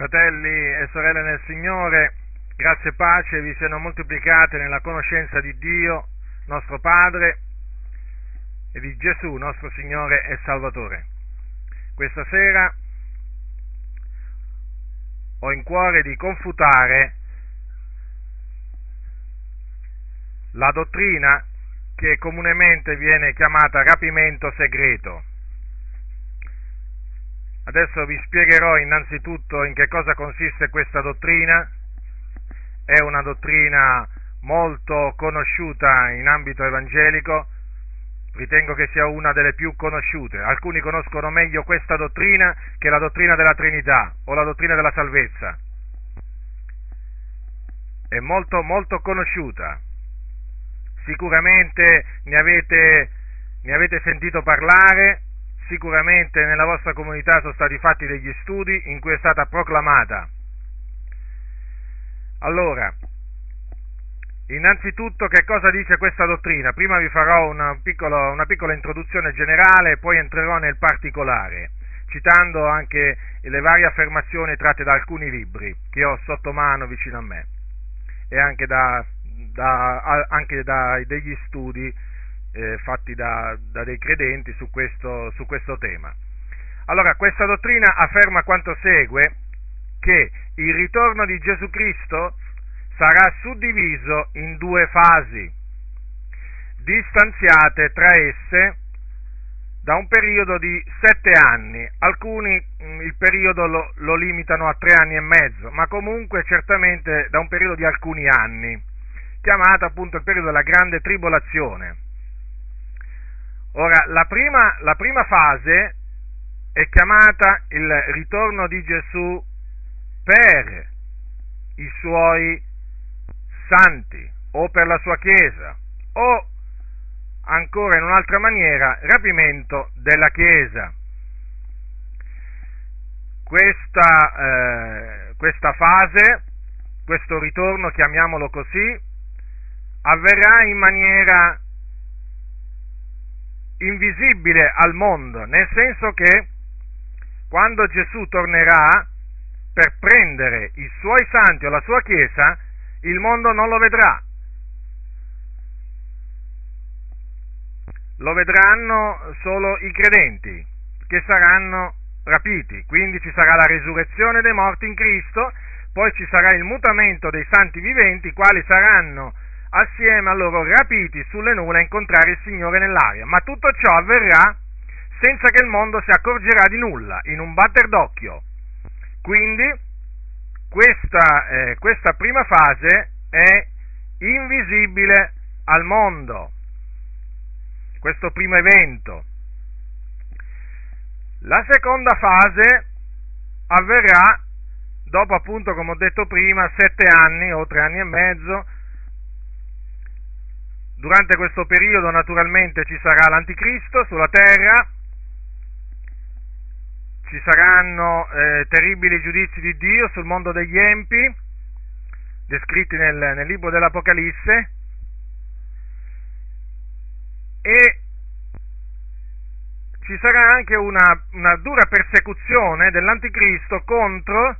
Fratelli e sorelle nel Signore, grazie e pace vi siano moltiplicate nella conoscenza di Dio, nostro Padre, e di Gesù, nostro Signore e Salvatore. Questa sera ho in cuore di confutare la dottrina che comunemente viene chiamata rapimento segreto. Adesso vi spiegherò innanzitutto in che cosa consiste questa dottrina. È una dottrina molto conosciuta in ambito evangelico, ritengo che sia una delle più conosciute. Alcuni conoscono meglio questa dottrina che la dottrina della Trinità o la dottrina della salvezza. È molto, molto conosciuta. Sicuramente ne avete, ne avete sentito parlare, sicuramente nella vostra comunità sono stati fatti degli studi in cui è stata proclamata. Allora, innanzitutto che cosa dice questa dottrina? Prima vi farò una, piccolo, una piccola introduzione generale e poi entrerò nel particolare, citando anche le varie affermazioni tratte da alcuni libri che ho sotto mano vicino a me e anche da, da, anche da degli studi eh, fatti da, da, dei credenti su questo, su questo tema. Allora, questa dottrina afferma quanto segue, che il ritorno di Gesù Cristo sarà suddiviso in due fasi, distanziate tra esse da un periodo di sette anni. Alcuni mm, il periodo lo, lo, limitano a tre anni e mezzo, ma comunque certamente da un periodo di alcuni anni, chiamato appunto il periodo della grande tribolazione. Ora, la prima, la prima fase è chiamata il ritorno di Gesù per i suoi santi o per la sua Chiesa o ancora in un'altra maniera rapimento della Chiesa. Questa, eh, questa fase, questo ritorno, chiamiamolo così, avverrà in maniera invisibile al mondo, nel senso che quando Gesù tornerà per prendere i suoi santi o la sua Chiesa, il mondo non lo vedrà. Lo vedranno solo i credenti che saranno rapiti, quindi ci sarà la resurrezione dei morti in Cristo, poi ci sarà il mutamento dei santi viventi, i quali saranno assieme a loro rapiti sulle nuvole a incontrare il Signore nell'aria. Ma tutto ciò avverrà senza che il mondo si accorgerà di nulla, in un batter d'occhio. Quindi questa, eh, questa prima fase è invisibile al mondo, questo primo evento. La seconda fase avverrà dopo appunto, come ho detto prima, sette anni o tre anni e mezzo Durante questo periodo naturalmente ci sarà l'anticristo sulla terra, ci saranno eh, terribili giudizi di Dio sul mondo degli empi, descritti nel, nel libro dell'Apocalisse, e ci sarà anche una, una dura persecuzione dell'anticristo contro,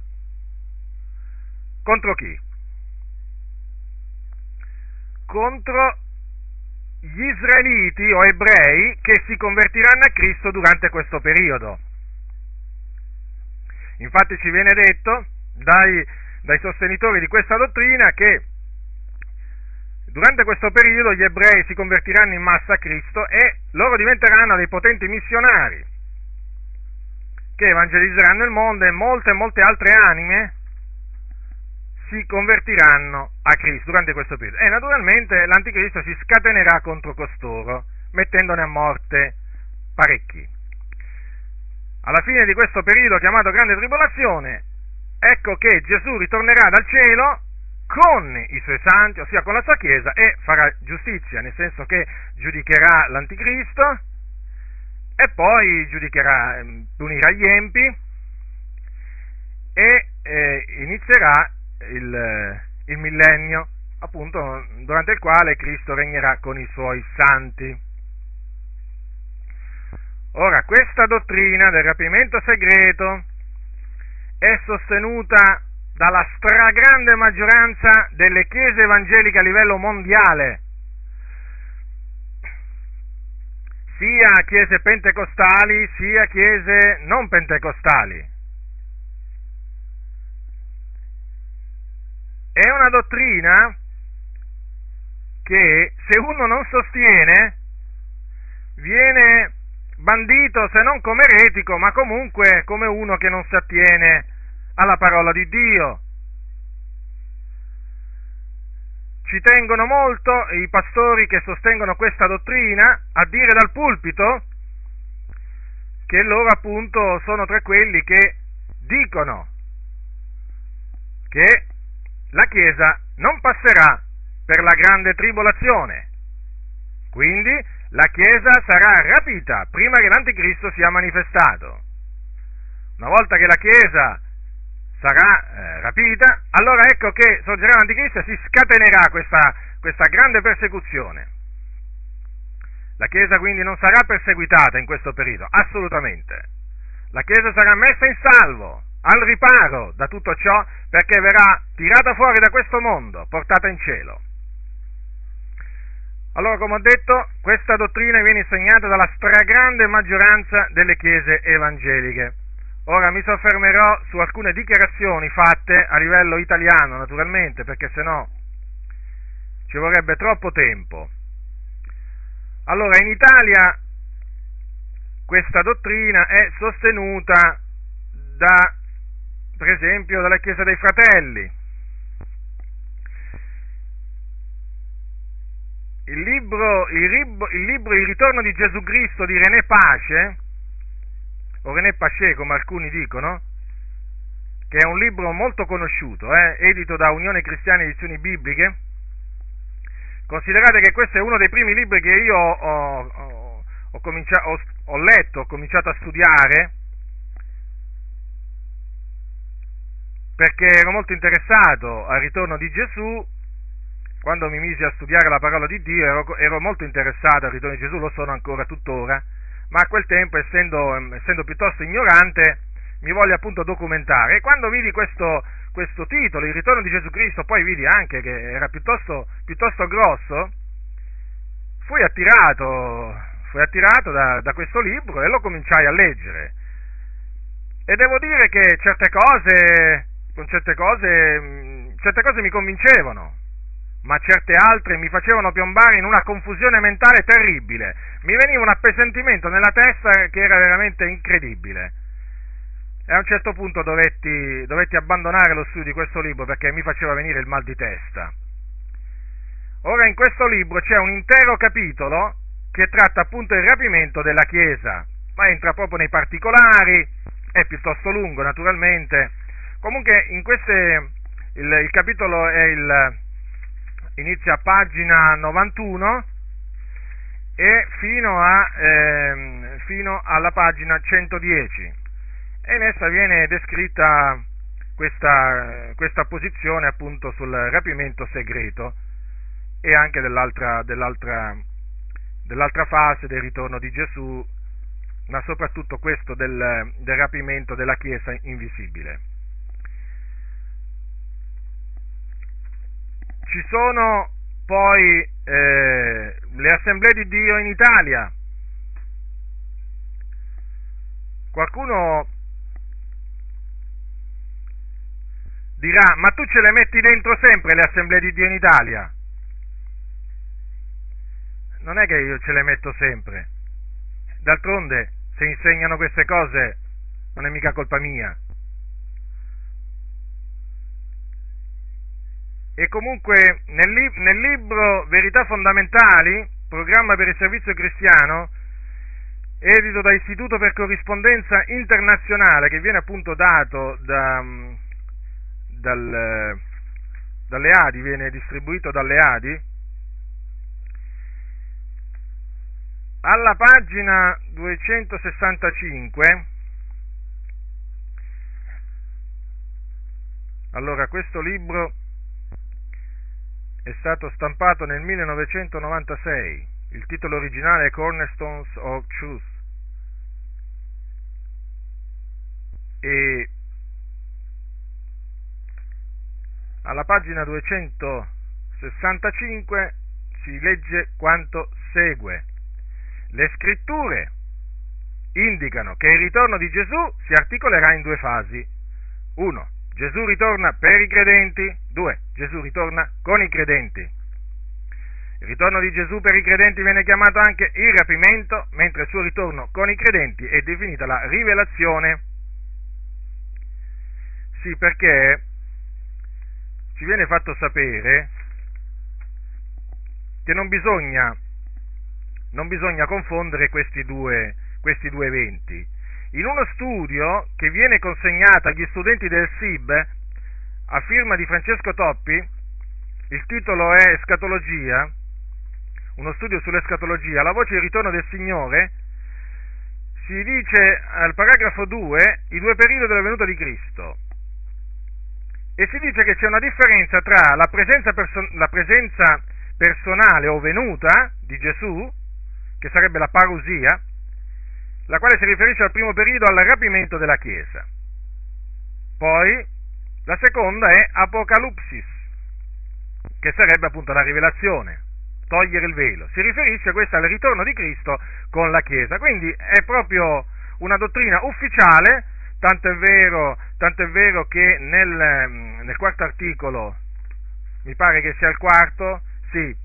contro chi? Contro gli israeliti o ebrei che si convertiranno a Cristo durante questo periodo. Infatti ci viene detto dai, dai sostenitori di questa dottrina che durante questo periodo gli ebrei si convertiranno in massa a Cristo e loro diventeranno dei potenti missionari che evangelizzeranno il mondo e molte molte altre anime si convertiranno a Cristo durante questo periodo. E naturalmente l'anticristo si scatenerà contro costoro, mettendone a morte parecchi. Alla fine di questo periodo chiamato grande tribolazione, ecco che Gesù ritornerà dal cielo con i suoi santi, ossia con la sua Chiesa, e farà giustizia, nel senso che giudicherà l'anticristo e poi giudicherà, ehm, punirà gli empi e eh, inizierà il, il millennio, appunto durante il quale Cristo regnerà con i suoi santi. Ora, questa dottrina del rapimento segreto è sostenuta dalla stragrande maggioranza delle chiese evangeliche a livello mondiale, sia chiese pentecostali sia chiese non pentecostali. È una dottrina che se uno non sostiene viene bandito se non come eretico, ma comunque come uno che non si attiene alla parola di Dio. Ci tengono molto i pastori che sostengono questa dottrina a dire dal pulpito che loro appunto sono tra quelli che dicono che la Chiesa non passerà per la grande tribolazione. Quindi la Chiesa sarà rapita prima che l'Anticristo sia manifestato. Una volta che la Chiesa sarà eh, rapita, allora ecco che sorgerà l'Anticristo e si scatenerà questa, questa grande persecuzione. La Chiesa quindi non sarà perseguitata in questo periodo, assolutamente. La Chiesa sarà messa in salvo, al riparo da tutto ciò, perché verrà tirata fuori da questo mondo, portata in cielo. Allora, come ho detto, questa dottrina viene insegnata dalla stragrande maggioranza delle chiese evangeliche. Ora mi soffermerò su alcune dichiarazioni fatte a livello italiano, naturalmente, perché se no ci vorrebbe troppo tempo. Allora, in Italia questa dottrina è sostenuta da, per esempio, dalla Chiesa dei Fratelli, il libro, il, libro, il libro Il ritorno di Gesù Cristo di René Pace, o René Pace come alcuni dicono, che è un libro molto conosciuto, eh, edito da Unione Cristiana Edizioni Bibliche, considerate che questo è uno dei primi libri che io ho, ho, ho, ho, ho letto, ho cominciato a studiare, perché ero molto interessato al ritorno di Gesù quando mi misi a studiare la parola di Dio ero, ero molto interessato al ritorno di Gesù, lo sono ancora tuttora, ma a quel tempo, essendo, essendo piuttosto ignorante, mi voglio appunto documentare. E quando vidi questo, questo, titolo, il ritorno di Gesù Cristo, poi vidi anche che era piuttosto, piuttosto grosso, fui attirato, fui attirato da, da, questo libro e lo cominciai a leggere. E devo dire che certe cose, con certe cose, certe cose mi convincevano, ma certe altre mi facevano piombare in una confusione mentale terribile. Mi veniva un appesantimento nella testa che era veramente incredibile. E a un certo punto dovetti, dovetti abbandonare lo studio di questo libro perché mi faceva venire il mal di testa. Ora in questo libro c'è un intero capitolo che tratta appunto il rapimento della Chiesa, ma entra proprio nei particolari, è piuttosto lungo naturalmente. Comunque in queste, il, il capitolo il, inizia a pagina 91 e fino, a, eh, fino alla pagina 110 e in essa viene descritta questa, questa posizione appunto sul rapimento segreto e anche dell'altra, dell'altra, dell'altra fase del ritorno di Gesù, ma soprattutto questo del, del rapimento della Chiesa invisibile. Ci sono poi eh, le assemblee di Dio in Italia. Qualcuno dirà, ma tu ce le metti dentro sempre le assemblee di Dio in Italia? Non è che io ce le metto sempre. D'altronde, se insegnano queste cose, non è mica colpa mia. E comunque nel, li- nel libro Verità fondamentali, programma per il servizio cristiano, edito da Istituto per corrispondenza internazionale, che viene appunto dato da, dal, dalle Adi, viene distribuito dalle Adi, alla pagina 265, allora questo libro è stato stampato nel 1996. Il titolo originale è Cornerstones of Truth. E alla pagina 265 si legge quanto segue. Le scritture indicano che il ritorno di Gesù si articolerà in due fasi. 1. Gesù ritorna per i credenti. 2. Gesù ritorna con i credenti. Il ritorno di Gesù per i credenti viene chiamato anche il rapimento, mentre il suo ritorno con i credenti è definita la rivelazione. Sì, perché ci viene fatto sapere che non bisogna, non bisogna confondere questi due, questi due eventi. In uno studio che viene consegnato agli studenti del SIB a firma di Francesco Toppi, il titolo è Escatologia, uno studio sull'escatologia, la voce del ritorno del Signore, si dice al paragrafo 2 i due periodi della venuta di Cristo. E si dice che c'è una differenza tra la presenza, perso- la presenza personale o venuta di Gesù, che sarebbe la parusia, la quale si riferisce al primo periodo al rapimento della Chiesa. Poi la seconda è Apocalipsis, che sarebbe appunto la rivelazione togliere il velo. Si riferisce questo al ritorno di Cristo con la Chiesa. Quindi è proprio una dottrina ufficiale, tanto è vero, tanto è vero che nel, mm, nel quarto articolo, mi pare che sia il quarto, sì,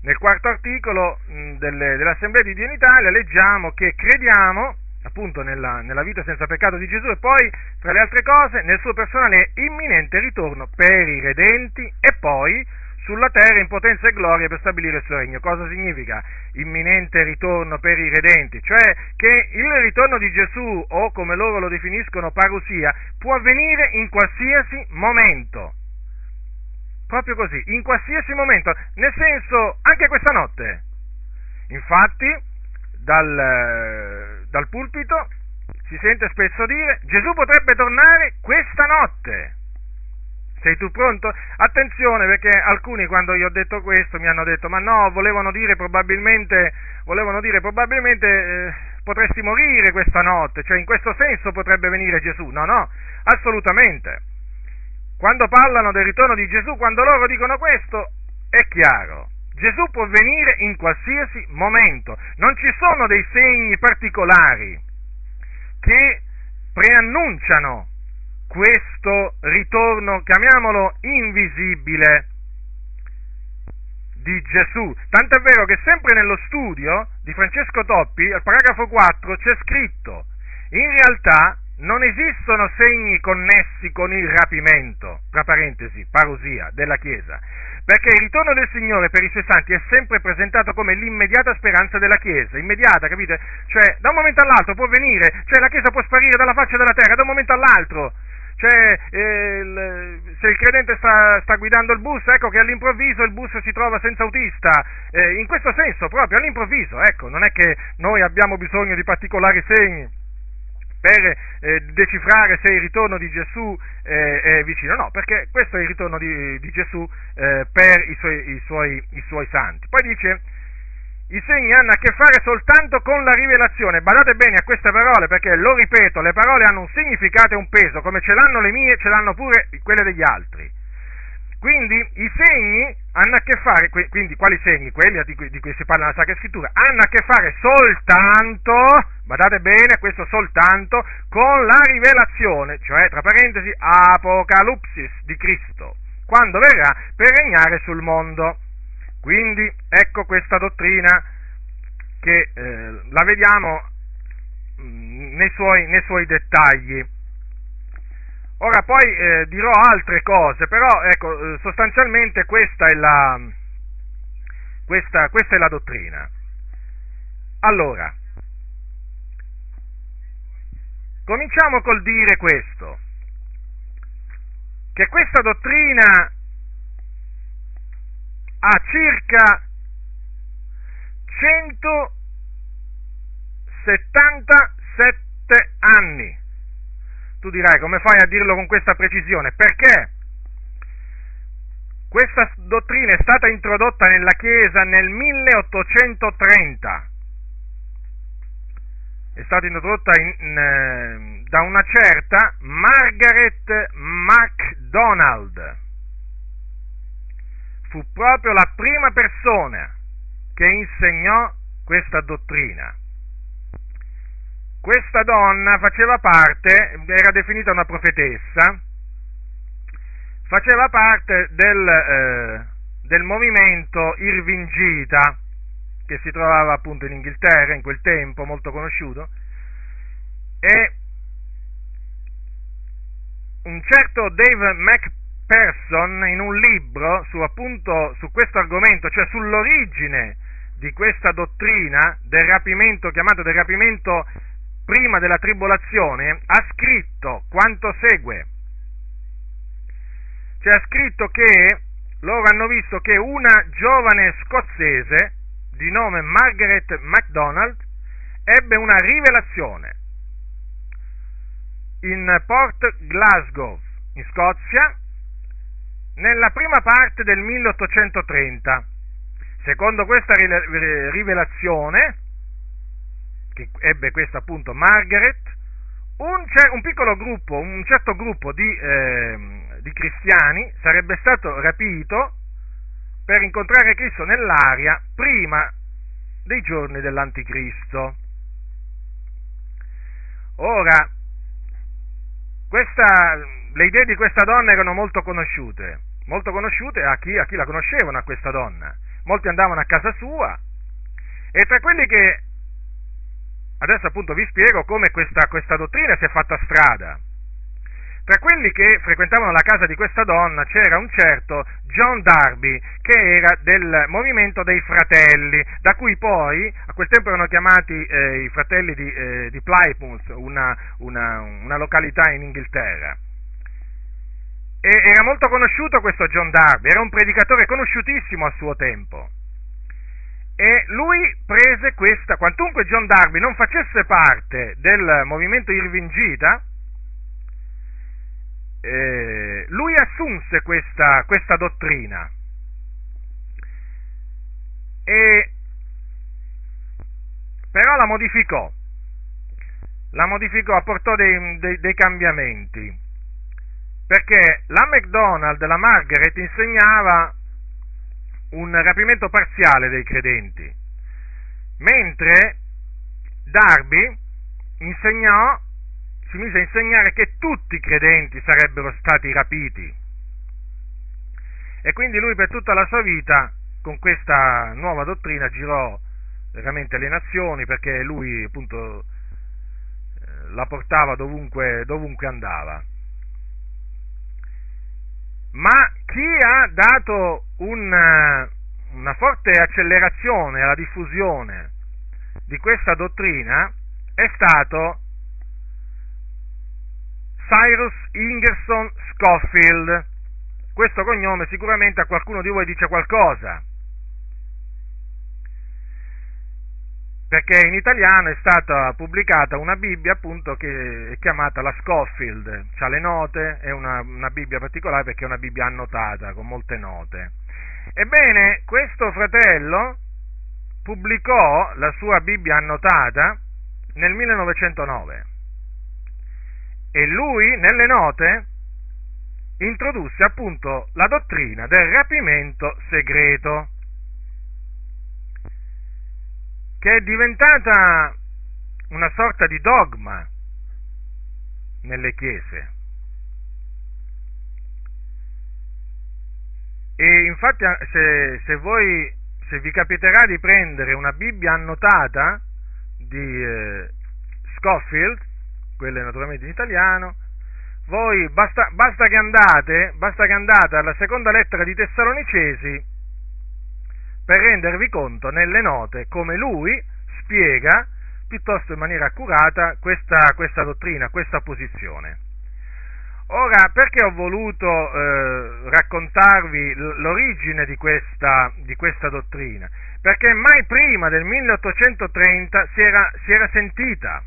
nel quarto articolo mm, dell'Assemblea di Dio in Italia leggiamo che crediamo appunto nella, nella, vita senza peccato di Gesù e poi, tra le altre cose, nel suo personale imminente ritorno per i redenti e poi sulla terra in potenza e gloria per stabilire il suo regno. Cosa significa imminente ritorno per i redenti? Cioè che il ritorno di Gesù, o come loro lo definiscono parusia, può avvenire in qualsiasi momento. Proprio così, in qualsiasi momento, nel senso anche questa notte. Infatti, dal, dal pulpito si sente spesso dire Gesù potrebbe tornare questa notte. Sei tu pronto? Attenzione perché alcuni quando gli ho detto questo mi hanno detto ma no, volevano dire probabilmente, volevano dire probabilmente eh, potresti morire questa notte, cioè in questo senso potrebbe venire Gesù. No, no, assolutamente. Quando parlano del ritorno di Gesù, quando loro dicono questo, è chiaro. Gesù può venire in qualsiasi momento. Non ci sono dei segni particolari che preannunciano questo ritorno, chiamiamolo invisibile, di Gesù. Tant'è vero che sempre nello studio di Francesco Toppi, al paragrafo 4, c'è scritto, in realtà non esistono segni connessi con il rapimento, tra parentesi, parusia, della Chiesa, perché il ritorno del Signore per i suoi santi è sempre presentato come l'immediata speranza della Chiesa, immediata, capite? Cioè, da un momento all'altro può venire, cioè la Chiesa può sparire dalla faccia della terra, da un momento all'altro, cioè, eh, il, se il credente sta, sta, guidando il bus, ecco che all'improvviso il bus si trova senza autista, eh, in questo senso proprio, all'improvviso, ecco, non è che noi abbiamo bisogno di particolari segni per eh, decifrare se il ritorno di Gesù eh, è vicino, no, perché questo è il ritorno di, di Gesù eh, per i suoi, i, suoi, i suoi santi. Poi dice, i segni hanno a che fare soltanto con la rivelazione. Badate bene a queste parole perché, lo ripeto, le parole hanno un significato e un peso, come ce l'hanno le mie, ce l'hanno pure quelle degli altri. Quindi i segni hanno a che fare, quindi quali segni? Quelli di cui, di cui si parla nella Sacra Scrittura, hanno a che fare soltanto, badate bene, questo soltanto, con la rivelazione, cioè tra parentesi, Apocalipsis di Cristo, quando verrà per regnare sul mondo. Quindi ecco questa dottrina che eh, la vediamo mm, nei, suoi, nei, suoi, dettagli. Ora poi eh, dirò altre cose, però ecco, eh, sostanzialmente questa è, la, questa, questa è la dottrina. Allora, cominciamo col dire questo, che questa dottrina ha circa 177 anni. Tu dirai come fai a dirlo con questa precisione? Perché? Questa dottrina è stata introdotta nella Chiesa nel 1830. È stata introdotta in, in, da una certa Margaret MacDonald fu proprio la prima persona che insegnò questa dottrina. Questa donna faceva parte, era definita una profetessa, faceva parte del, eh, del movimento Irvingita, che si trovava appunto in Inghilterra in quel tempo, molto conosciuto, e un certo Dave MacPherson in un libro su, appunto, su questo argomento, cioè sull'origine di questa dottrina del rapimento, chiamato del rapimento prima della tribolazione, ha scritto quanto segue. Cioè ha scritto che loro hanno visto che una giovane scozzese di nome Margaret MacDonald ebbe una rivelazione in Port Glasgow, in Scozia, nella prima parte del 1830. Secondo questa rivelazione, ebbe questa appunto Margaret, un, un piccolo gruppo, un certo gruppo di, eh, di cristiani sarebbe stato rapito per incontrare Cristo nell'aria prima dei giorni dell'Anticristo. Ora, questa, le idee di questa donna erano molto conosciute, molto conosciute a chi, a chi la conoscevano, a questa donna. Molti andavano a casa sua e tra quelli che adesso appunto vi spiego come questa, questa dottrina si è fatta strada. Tra quelli che frequentavano la casa di questa donna c'era un certo John Darby, che era del movimento dei fratelli, da cui poi a quel tempo erano chiamati eh, i fratelli di, eh, di Plymouth, una, una, una località in Inghilterra. E era molto conosciuto questo John Darby, era un predicatore conosciutissimo a suo tempo. E lui prese questa, quantunque John Darby non facesse parte del movimento irvingita, eh, lui assunse questa, questa dottrina. E però la modificò, la modificò, apportò dei, dei, dei cambiamenti, perché la McDonald, la Margaret, insegnava un rapimento parziale dei credenti, mentre Darby insegnò si mise a insegnare che tutti i credenti sarebbero stati rapiti. E quindi lui per tutta la sua vita con questa nuova dottrina girò veramente le nazioni perché lui appunto eh, la portava dovunque, dovunque andava. Ma chi ha dato un, una forte accelerazione alla diffusione di questa dottrina è stato Cyrus Ingerson Scofield. Questo cognome sicuramente a qualcuno di voi dice qualcosa. Perché in italiano è stata pubblicata una Bibbia appunto che è chiamata la Scofield, ha le note, è una, una Bibbia particolare perché è una Bibbia annotata con molte note. Ebbene, questo fratello pubblicò la sua Bibbia annotata nel 1909 e lui, nelle note, introdusse appunto la dottrina del rapimento segreto, che è diventata una sorta di dogma nelle chiese. E infatti se, se, voi, se vi capiterà di prendere una Bibbia annotata di eh, Scofield, quelle naturalmente in italiano. Voi basta, basta, che andate, basta che andate alla seconda lettera di Tessalonicesi per rendervi conto nelle note come lui spiega piuttosto in maniera accurata questa, questa dottrina, questa posizione. Ora, perché ho voluto eh, raccontarvi l'origine di questa, di questa, dottrina? Perché mai prima del 1830 si era, si era sentita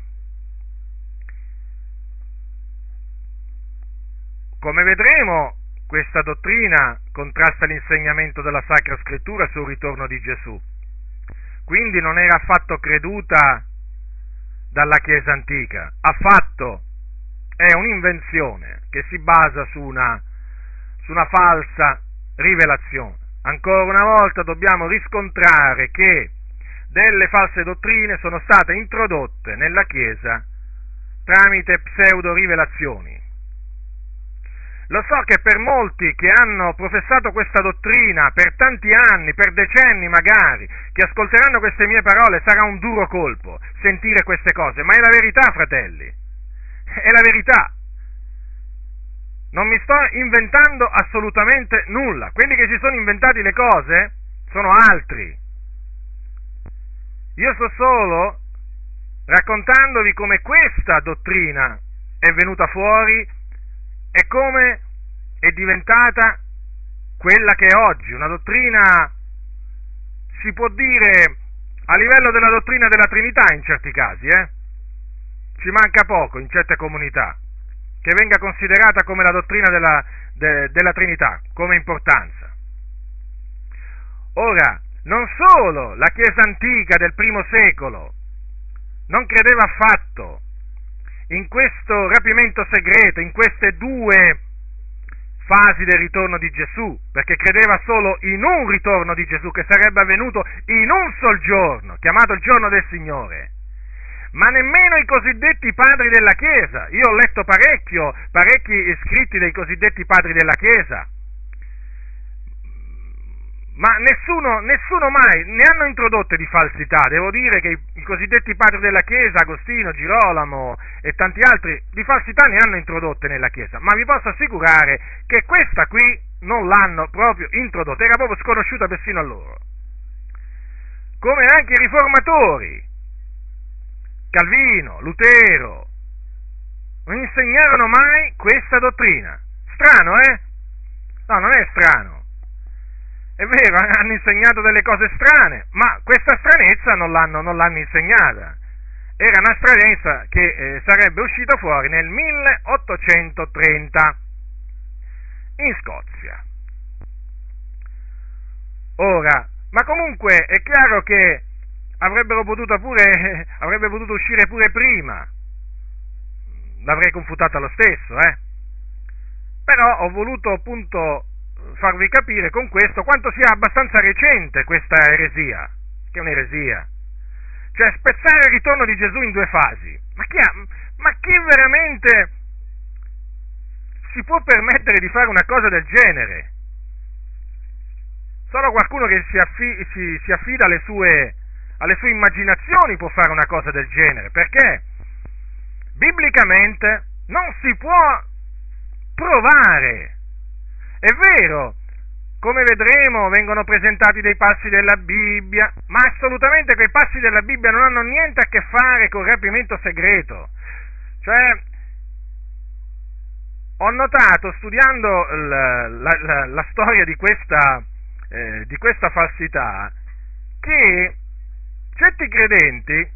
Come vedremo, questa dottrina contrasta l'insegnamento della Sacra Scrittura sul ritorno di Gesù. Quindi non era affatto creduta dalla Chiesa antica, affatto è un'invenzione che si basa su una, su una falsa rivelazione. ancora una volta dobbiamo riscontrare che delle false dottrine sono state introdotte nella Chiesa tramite pseudo rivelazioni. Lo so che per molti che hanno professato questa dottrina per tanti anni, per decenni magari, che ascolteranno queste mie parole, sarà un duro colpo sentire queste cose, ma è la verità, fratelli, è la verità. Non mi sto inventando assolutamente nulla, quelli che si sono inventati le cose sono altri. Io sto solo raccontandovi come questa dottrina è venuta fuori e come è diventata quella che è oggi, una dottrina, si può dire, a livello della dottrina della Trinità in certi casi, eh? Ci manca poco in certe comunità che venga considerata come la dottrina della, de, della Trinità, come importanza. Ora, non solo la Chiesa antica del primo secolo non credeva affatto in questo rapimento segreto, in queste due fasi del ritorno di Gesù, perché credeva solo in un ritorno di Gesù che sarebbe avvenuto in un sol giorno, chiamato il giorno del Signore. Ma nemmeno i cosiddetti padri della Chiesa, io ho letto parecchio, parecchi scritti dei cosiddetti padri della Chiesa, ma nessuno, nessuno, mai ne hanno introdotte di falsità. Devo dire che i, i, cosiddetti padri della Chiesa, Agostino, Girolamo e tanti altri, di falsità ne hanno introdotte nella Chiesa, ma vi posso assicurare che questa qui non l'hanno proprio introdotta, era proprio sconosciuta persino a loro. Come anche i riformatori, Calvino, Lutero, non insegnarono mai questa dottrina. Strano, eh? No, non è strano è vero, hanno insegnato delle cose strane, ma questa stranezza non l'hanno, non l'hanno insegnata. Era una stranezza che eh, sarebbe uscita fuori nel 1830 in Scozia. Ora, ma comunque è chiaro che avrebbero potuto pure, avrebbe potuto uscire pure prima. L'avrei confutata lo stesso, eh. Però ho voluto appunto farvi capire con questo quanto sia abbastanza recente questa eresia, che è un'eresia. Cioè spezzare il ritorno di Gesù in due fasi. Ma chi, ha, ma chi veramente si può permettere di fare una cosa del genere? Solo qualcuno che si, affi, si, si affida alle sue, alle sue immaginazioni può fare una cosa del genere, perché biblicamente non si può provare è vero, come vedremo vengono presentati dei passi della Bibbia, ma assolutamente quei passi della Bibbia non hanno niente a che fare con il rapimento segreto. Cioè, ho notato, studiando la, la, la, la storia di questa, eh, di questa falsità, che certi credenti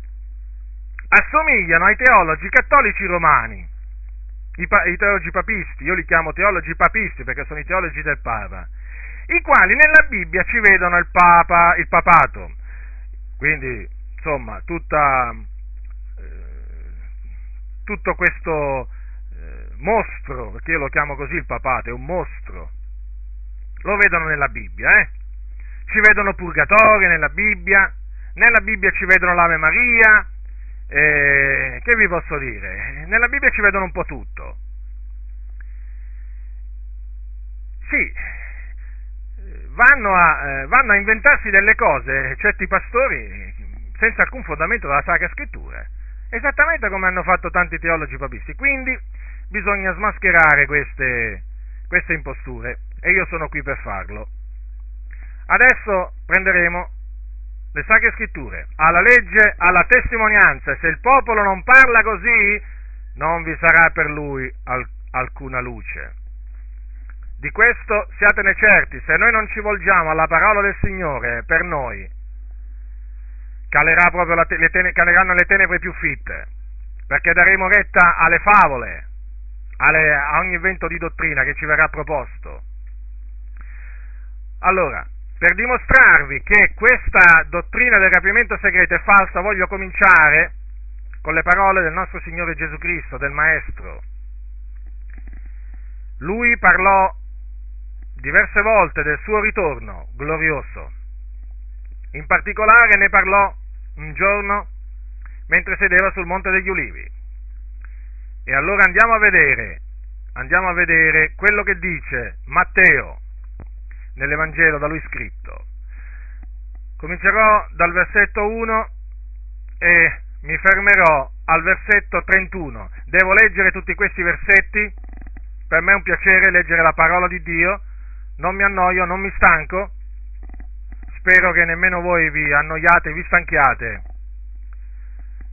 assomigliano ai teologi cattolici romani i, pa- i teologi papisti, io li chiamo teologi papisti perché sono i teologi del Papa, i quali nella Bibbia ci vedono il Papa, il papato, quindi insomma tutta, eh, tutto questo eh, mostro, perché io lo chiamo così il papato, è un mostro, lo vedono nella Bibbia, eh? ci vedono purgatorio nella Bibbia, nella Bibbia ci vedono l'Ave Maria, eh, che vi posso dire? Nella Bibbia ci vedono un po' tutto. Sì, vanno a, eh, vanno a inventarsi delle cose certi pastori senza alcun fondamento della Sacra Scrittura, esattamente come hanno fatto tanti teologi papisti. Quindi bisogna smascherare queste, queste imposture e io sono qui per farlo. Adesso prenderemo le sacre scritture, alla legge, alla testimonianza, se il popolo non parla così, non vi sarà per lui al- alcuna luce. Di questo siatene certi, se noi non ci volgiamo alla parola del Signore per noi, te- le tene- caleranno le tenebre più fitte, perché daremo retta alle favole, alle, a ogni vento di dottrina che ci verrà proposto. Allora, per dimostrarvi che questa dottrina del rapimento segreto è falsa, voglio cominciare con le parole del nostro Signore Gesù Cristo, del Maestro. Lui parlò di diverse volte del suo ritorno glorioso. In particolare ne parlò un giorno mentre sedeva sul Monte degli Ulivi. E allora andiamo a vedere, andiamo a vedere quello che dice Matteo nell'Evangelo da lui scritto. Comincerò dal versetto 1 e mi fermerò al versetto 31. Devo leggere tutti questi versetti, per me è un piacere leggere la parola di Dio, non mi annoio, non mi stanco, spero che nemmeno voi vi annoiate, vi stanchiate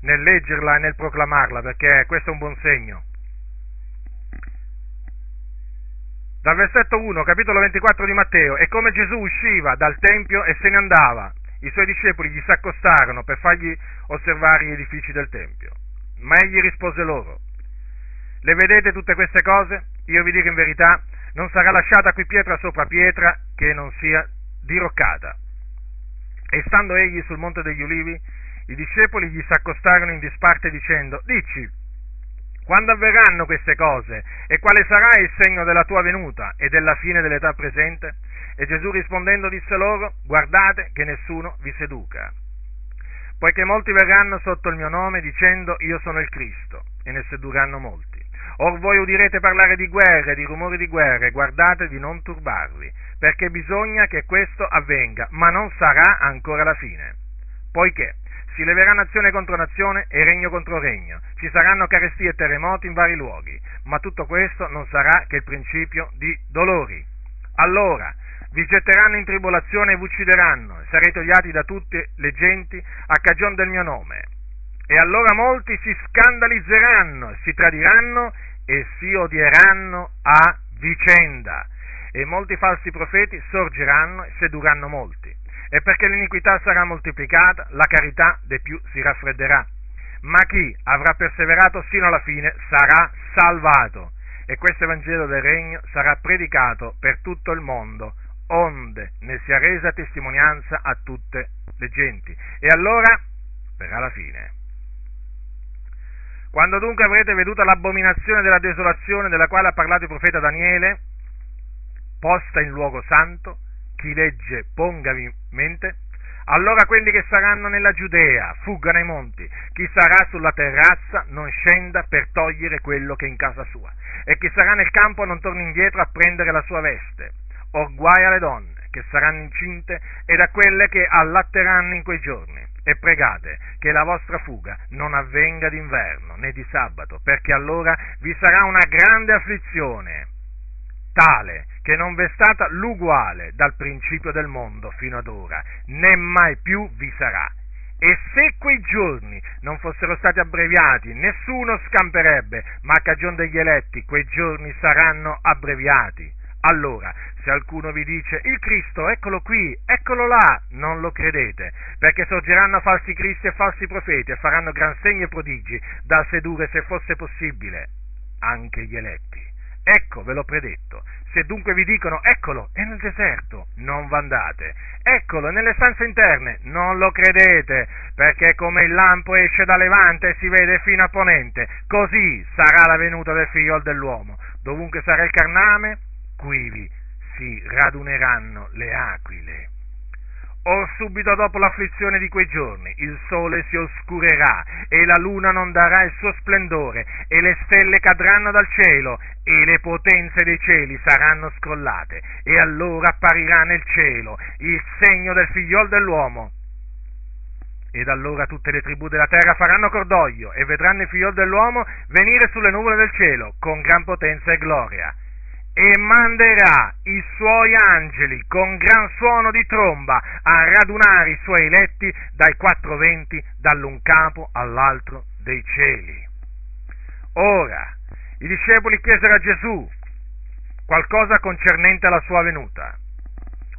nel leggerla e nel proclamarla, perché questo è un buon segno. Dal versetto 1, capitolo 24 di Matteo, e come Gesù usciva dal Tempio e se ne andava, i suoi discepoli gli si accostarono per fargli osservare gli edifici del Tempio. Ma egli rispose loro, le vedete tutte queste cose? Io vi dico in verità, non sarà lasciata qui pietra sopra pietra che non sia diroccata. E stando egli sul monte degli ulivi, i discepoli gli si accostarono in disparte dicendo, dici, quando avverranno queste cose e quale sarà il segno della tua venuta e della fine dell'età presente? E Gesù rispondendo disse loro, guardate che nessuno vi seduca, poiché molti verranno sotto il mio nome dicendo io sono il Cristo, e ne sedurranno molti. Or voi udirete parlare di guerre, di rumori di guerre, guardate di non turbarvi, perché bisogna che questo avvenga, ma non sarà ancora la fine. Poiché si leverà nazione contro nazione e regno contro regno, ci saranno carestie e terremoti in vari luoghi, ma tutto questo non sarà che il principio di dolori. Allora, vi getteranno in tribolazione e vi uccideranno, e sarete odiati da tutte le genti a cagion del mio nome. E allora molti si scandalizzeranno, si tradiranno e si odieranno a vicenda. E molti falsi profeti sorgeranno e sedurranno molti e perché l'iniquità sarà moltiplicata, la carità de più si raffredderà. Ma chi avrà perseverato sino alla fine sarà salvato. E questo Evangelo del Regno sarà predicato per tutto il mondo, onde ne sia resa testimonianza a tutte le genti. E allora verrà la fine. Quando dunque avrete veduto l'abominazione della desolazione della quale ha parlato il profeta Daniele, posta in luogo santo, chi legge pongavi mente, allora quelli che saranno nella Giudea fuggano ai monti, chi sarà sulla terrazza non scenda per togliere quello che è in casa sua, e chi sarà nel campo non torni indietro a prendere la sua veste. Or guai alle donne che saranno incinte ed a quelle che allatteranno in quei giorni. E pregate che la vostra fuga non avvenga d'inverno né di sabato, perché allora vi sarà una grande afflizione tale che non v'è stata l'uguale dal principio del mondo fino ad ora, né mai più vi sarà. E se quei giorni non fossero stati abbreviati, nessuno scamperebbe, ma a cagione degli eletti quei giorni saranno abbreviati. Allora, se qualcuno vi dice il Cristo, eccolo qui, eccolo là, non lo credete, perché sorgeranno falsi cristi e falsi profeti e faranno gran segni e prodigi da sedurre, se fosse possibile, anche gli eletti. Ecco, ve l'ho predetto. Se dunque vi dicono, eccolo, è nel deserto, non vandate. Eccolo, è nelle stanze interne, non lo credete, perché come il lampo esce da levante e si vede fino a ponente, così sarà la venuta del figlio dell'uomo. Dovunque sarà il carname, quivi si raduneranno le aquile. Or subito dopo l'afflizione di quei giorni. Il sole si oscurerà e la luna non darà il suo splendore e le stelle cadranno dal cielo e le potenze dei cieli saranno scrollate. E allora apparirà nel cielo il segno del figliol dell'uomo. Ed allora tutte le tribù della terra faranno cordoglio e vedranno il figliol dell'uomo venire sulle nuvole del cielo con gran potenza e gloria e manderà i suoi angeli con gran suono di tromba a radunare i suoi eletti dai quattro venti, dall'un capo all'altro dei cieli. Ora, i discepoli chiesero a Gesù qualcosa concernente alla sua venuta.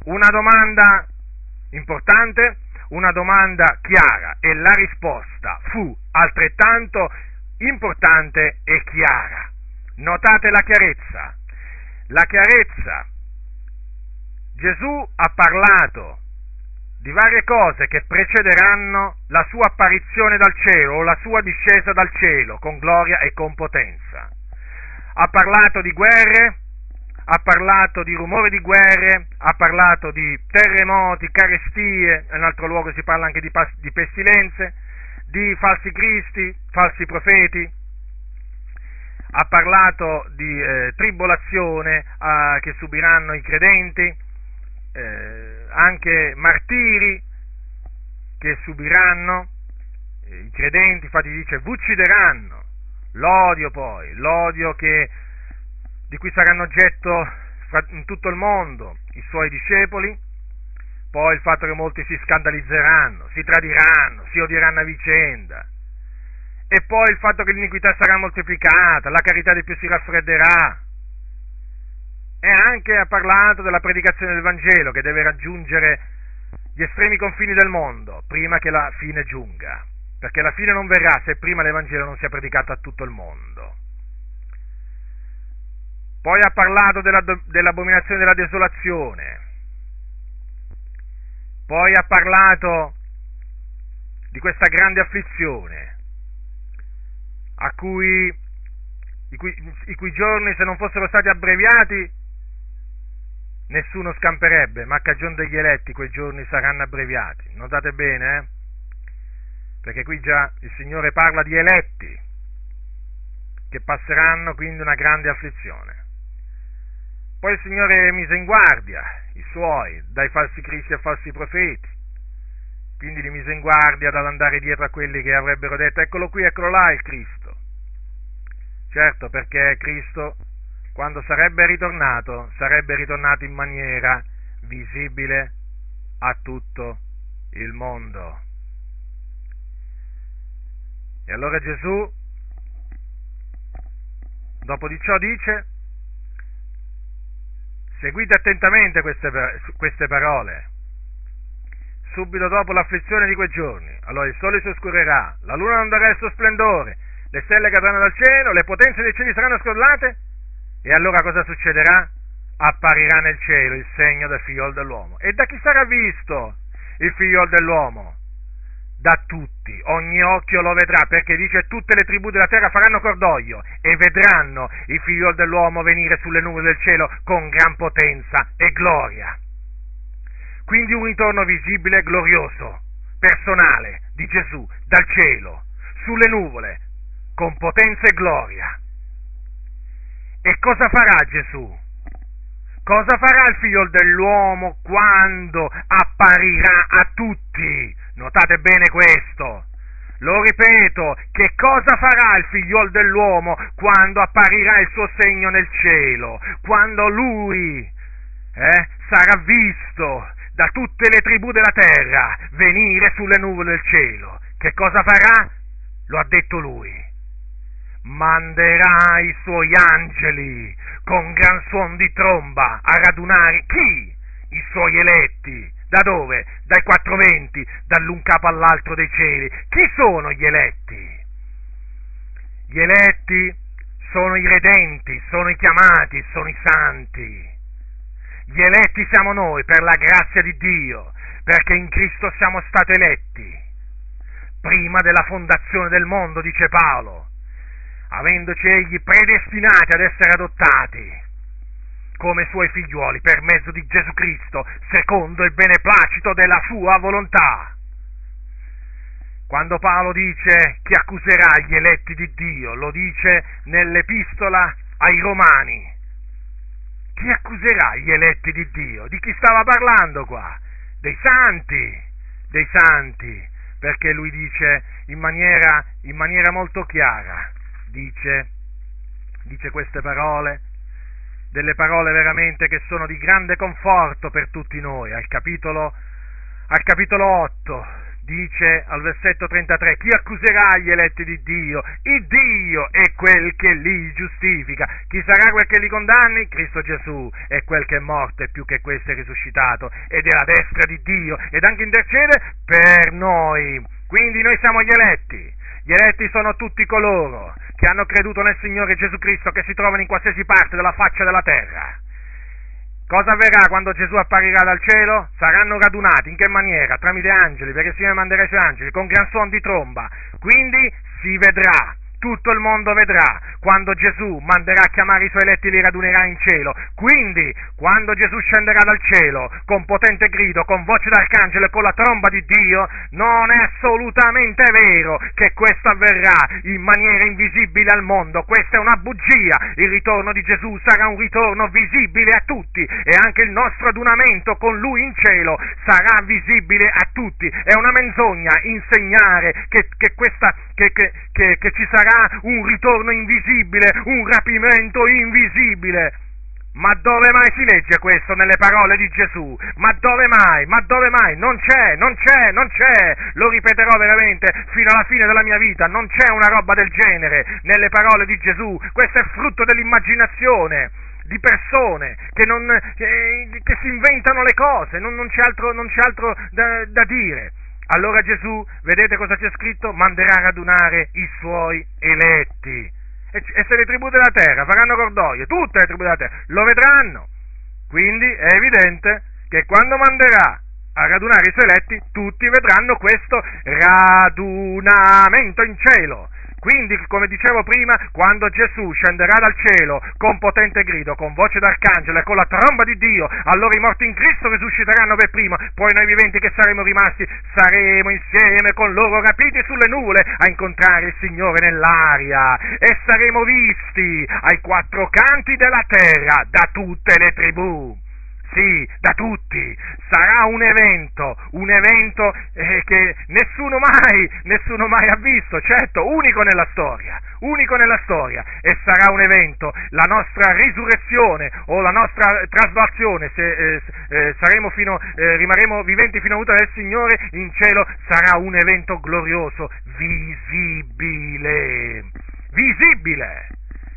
Una domanda importante, una domanda chiara e la risposta fu altrettanto importante e chiara. Notate la chiarezza la chiarezza. Gesù ha parlato di varie cose che precederanno la sua apparizione dal cielo o la sua discesa dal cielo con gloria e con potenza. Ha parlato di guerre, ha parlato di rumore di guerre, ha parlato di terremoti, carestie, in altro luogo si parla anche di, pas- di pestilenze, di falsi cristi, falsi profeti, ha parlato di eh, tribolazione eh, che subiranno i credenti, eh, anche martiri che subiranno eh, i credenti, infatti dice, uccideranno, l'odio poi, l'odio che, di cui saranno oggetto in tutto il mondo i suoi discepoli, poi il fatto che molti si scandalizzeranno, si tradiranno, si odieranno a vicenda, e poi il fatto che l'iniquità sarà moltiplicata, la carità di più si raffredderà. E anche ha parlato della predicazione del Vangelo che deve raggiungere gli estremi confini del mondo prima che la fine giunga, perché la fine non verrà se prima l'Evangelo non sia predicato a tutto il mondo. Poi ha parlato della, dell'abominazione della desolazione, poi ha parlato di questa grande afflizione cui, i, cui, i cui giorni se non fossero stati abbreviati nessuno scamperebbe, ma a cagione degli eletti quei giorni saranno abbreviati. Notate bene, eh? Perché qui già il Signore parla di eletti che passeranno quindi una grande afflizione. Poi il Signore mise in guardia i suoi dai falsi cristi e falsi profeti quindi li mise in guardia dall'andare dietro a quelli che avrebbero detto eccolo qui, eccolo là il Cristo. Certo, perché Cristo, quando sarebbe ritornato, sarebbe ritornato in maniera visibile a tutto il mondo. E allora Gesù, dopo di ciò, dice, seguite attentamente queste, queste parole subito dopo l'afflizione di quei giorni. Allora il sole si oscurerà, la luna non darà il suo splendore, le stelle cadranno dal cielo, le potenze dei cieli saranno scrollate, e allora cosa succederà? Apparirà nel cielo il segno del figliol dell'uomo. E da chi sarà visto il figliol dell'uomo? Da tutti, ogni occhio lo vedrà, perché dice tutte le tribù della terra faranno cordoglio e vedranno il figliol dell'uomo venire sulle nuvole del cielo con gran potenza e gloria. Quindi un ritorno visibile e glorioso, personale, di Gesù dal cielo, sulle nuvole, con potenza e gloria. E cosa farà Gesù? Cosa farà il figlio dell'uomo quando apparirà a tutti? Notate bene questo. Lo ripeto, che cosa farà il figliol dell'uomo quando apparirà il suo segno nel cielo? Quando lui eh, sarà visto da tutte le tribù della terra venire sulle nuvole del cielo. Che cosa farà? Lo ha detto lui. Manderà i suoi angeli con gran suon di tromba a radunare chi? I suoi eletti. Da dove? Dai quattro venti, dall'un capo all'altro dei cieli. Chi sono gli eletti? Gli eletti sono i redenti, sono i chiamati, sono i santi gli eletti siamo noi per la grazia di Dio, perché in Cristo siamo stati eletti. Prima della fondazione del mondo, dice Paolo, avendoci egli predestinati ad essere adottati come suoi figliuoli per mezzo di Gesù Cristo, secondo il beneplacito della sua volontà. Quando Paolo dice chi accuserà gli eletti di Dio, lo dice nell'epistola ai Romani chi accuserà gli eletti di Dio? Di chi stava parlando qua? Dei santi, dei santi, perché lui dice in maniera, in maniera molto chiara, dice, dice queste parole, delle parole veramente che sono di grande conforto per tutti noi, al capitolo, al capitolo 8, dice al versetto 33, chi accuserà gli eletti di Dio? Il Dio è quel che li giustifica. Chi sarà quel che li condanni? Cristo Gesù è quel che è morto e più che questo è risuscitato ed è la destra di Dio ed anche intercede per noi. Quindi noi siamo gli eletti. Gli eletti sono tutti coloro che hanno creduto nel Signore Gesù Cristo che si trovano in qualsiasi parte della faccia della terra. Cosa avverrà quando Gesù apparirà dal cielo? Saranno radunati, in che maniera? Tramite angeli, perché il Signore manderà i suoi angeli, con gran suono di tromba. Quindi si vedrà tutto il mondo vedrà quando Gesù manderà a chiamare i suoi eletti li radunerà in cielo. Quindi, quando Gesù scenderà dal cielo con potente grido, con voce d'arcangelo e con la tromba di Dio, non è assolutamente vero che questo avverrà in maniera invisibile al mondo. Questa è una bugia. Il ritorno di Gesù sarà un ritorno visibile a tutti e anche il nostro adunamento con Lui in cielo sarà visibile a tutti. È una menzogna insegnare che, che, questa, che, che ci sarà sarà un ritorno invisibile, un rapimento invisibile. Ma dove mai si legge questo nelle parole di Gesù? Ma dove mai? Ma dove mai? Non c'è, non c'è, non c'è. Lo ripeterò veramente fino alla fine della mia vita. Non c'è una roba del genere nelle parole di Gesù. Questo è frutto dell'immaginazione di persone che, non, che, che si inventano le cose. Non, non c'è altro, non c'è altro da, da dire. Allora Gesù, vedete cosa c'è scritto? Manderà a radunare i suoi eletti. E, e se le tribù della terra faranno cordoglio, tutte le tribù della terra, lo vedranno. Quindi è evidente che quando manderà a radunare i suoi eletti, tutti vedranno questo radunamento in cielo. Quindi, come dicevo prima, quando Gesù scenderà dal cielo con potente grido, con voce d'arcangelo e con la tromba di Dio, allora i morti in Cristo risusciteranno per primo, poi noi viventi che saremo rimasti saremo insieme con loro rapiti sulle nuvole a incontrare il Signore nell'aria e saremo visti ai quattro canti della terra da tutte le tribù sì, da tutti, sarà un evento, un evento eh, che nessuno mai, nessuno mai ha visto, certo, unico nella storia, unico nella storia, e sarà un evento, la nostra risurrezione o la nostra traslazione, se eh, eh, fino, eh, rimarremo viventi fino a venuta del Signore in cielo, sarà un evento glorioso, visibile, visibile.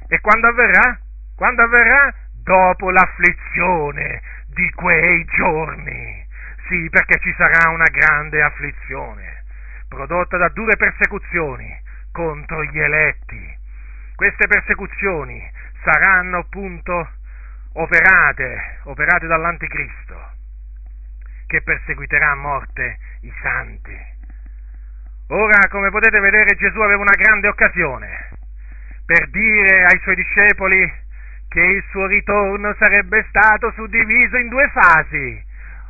E quando avverrà? Quando avverrà? Dopo l'afflizione di quei giorni. Sì, perché ci sarà una grande afflizione, prodotta da dure persecuzioni contro gli eletti. Queste persecuzioni saranno appunto operate, operate dall'anticristo, che perseguiterà a morte i santi. Ora, come potete vedere, Gesù aveva una grande occasione per dire ai suoi discepoli che il suo ritorno sarebbe stato suddiviso in due fasi.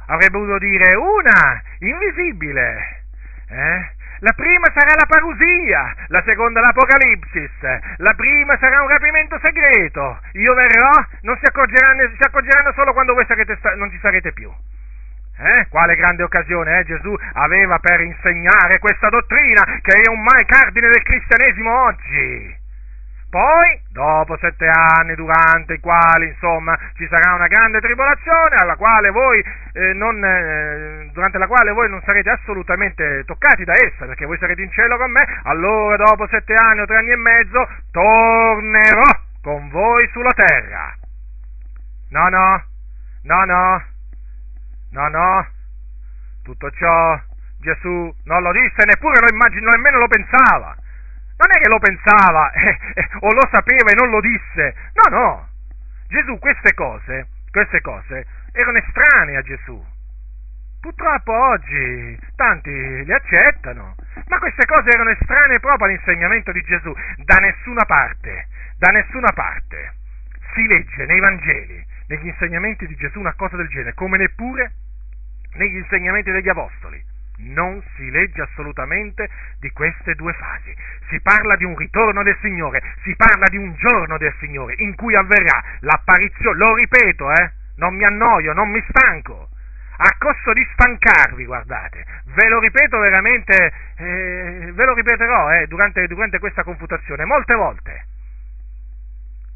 Avrebbe voluto dire una, invisibile. Eh? La prima sarà la parusia, la seconda l'Apocalipsis. La prima sarà un rapimento segreto. Io verrò, non si accorgeranno, si accorgeranno solo quando voi sarete, non ci sarete più. Eh? Quale grande occasione eh? Gesù aveva per insegnare questa dottrina che è un mai cardine del cristianesimo oggi. Poi, dopo sette anni, durante i quali, insomma, ci sarà una grande tribolazione, voi, eh, non, eh, durante la quale voi non sarete assolutamente toccati da essa, perché voi sarete in cielo con me, allora dopo sette anni o tre anni e mezzo tornerò con voi sulla terra. No, no, no, no, no, no, tutto ciò Gesù non lo disse, neppure lo immaginò, nemmeno lo pensava non è che lo pensava eh, eh, o lo sapeva e non lo disse. No, no. Gesù queste cose, queste cose erano estranee a Gesù. Purtroppo oggi tanti li accettano, ma queste cose erano estranee proprio all'insegnamento di Gesù. Da nessuna parte, da nessuna parte si legge nei Vangeli, negli insegnamenti di Gesù una cosa del genere, come neppure negli insegnamenti degli Apostoli non si legge assolutamente di queste due fasi. Si parla di un ritorno del Signore, si parla di un giorno del Signore in cui avverrà l'apparizione, lo ripeto, eh, non mi annoio, non mi stanco, a costo di stancarvi, guardate, ve lo ripeto veramente, eh, ve lo ripeterò eh, durante, durante, questa confutazione, molte volte,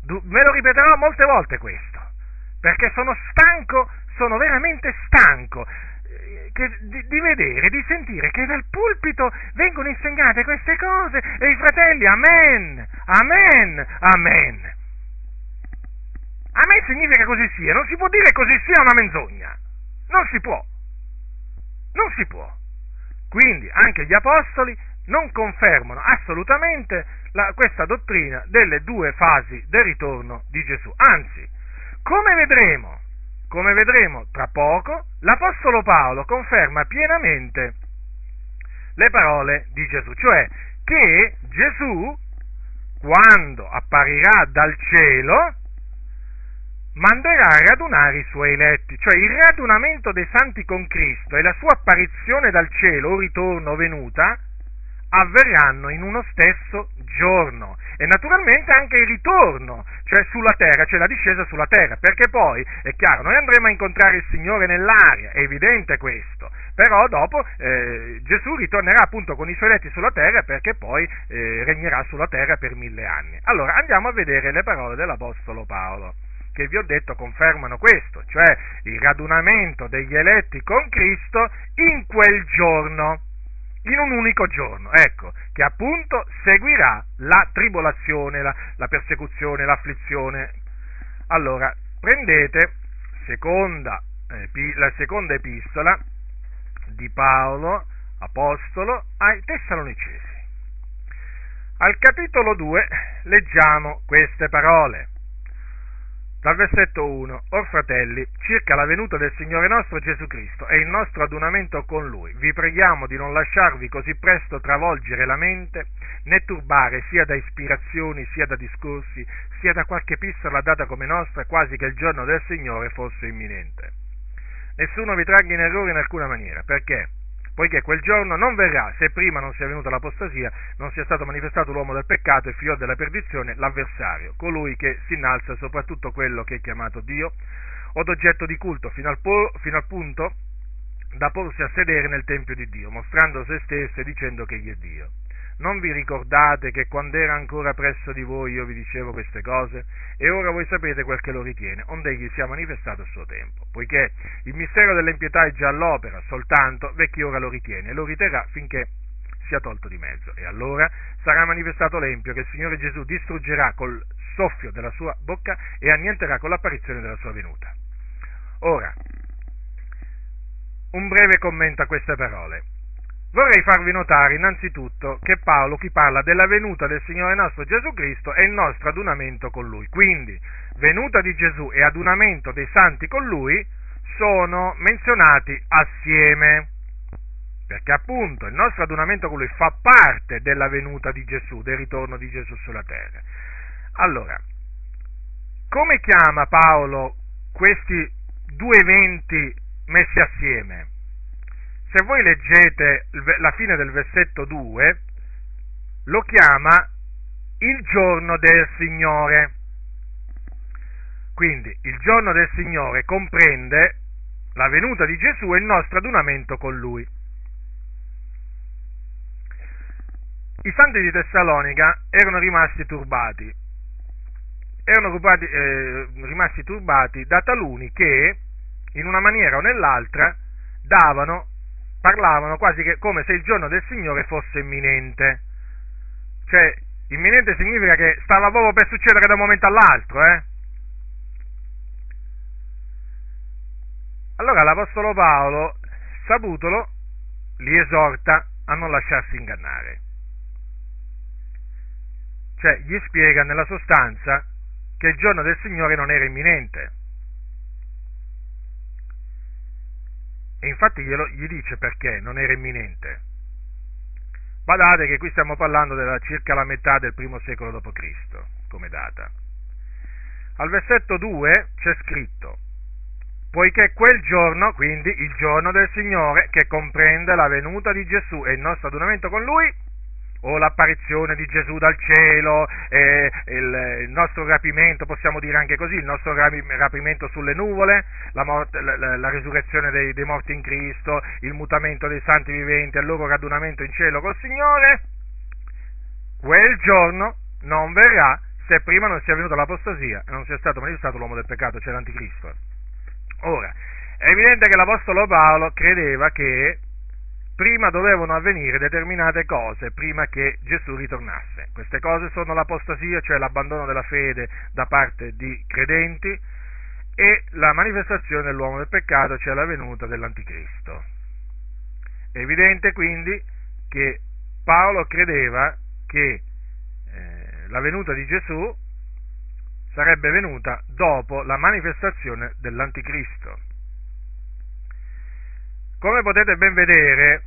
du- ve lo ripeterò molte volte questo, perché sono stanco, sono veramente stanco che, di, di, vedere, di sentire che dal pulpito vengono insegnate queste cose e i fratelli, amen, amen, amen. Amen significa così sia, non si può dire così sia una menzogna, non si può, non si può. Quindi anche gli apostoli non confermano assolutamente la, questa dottrina delle due fasi del ritorno di Gesù. Anzi, come vedremo come vedremo tra poco, l'Apostolo Paolo conferma pienamente le parole di Gesù, cioè che Gesù quando apparirà dal cielo, manderà a radunare i suoi eletti, cioè il radunamento dei santi con Cristo e la sua apparizione dal cielo o ritorno venuta avverranno in uno stesso giorno. E naturalmente anche il ritorno, cioè sulla terra, cioè la discesa sulla terra, perché poi è chiaro, noi andremo a incontrare il Signore nell'aria, è evidente questo, però dopo eh, Gesù ritornerà appunto con i suoi letti sulla terra perché poi eh, regnerà sulla terra per mille anni. Allora andiamo a vedere le parole dell'Apostolo Paolo che vi ho detto confermano questo, cioè il radunamento degli eletti con Cristo in quel giorno in un unico giorno, ecco, che appunto seguirà la tribolazione, la, la persecuzione, l'afflizione. Allora, prendete seconda, eh, la seconda epistola di Paolo, apostolo, ai Tessalonicesi. Al capitolo 2 leggiamo queste parole. Dal versetto 1, Or fratelli, circa la venuta del Signore nostro Gesù Cristo e il nostro adunamento con Lui, vi preghiamo di non lasciarvi così presto travolgere la mente, né turbare sia da ispirazioni, sia da discorsi, sia da qualche epistola data come nostra, quasi che il giorno del Signore fosse imminente. Nessuno vi tragga in errore in alcuna maniera, perché? Poiché quel giorno non verrà se prima non sia venuta l'apostasia, non sia stato manifestato l'uomo del peccato e figlio della perdizione, l'avversario, colui che si innalza soprattutto quello che è chiamato Dio, o d'oggetto di culto, fino al, po- fino al punto da porsi a sedere nel Tempio di Dio, mostrando se stesso e dicendo che egli è Dio. Non vi ricordate che quando era ancora presso di voi io vi dicevo queste cose? E ora voi sapete quel che lo ritiene, onde egli sia manifestato a suo tempo. Poiché il mistero dell'impietà è già all'opera, soltanto vecchi ora lo ritiene e lo riterrà finché sia tolto di mezzo. E allora sarà manifestato l'empio che il Signore Gesù distruggerà col soffio della sua bocca e annienterà con l'apparizione della sua venuta. Ora, un breve commento a queste parole. Vorrei farvi notare innanzitutto che Paolo qui parla della venuta del Signore nostro Gesù Cristo e il nostro adunamento con Lui. Quindi, venuta di Gesù e adunamento dei santi con Lui sono menzionati assieme. Perché appunto il nostro adunamento con Lui fa parte della venuta di Gesù, del ritorno di Gesù sulla terra. Allora, come chiama Paolo questi due eventi messi assieme? Se voi leggete la fine del versetto 2, lo chiama il giorno del Signore. Quindi il giorno del Signore comprende la venuta di Gesù e il nostro adunamento con Lui. I santi di Tessalonica erano rimasti turbati, erano rubati, eh, rimasti turbati da taluni che, in una maniera o nell'altra, davano parlavano quasi che, come se il giorno del Signore fosse imminente. Cioè, imminente significa che stava proprio per succedere da un momento all'altro, eh? Allora l'Apostolo Paolo, saputolo, li esorta a non lasciarsi ingannare. Cioè, gli spiega nella sostanza che il giorno del Signore non era imminente E infatti glielo, gli dice perché non era imminente. Badate che qui stiamo parlando della circa la metà del primo secolo d.C. come data. Al versetto 2 c'è scritto, poiché quel giorno, quindi il giorno del Signore, che comprende la venuta di Gesù e il nostro adunamento con Lui, o l'apparizione di Gesù dal cielo, eh, il, il, nostro rapimento, possiamo dire anche così, il nostro rapimento sulle nuvole, la, morte, la, la resurrezione dei, dei, morti in Cristo, il mutamento dei santi viventi, il loro radunamento in cielo col Signore, quel giorno non verrà se prima non sia venuta l'apostasia e non sia stato manifestato l'uomo del peccato, cioè l'anticristo. Ora, è evidente che l'Apostolo Paolo credeva che prima dovevano avvenire determinate cose prima che Gesù ritornasse. Queste cose sono l'apostasia, cioè l'abbandono della fede da parte di credenti, e la manifestazione dell'uomo del peccato, cioè la venuta dell'anticristo. È evidente quindi che Paolo credeva che eh, la venuta di Gesù sarebbe venuta dopo la manifestazione dell'anticristo. Come potete ben vedere,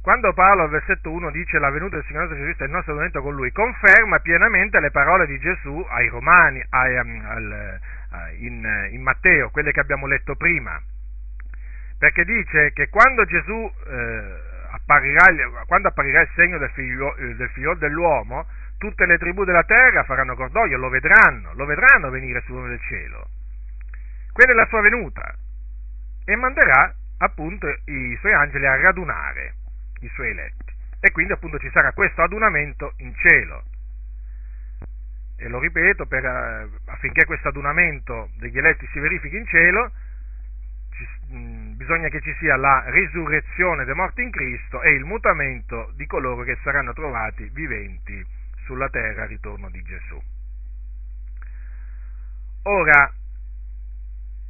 quando Paolo al versetto 1 dice la venuta del Signore Gesù Cristo è il nostro momento con Lui, conferma pienamente le parole di Gesù ai Romani, ai, al, in, in, Matteo, quelle che abbiamo letto prima. Perché dice che quando Gesù eh, apparirà, quando apparirà il segno del figlio, del figlio dell'uomo, tutte le tribù della terra faranno cordoglio, lo vedranno, lo vedranno venire sull'uomo del cielo. Quella è la sua venuta. E manderà appunto i suoi angeli a radunare i suoi eletti. E quindi appunto ci sarà questo adunamento in cielo. E lo ripeto, per, eh, affinché questo adunamento degli eletti si verifichi in cielo, ci, mh, bisogna che ci sia la risurrezione dei morti in Cristo e il mutamento di coloro che saranno trovati viventi sulla terra al ritorno di Gesù. Ora,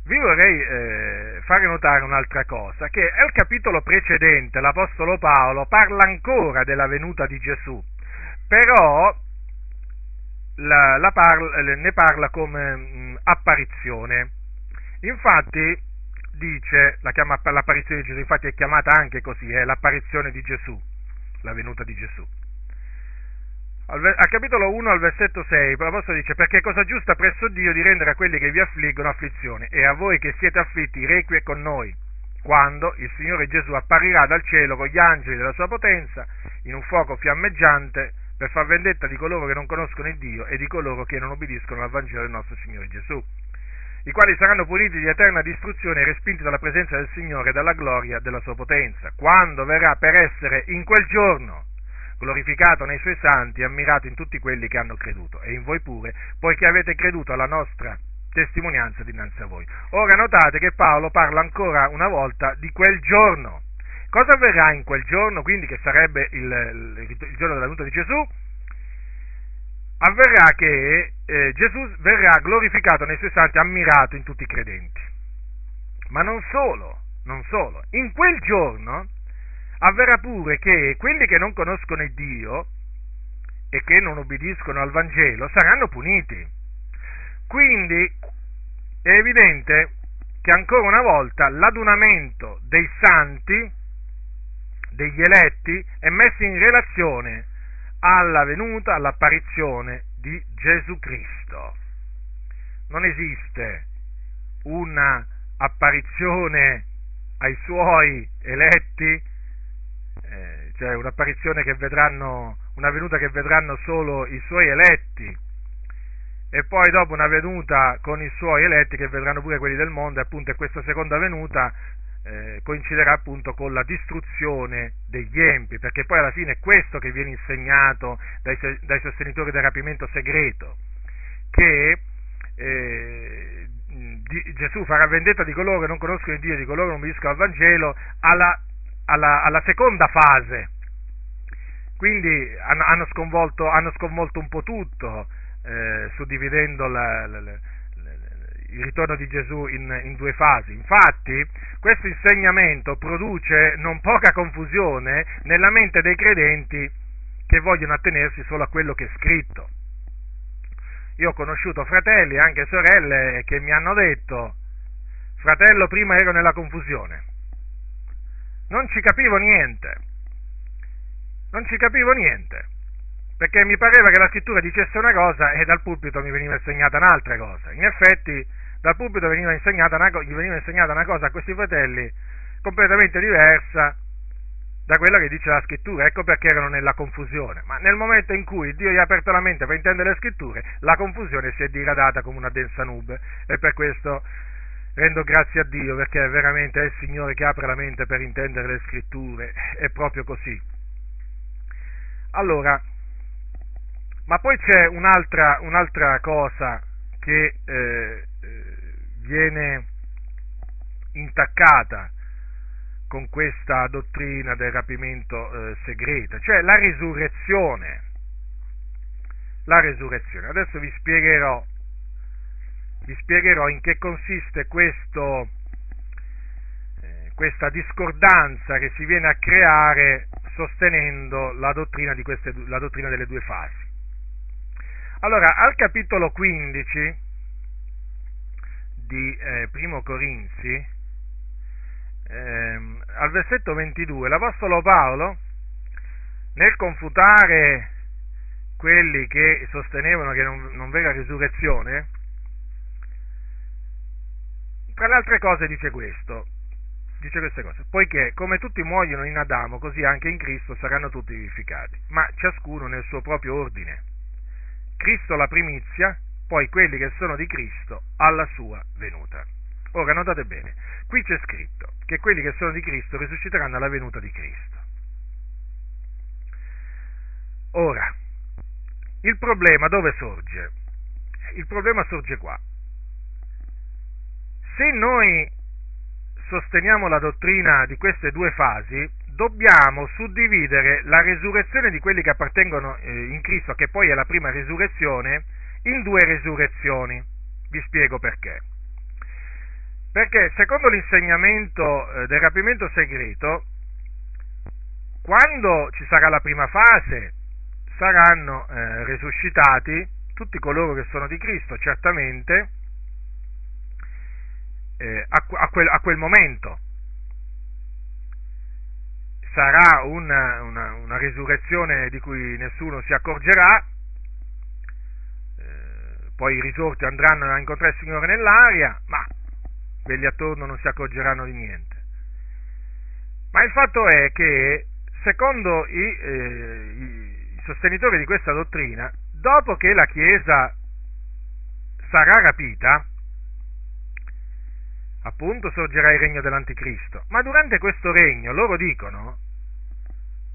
vi vorrei eh, fare notare un'altra cosa, che al capitolo precedente l'Apostolo Paolo parla ancora della venuta di Gesù, però la, la parla, ne parla come mh, apparizione. Infatti dice, la chiama l'apparizione di Gesù, infatti è chiamata anche così, è l'apparizione di Gesù, la venuta di Gesù. Al, capitolo 1 al versetto 6 l'Apostolo dice perché è cosa giusta presso Dio di rendere a quelli che vi affliggono afflizione e a voi che siete afflitti requie con noi quando il Signore Gesù apparirà dal cielo con gli angeli della sua potenza in un fuoco fiammeggiante per far vendetta di coloro che non conoscono il Dio e di coloro che non obbediscono al Vangelo del nostro Signore Gesù i quali saranno puniti di eterna distruzione e respinti dalla presenza del Signore e dalla gloria della sua potenza. Quando verrà per essere in quel giorno glorificato nei suoi santi ammirato in tutti quelli che hanno creduto, e in voi pure, poiché avete creduto alla nostra testimonianza dinanzi a voi. Ora notate che Paolo parla ancora una volta di quel giorno. Cosa avverrà in quel giorno, quindi che sarebbe il, il, il giorno della venuta di Gesù? Avverrà che eh, Gesù verrà glorificato nei suoi santi, ammirato in tutti i credenti. Ma non solo, non solo. In quel giorno avverrà pure che quelli che non conoscono il Dio e che non obbediscono al Vangelo saranno puniti. Quindi è evidente che ancora una volta l'adunamento dei santi, degli eletti, è messo in relazione alla venuta, all'apparizione di Gesù Cristo. Non esiste una apparizione ai suoi eletti eh, cioè un'apparizione che vedranno, una venuta che vedranno solo i suoi eletti. E poi dopo una venuta con i suoi eletti che vedranno pure quelli del mondo appunto e questa seconda venuta eh, coinciderà appunto con la distruzione degli empi, perché poi alla fine è questo che viene insegnato dai, dai sostenitori del rapimento segreto, che eh, di, Gesù farà vendetta di coloro che non conoscono il Dio, di coloro che non obbediscono al Vangelo, alla alla, alla seconda fase. Quindi hanno, hanno, sconvolto, hanno sconvolto, un po' tutto, eh, suddividendo la, la, la, il ritorno di Gesù in, in, due fasi. Infatti, questo insegnamento produce non poca confusione nella mente dei credenti che vogliono attenersi solo a quello che è scritto. Io ho conosciuto fratelli e anche sorelle che mi hanno detto, fratello, prima ero nella confusione, non ci capivo niente, non ci capivo niente, perché mi pareva che la scrittura dicesse una cosa e dal pulpito mi veniva insegnata un'altra cosa. In effetti dal pulpito veniva insegnata una, gli veniva insegnata una cosa a questi fratelli completamente diversa da quella che dice la scrittura, ecco perché erano nella confusione, ma nel momento in cui Dio gli ha aperto la mente per intendere le scritture, la confusione si è diradata come una densa nube. E per questo Rendo grazie a Dio perché veramente è il Signore che apre la mente per intendere le scritture, è proprio così. Allora, ma poi c'è un'altra, un'altra cosa che eh, viene intaccata con questa dottrina del rapimento eh, segreto, cioè la risurrezione. La risurrezione. Adesso vi spiegherò vi spiegherò in che consiste questo, eh, questa discordanza che si viene a creare sostenendo la dottrina, queste, la dottrina delle due fasi. Allora, al capitolo 15 di eh, Primo Corinzi, ehm, al versetto 22, l'Apostolo Paolo nel confutare quelli che sostenevano che non, non vera risurrezione, tra le altre cose dice questo, dice queste cose, poiché come tutti muoiono in Adamo, così anche in Cristo saranno tutti vivificati, ma ciascuno nel suo proprio ordine. Cristo la primizia, poi quelli che sono di Cristo alla sua venuta. Ora notate bene, qui c'è scritto che quelli che sono di Cristo risusciteranno alla venuta di Cristo. Ora, il problema dove sorge? Il problema sorge qua. Se noi sosteniamo la dottrina di queste due fasi, dobbiamo suddividere la resurrezione di quelli che appartengono eh, in Cristo, che poi è la prima resurrezione, in due resurrezioni. Vi spiego perché. Perché secondo l'insegnamento eh, del rapimento segreto, quando ci sarà la prima fase, saranno eh, risuscitati tutti coloro che sono di Cristo, certamente, eh, a, a, quel, a, quel, momento. Sarà una, una, una, risurrezione di cui nessuno si accorgerà, eh, poi i risorti andranno a incontrare il Signore nell'aria, ma quelli attorno non si accorgeranno di niente. Ma il fatto è che, secondo i, eh, i sostenitori di questa dottrina, dopo che la Chiesa sarà rapita, appunto sorgerà il regno dell'anticristo. Ma durante questo regno loro dicono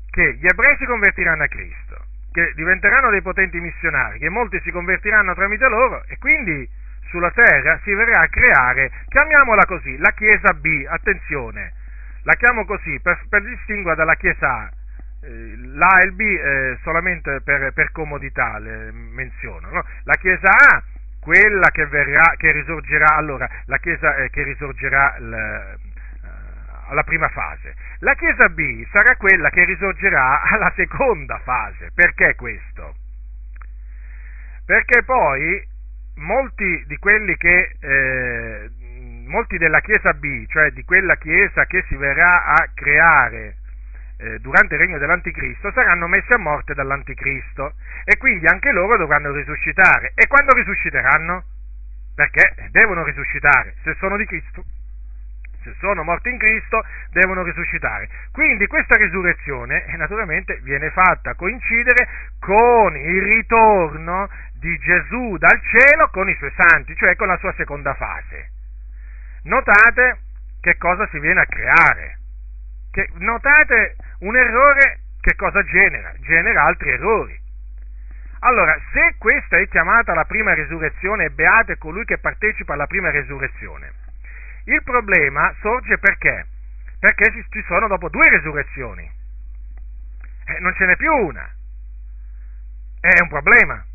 che gli ebrei si convertiranno a Cristo, che diventeranno dei potenti missionari, che molti si convertiranno tramite loro e quindi sulla terra si verrà a creare, chiamiamola così, la Chiesa B, attenzione, la chiamo così per, per distinguerla dalla Chiesa A. Eh, L'A e il B eh, solamente per, per comodità le menziono. No? La Chiesa A quella che, verrà, che risorgerà, allora, la Chiesa eh, che risorgerà l, eh, alla prima fase. La Chiesa B sarà quella che risorgerà alla seconda fase. Perché questo? Perché poi molti di quelli che, eh, molti della Chiesa B, cioè di quella Chiesa che si verrà a creare eh, durante il regno dell'Anticristo saranno messi a morte dall'Anticristo e quindi anche loro dovranno risuscitare. E quando risusciteranno? Perché devono risuscitare, se sono di Cristo. Se sono morti in Cristo, devono risuscitare. Quindi questa risurrezione eh, naturalmente viene fatta coincidere con il ritorno di Gesù dal cielo con i suoi santi, cioè con la sua seconda fase. Notate che cosa si viene a creare. Che, notate un errore che cosa genera? Genera altri errori. Allora, se questa è chiamata la prima resurrezione e beato è colui che partecipa alla prima resurrezione, il problema sorge perché? Perché ci sono dopo due resurrezioni. Eh, non ce n'è più una. È un problema.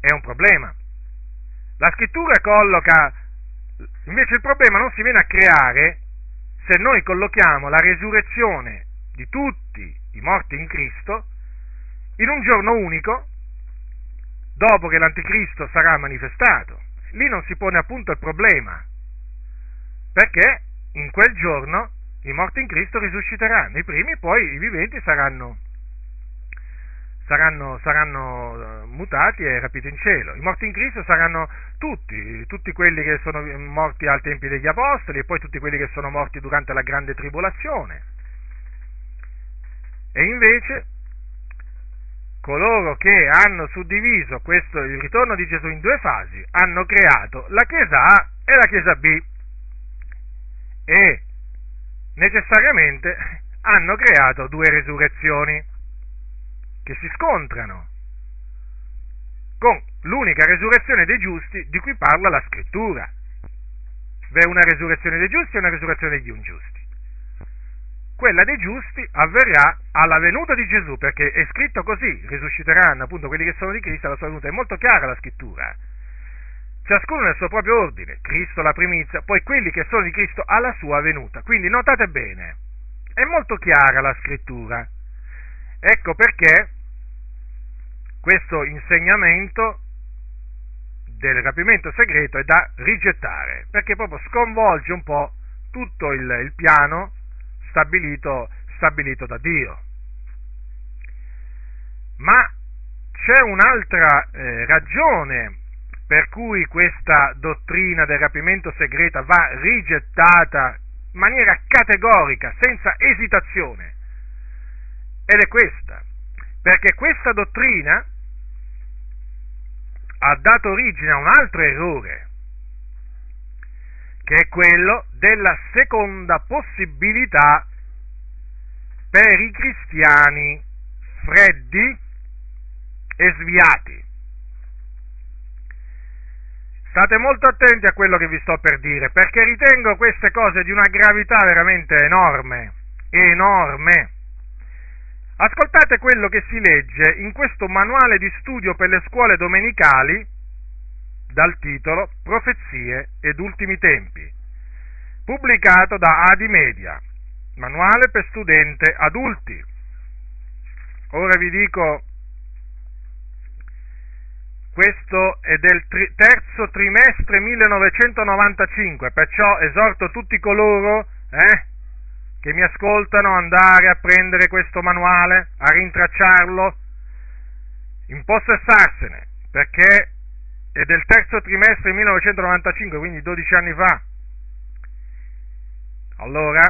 È un problema. La scrittura colloca, invece il problema non si viene a creare se noi collochiamo la resurrezione di tutti i morti in Cristo in un giorno unico, dopo che l'anticristo sarà manifestato. Lì non si pone appunto il problema, perché in quel giorno i morti in Cristo risusciteranno, i primi poi i viventi saranno, saranno, saranno eh, mutati e rapiti in cielo. I morti in Cristo saranno tutti, tutti quelli che sono morti al tempi degli Apostoli e poi tutti quelli che sono morti durante la grande tribolazione. E invece coloro che hanno suddiviso questo, il ritorno di Gesù in due fasi hanno creato la Chiesa A e la Chiesa B e necessariamente hanno creato due resurrezioni che si scontrano con l'unica resurrezione dei giusti di cui parla la scrittura. V'è una resurrezione dei giusti e una resurrezione degli ingiusti quella dei giusti avverrà alla venuta di Gesù, perché è scritto così, risusciteranno appunto quelli che sono di Cristo alla sua venuta, è molto chiara la scrittura. Ciascuno nel suo proprio ordine, Cristo la primizia, poi quelli che sono di Cristo alla sua venuta. Quindi notate bene, è molto chiara la scrittura. Ecco perché questo insegnamento del rapimento segreto è da rigettare, perché proprio sconvolge un po' tutto il, il piano stabilito, stabilito da Dio. Ma c'è un'altra eh, ragione per cui questa dottrina del rapimento segreto va rigettata in maniera categorica, senza esitazione. Ed è questa, perché questa dottrina ha dato origine a un altro errore, che è quello della seconda possibilità per i cristiani freddi e sviati. State molto attenti a quello che vi sto per dire, perché ritengo queste cose di una gravità veramente enorme, enorme. Ascoltate quello che si legge in questo manuale di studio per le scuole domenicali dal titolo Profezie ed ultimi tempi, pubblicato da Adi Media, manuale per studenti adulti. Ora vi dico questo è del tri- terzo trimestre 1995, perciò esorto tutti coloro eh, che mi ascoltano andare a prendere questo manuale, a rintracciarlo, impossessarsene, perché è del terzo trimestre 1995, quindi 12 anni fa. Allora,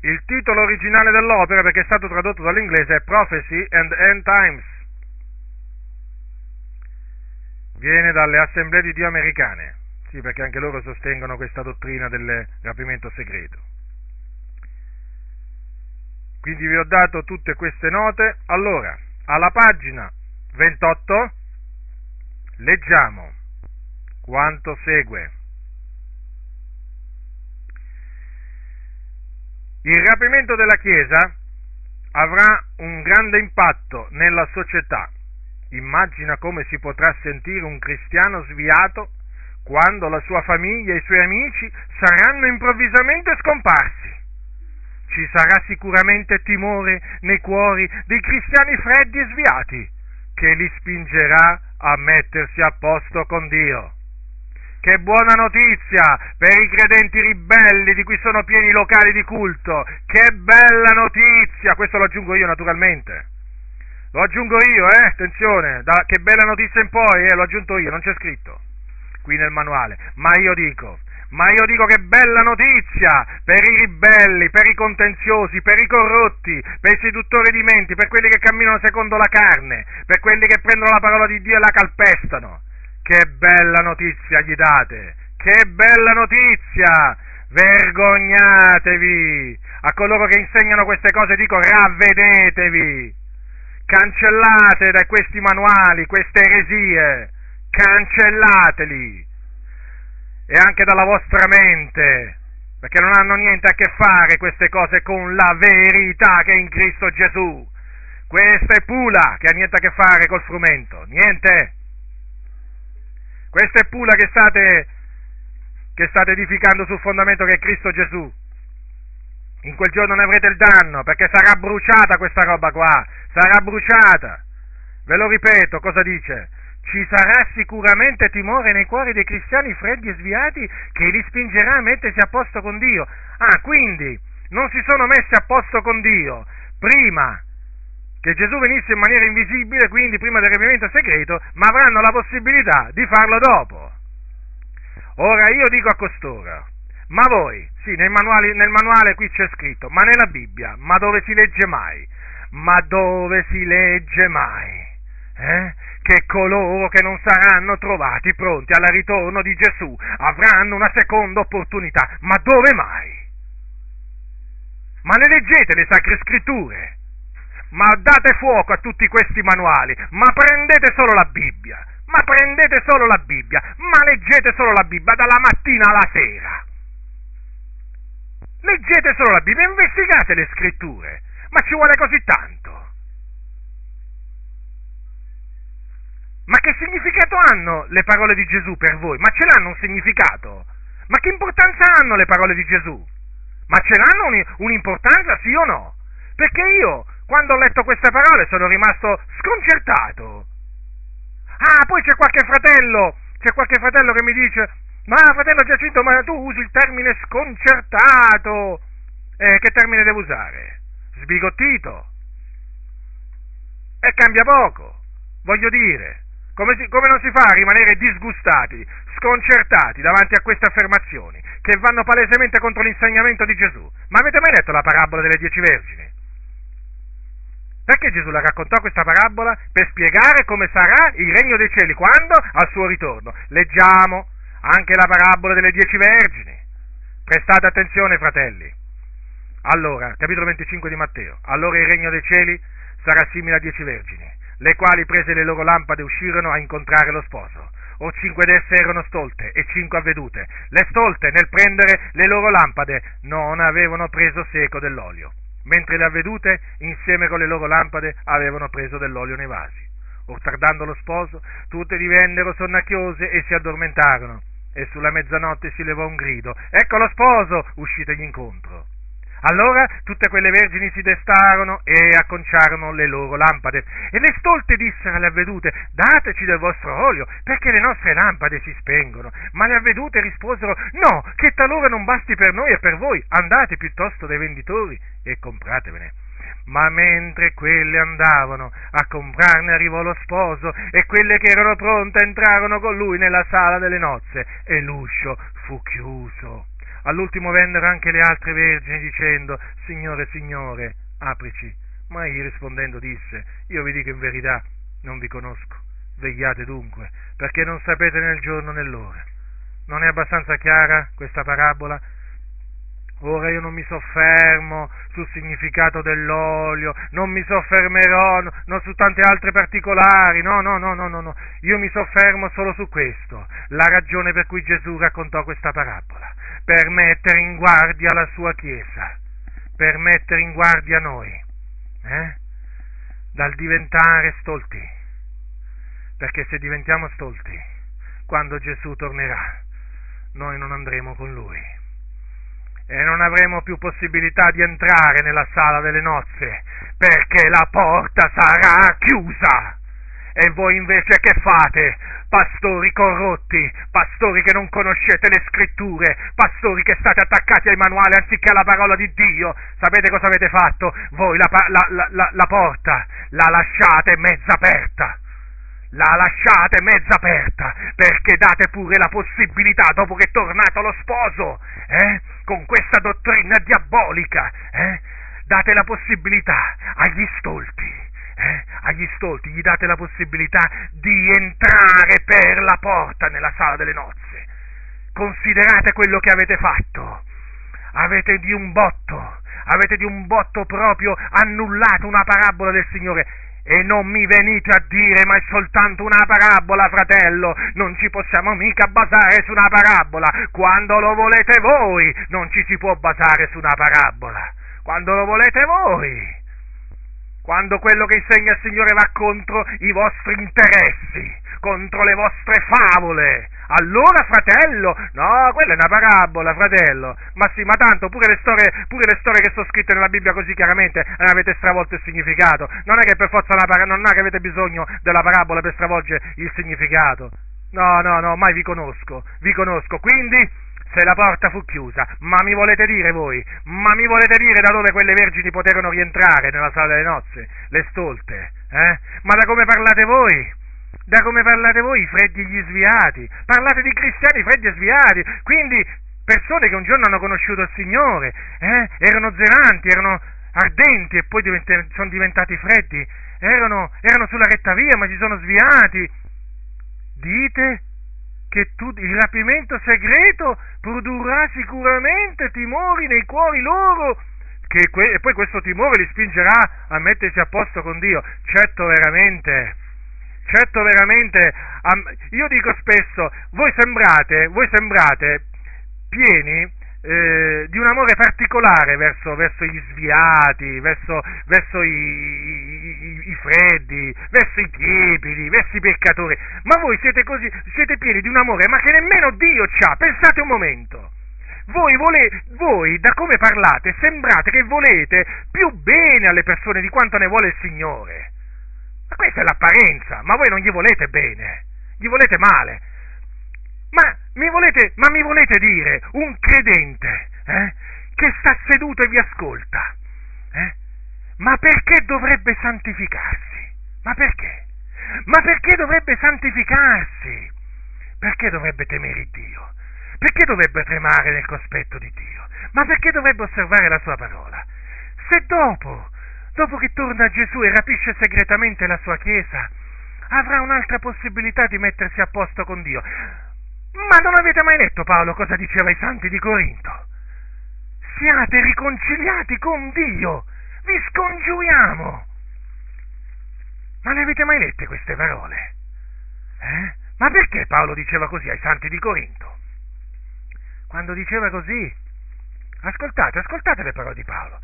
il titolo originale dell'opera, perché è stato tradotto dall'inglese, è Prophecy and End Times viene dalle assemblee di Dio americane, sì, perché anche loro sostengono questa dottrina del rapimento segreto. Quindi vi ho dato tutte queste note. Allora, alla pagina 28 leggiamo quanto segue. Il rapimento della Chiesa avrà un grande impatto nella società Immagina come si potrà sentire un cristiano sviato quando la sua famiglia e i suoi amici saranno improvvisamente scomparsi. Ci sarà sicuramente timore nei cuori dei cristiani freddi e sviati, che li spingerà a mettersi a posto con Dio. Che buona notizia per i credenti ribelli di cui sono pieni i locali di culto. Che bella notizia! Questo lo aggiungo io naturalmente. Lo aggiungo io, eh? Attenzione, da che bella notizia in poi, eh? L'ho aggiunto io, non c'è scritto qui nel manuale. Ma io dico, ma io dico che bella notizia per i ribelli, per i contenziosi, per i corrotti, per i seduttori di menti, per quelli che camminano secondo la carne, per quelli che prendono la parola di Dio e la calpestano. Che bella notizia gli date! Che bella notizia! Vergognatevi! A coloro che insegnano queste cose dico ravvedetevi! cancellate da questi manuali queste eresie, cancellateli e anche dalla vostra mente, perché non hanno niente a che fare queste cose con la verità che è in Cristo Gesù. Questa è pula che ha niente a che fare col frumento, niente. Questa è pula che state, che state edificando sul fondamento che è Cristo Gesù. In quel giorno ne avrete il danno, perché sarà bruciata questa roba qua, sarà bruciata. Ve lo ripeto, cosa dice? Ci sarà sicuramente timore nei cuori dei cristiani freddi e sviati che li spingerà a mettersi a posto con Dio. Ah, quindi non si sono messi a posto con Dio prima che Gesù venisse in maniera invisibile, quindi prima del rapimento segreto, ma avranno la possibilità di farlo dopo. Ora io dico a costoro, ma voi, sì, nel manuale, nel manuale qui c'è scritto, ma nella Bibbia, ma dove si legge mai? Ma dove si legge mai? Eh? Che coloro che non saranno trovati pronti al ritorno di Gesù avranno una seconda opportunità. Ma dove mai? Ma ne leggete le sacre scritture? Ma date fuoco a tutti questi manuali, ma prendete solo la Bibbia, ma prendete solo la Bibbia, ma leggete solo la Bibbia dalla mattina alla sera. Leggete solo la Bibbia, investigate le scritture, ma ci vuole così tanto. Ma che significato hanno le parole di Gesù per voi? Ma ce l'hanno un significato? Ma che importanza hanno le parole di Gesù? Ma ce l'hanno un'importanza, sì o no? Perché io, quando ho letto queste parole, sono rimasto sconcertato. Ah, poi c'è qualche fratello, c'è qualche fratello che mi dice, ma fratello Giacinto, ma tu usi il termine sconcertato. Eh, che termine devo usare? Sbigottito. E cambia poco, voglio dire. Come, si, come, non si fa a rimanere disgustati, sconcertati davanti a queste affermazioni che vanno palesemente contro l'insegnamento di Gesù? Ma avete mai letto la parabola delle dieci vergini? Perché Gesù la raccontò questa parabola? Per spiegare come sarà il regno dei cieli quando? Al suo ritorno. Leggiamo anche la parabola delle dieci vergini. Prestate attenzione, fratelli. Allora, capitolo 25 di Matteo. Allora il regno dei cieli sarà simile a dieci vergini, le quali prese le loro lampade uscirono a incontrare lo sposo. O cinque d'esse erano stolte e cinque avvedute. Le stolte, nel prendere le loro lampade, non avevano preso seco dell'olio, mentre le avvedute, insieme con le loro lampade, avevano preso dell'olio nei vasi. Or tardando lo sposo, tutte divennero sonnacchiose e si addormentarono. E sulla mezzanotte si levò un grido: Ecco lo sposo! Uscitegli incontro. Allora tutte quelle vergini si destarono e acconciarono le loro lampade. E le stolte dissero alle avvedute, dateci del vostro olio, perché le nostre lampade si spengono. Ma le avvedute risposero, no, che talora non basti per noi e per voi, andate piuttosto dai venditori e compratevene. Ma mentre quelle andavano a comprarne arrivò lo sposo e quelle che erano pronte entrarono con lui nella sala delle nozze e l'uscio fu chiuso. All'ultimo vennero anche le altre vergini dicendo, Signore, Signore, aprici. Ma egli rispondendo disse, Io vi dico in verità, non vi conosco. Vegliate dunque, perché non sapete nel giorno né l'ora. Non è abbastanza chiara questa parabola? Ora io non mi soffermo sul significato dell'olio, non mi soffermerò no, no, su tante altre particolari, no, no, no, no, no, no, io mi soffermo solo su questo, la ragione per cui Gesù raccontò questa parabola. Per mettere in guardia la sua Chiesa, per mettere in guardia noi, eh? dal diventare stolti, perché se diventiamo stolti, quando Gesù tornerà, noi non andremo con Lui e non avremo più possibilità di entrare nella sala delle nozze, perché la porta sarà chiusa. E voi invece che fate? pastori corrotti, pastori che non conoscete le scritture, pastori che state attaccati ai manuali anziché alla parola di Dio, sapete cosa avete fatto? Voi la, la, la, la porta la lasciate mezza aperta la lasciate mezza aperta perché date pure la possibilità, dopo che è tornato lo sposo, eh, con questa dottrina diabolica, eh, date la possibilità agli stolti eh, agli stolti gli date la possibilità di entrare per la porta nella sala delle nozze. Considerate quello che avete fatto. Avete di un botto, avete di un botto proprio annullato una parabola del Signore. E non mi venite a dire, ma è soltanto una parabola, fratello, non ci possiamo mica basare su una parabola. Quando lo volete voi, non ci si può basare su una parabola. Quando lo volete voi quando quello che insegna il Signore va contro i vostri interessi, contro le vostre favole. Allora, fratello, no, quella è una parabola, fratello. Ma sì, ma tanto pure le storie, pure le storie che sono scritte nella Bibbia così chiaramente ne avete stravolto il significato. Non è che per forza una parabola, non è che avete bisogno della parabola per stravolgere il significato. No, no, no, mai vi conosco, vi conosco. Quindi se la porta fu chiusa. Ma mi volete dire voi, ma mi volete dire da dove quelle vergini poterono rientrare nella sala delle nozze? Le stolte, eh? Ma da come parlate voi? Da come parlate voi, i freddi e gli sviati? Parlate di cristiani freddi e sviati, quindi persone che un giorno hanno conosciuto il Signore, eh? Erano zelanti, erano ardenti e poi divent- sono diventati freddi, erano, erano sulla retta via ma si sono sviati. Dite che tu, il rapimento segreto produrrà sicuramente timori nei cuori loro, que- e poi questo timore li spingerà a mettersi a posto con Dio. Certo, veramente, certo, veramente, io dico spesso, voi sembrate, voi sembrate pieni eh, di un amore particolare verso, verso gli sviati, verso, verso i, i, i, freddi, verso i tiepidi, verso i peccatori, ma voi siete così, siete pieni di un amore, ma che nemmeno Dio c'ha, pensate un momento. Voi, volete, voi, da come parlate, sembrate che volete più bene alle persone di quanto ne vuole il Signore. Ma questa è l'apparenza, ma voi non gli volete bene, gli volete male. Ma mi volete, ma mi volete dire un credente eh, che sta seduto e vi ascolta? Eh? Ma perché dovrebbe santificarsi? Ma perché? Ma perché dovrebbe santificarsi? Perché dovrebbe temere Dio? Perché dovrebbe tremare nel cospetto di Dio? Ma perché dovrebbe osservare la sua parola? Se dopo, dopo che torna Gesù e rapisce segretamente la sua Chiesa, avrà un'altra possibilità di mettersi a posto con Dio. Ma non avete mai letto Paolo cosa diceva ai santi di Corinto? Siate riconciliati con Dio, vi scongiuriamo. Ma le avete mai lette queste parole? Eh? Ma perché Paolo diceva così ai santi di Corinto? Quando diceva così, ascoltate, ascoltate le parole di Paolo.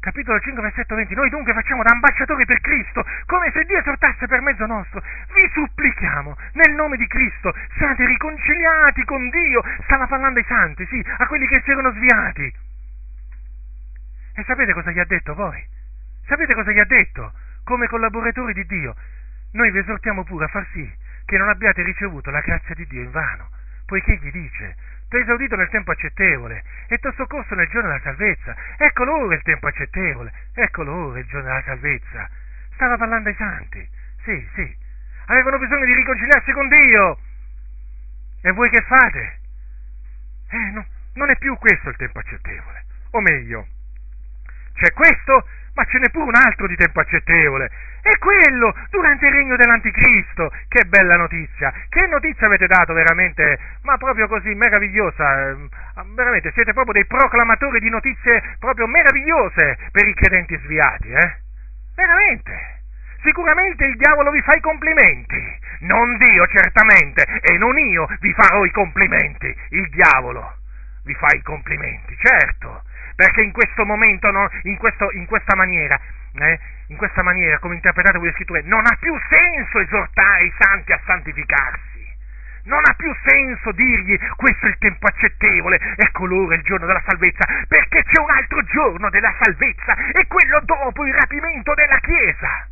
Capitolo 5, versetto 20. Noi dunque facciamo da ambasciatori per Cristo, come se Dio esortasse per mezzo nostro. Vi supplichiamo, nel nome di Cristo, siate riconciliati con Dio. Stava parlando ai santi, sì, a quelli che si erano sviati. E sapete cosa gli ha detto voi? Sapete cosa gli ha detto? Come collaboratori di Dio, noi vi esortiamo pure a far sì che non abbiate ricevuto la grazia di Dio in vano, poiché gli dice, ti ho esaudito nel tempo accettevole e ti ho soccorso nel giorno della salvezza. Eccolo ora il tempo accettevole, eccolo ora il giorno della salvezza. Stava parlando ai santi, sì, sì, avevano bisogno di riconciliarsi con Dio. E voi che fate? Eh, no, non è più questo il tempo accettevole, o meglio, c'è questo, ma ce n'è pure un altro di tempo accettevole. È quello durante il regno dell'anticristo. Che bella notizia! Che notizia avete dato veramente, ma proprio così meravigliosa. Ehm, veramente siete proprio dei proclamatori di notizie proprio meravigliose per i credenti sviati, eh? Veramente. Sicuramente il diavolo vi fa i complimenti. Non Dio, certamente, e non io vi farò i complimenti. Il diavolo vi fa i complimenti, certo perché in questo momento, no, in, questo, in, questa maniera, eh, in questa maniera, come interpretate quelle scritture, non ha più senso esortare i santi a santificarsi. Non ha più senso dirgli questo è il tempo accettevole, ecco l'ora, il giorno della salvezza, perché c'è un altro giorno della salvezza e quello dopo il rapimento della Chiesa.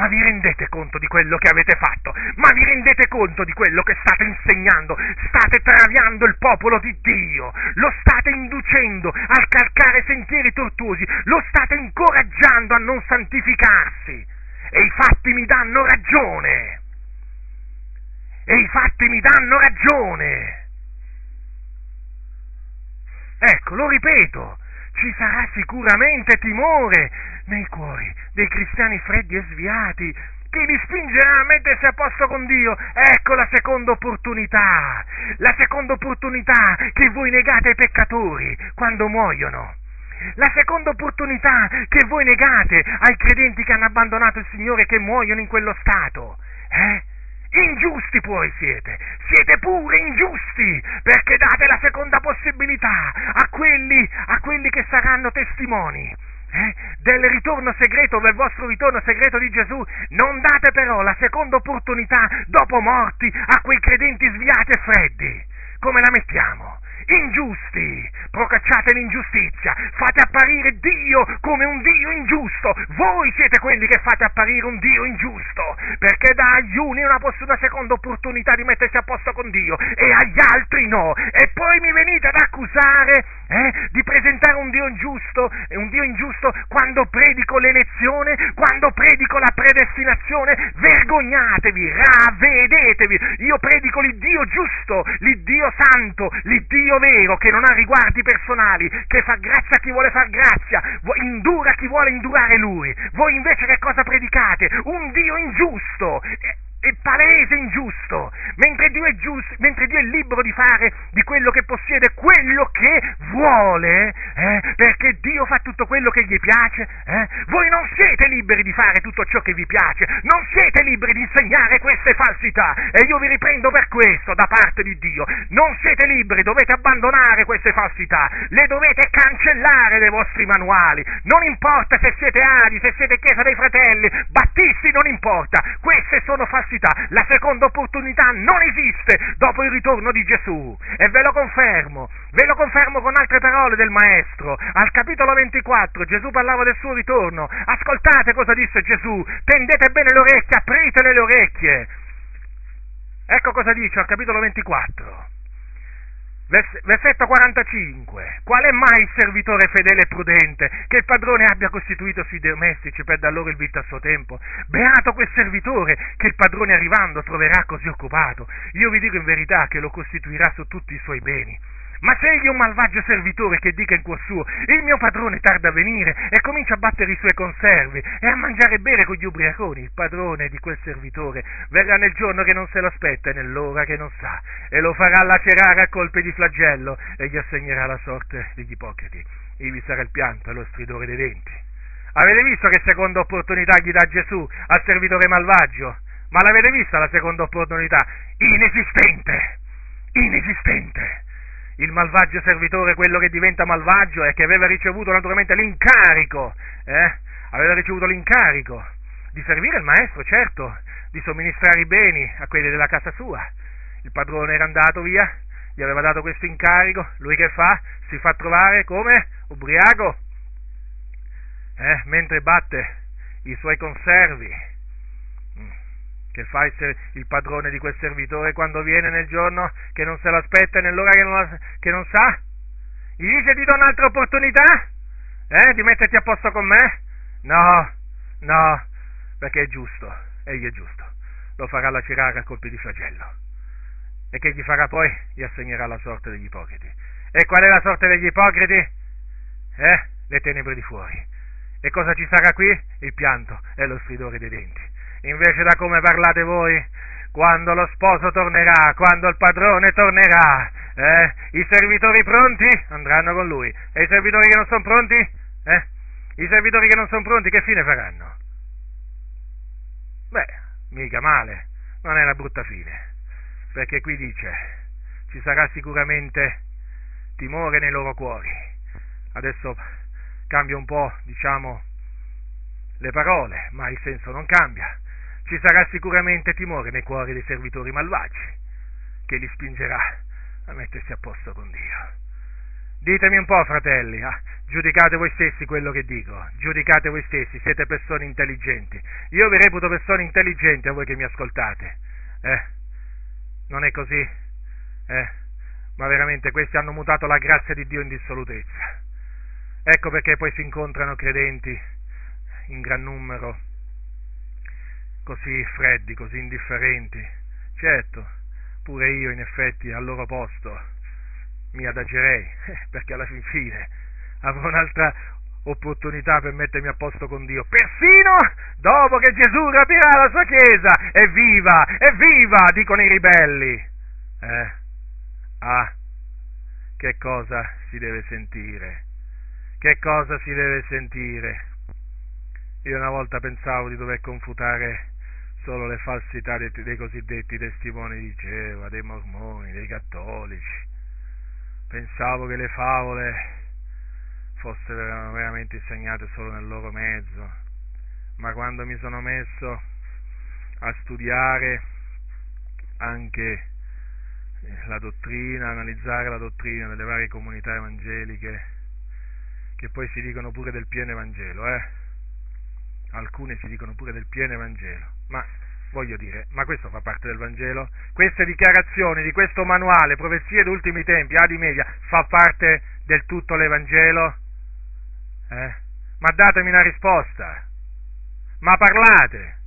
Ma vi rendete conto di quello che avete fatto? Ma vi rendete conto di quello che state insegnando? State traviando il popolo di Dio, lo state inducendo a calcare sentieri tortuosi, lo state incoraggiando a non santificarsi. E i fatti mi danno ragione. E i fatti mi danno ragione. Ecco, lo ripeto, ci sarà sicuramente timore nei cuori dei cristiani freddi e sviati che li spingerà a mettersi a posto con Dio. Ecco la seconda opportunità, la seconda opportunità che voi negate ai peccatori quando muoiono. La seconda opportunità che voi negate ai credenti che hanno abbandonato il Signore e che muoiono in quello stato. Eh? Ingiusti poi siete, siete pure ingiusti, perché date la seconda possibilità a quelli, a quelli che saranno testimoni. Eh, del ritorno segreto, del vostro ritorno segreto di Gesù, non date però la seconda opportunità dopo morti a quei credenti sviati e freddi. Come la mettiamo? Ingiusti, procacciate l'ingiustizia, fate apparire Dio come un Dio ingiusto, voi siete quelli che fate apparire un Dio ingiusto, perché dà agli uni una, una seconda opportunità di mettersi a posto con Dio e agli altri no, e poi mi venite ad accusare eh, di presentare un Dio ingiusto, un Dio ingiusto quando predico l'elezione, quando predico la predestinazione, vergognatevi, ravvedetevi, io predico l'Iddio giusto, l'Iddio santo, l'Iddio vero che non ha riguardi personali, che fa grazia a chi vuole far grazia, indura chi vuole indurare lui. Voi invece che cosa predicate? Un Dio ingiusto è palese ingiusto, mentre Dio è giusto, mentre Dio è libero di fare di quello che possiede quello che vuole, eh, perché Dio fa tutto quello che gli piace, eh? voi non siete liberi di fare tutto ciò che vi piace, non siete liberi di insegnare queste falsità. E io vi riprendo per questo da parte di Dio, non siete liberi, dovete abbandonare queste falsità, le dovete cancellare dai vostri manuali, non importa se siete Adi, se siete Chiesa dei Fratelli, Battisti, non importa, queste sono falsità falsità. La seconda opportunità non esiste dopo il ritorno di Gesù. E ve lo confermo, ve lo confermo con altre parole del Maestro. Al capitolo 24 Gesù parlava del suo ritorno. Ascoltate cosa disse Gesù. Tendete bene le orecchie, apritele le orecchie. Ecco cosa dice al capitolo 24. Versetto 45. Qual è mai il servitore fedele e prudente che il padrone abbia costituito sui domestici per dar loro il vitto a suo tempo? Beato quel servitore che il padrone arrivando troverà così occupato. Io vi dico in verità che lo costituirà su tutti i suoi beni. Ma se egli è un malvagio servitore che dica in cuor suo, il mio padrone tarda a venire e comincia a battere i suoi conservi e a mangiare e bere con gli ubriaconi, il padrone di quel servitore verrà nel giorno che non se lo aspetta e nell'ora che non sa e lo farà lacerare a colpi di flagello e gli assegnerà la sorte degli ipocriti. Ivi sarà il pianto e lo stridore dei denti. Avete visto che seconda opportunità gli dà Gesù al servitore malvagio? Ma l'avete vista la seconda opportunità? Inesistente! Inesistente! Il malvagio servitore, quello che diventa malvagio e che aveva ricevuto naturalmente l'incarico, eh? aveva ricevuto l'incarico di servire il maestro, certo, di somministrare i beni a quelli della casa sua. Il padrone era andato via, gli aveva dato questo incarico, lui che fa? Si fa trovare come? Ubriaco, eh? mentre batte i suoi conservi che fa il, il, padrone di quel servitore quando viene nel giorno che non se l'aspetta e nell'ora che non, la, che non sa? Gli dice ti do un'altra opportunità? Eh, di metterti a posto con me? No, no, perché è giusto, egli è giusto, lo farà lacerare a colpi di flagello. E che gli farà poi? Gli assegnerà la sorte degli ipocriti. E qual è la sorte degli ipocriti? Eh? Le tenebre di fuori. E cosa ci sarà qui? Il pianto e lo stridore dei denti invece da come parlate voi, quando lo sposo tornerà, quando il padrone tornerà, eh, i servitori pronti? Andranno con lui, e i servitori che non sono pronti, eh, i servitori che non sono pronti che fine faranno? Beh, mica male, non è una brutta fine, perché qui dice, ci sarà sicuramente timore nei loro cuori. Adesso cambia un po', diciamo, le parole, ma il senso non cambia ci sarà sicuramente timore nei cuori dei servitori malvagi, che li spingerà a mettersi a posto con Dio. Ditemi un po', fratelli, ah, giudicate voi stessi quello che dico, giudicate voi stessi, siete persone intelligenti. Io vi reputo persone intelligenti a voi che mi ascoltate. Eh? Non è così? Eh? Ma veramente questi hanno mutato la grazia di Dio in dissolutezza. Ecco perché poi si incontrano credenti in gran numero così freddi, così indifferenti. Certo, pure io in effetti al loro posto mi adagerei, perché alla fin fine avrò un'altra opportunità per mettermi a posto con Dio, persino dopo che Gesù rapirà la sua Chiesa. Evviva, evviva, dicono i ribelli. Eh? Ah, che cosa si deve sentire? Che cosa si deve sentire? Io una volta pensavo di dover confutare solo le falsità dei, dei cosiddetti testimoni di Geova, dei mormoni, dei cattolici. Pensavo che le favole fossero veramente insegnate solo nel loro mezzo, ma quando mi sono messo a studiare anche la dottrina, analizzare la dottrina delle varie comunità evangeliche, che poi si dicono pure del pieno Evangelo, eh? Alcune si dicono pure del pieno Evangelo ma voglio dire, ma questo fa parte del Vangelo? Queste dichiarazioni di questo manuale, profezie d'ultimi tempi, Adi Media, fa parte del tutto l'Evangelo? Eh? Ma datemi una risposta. Ma parlate.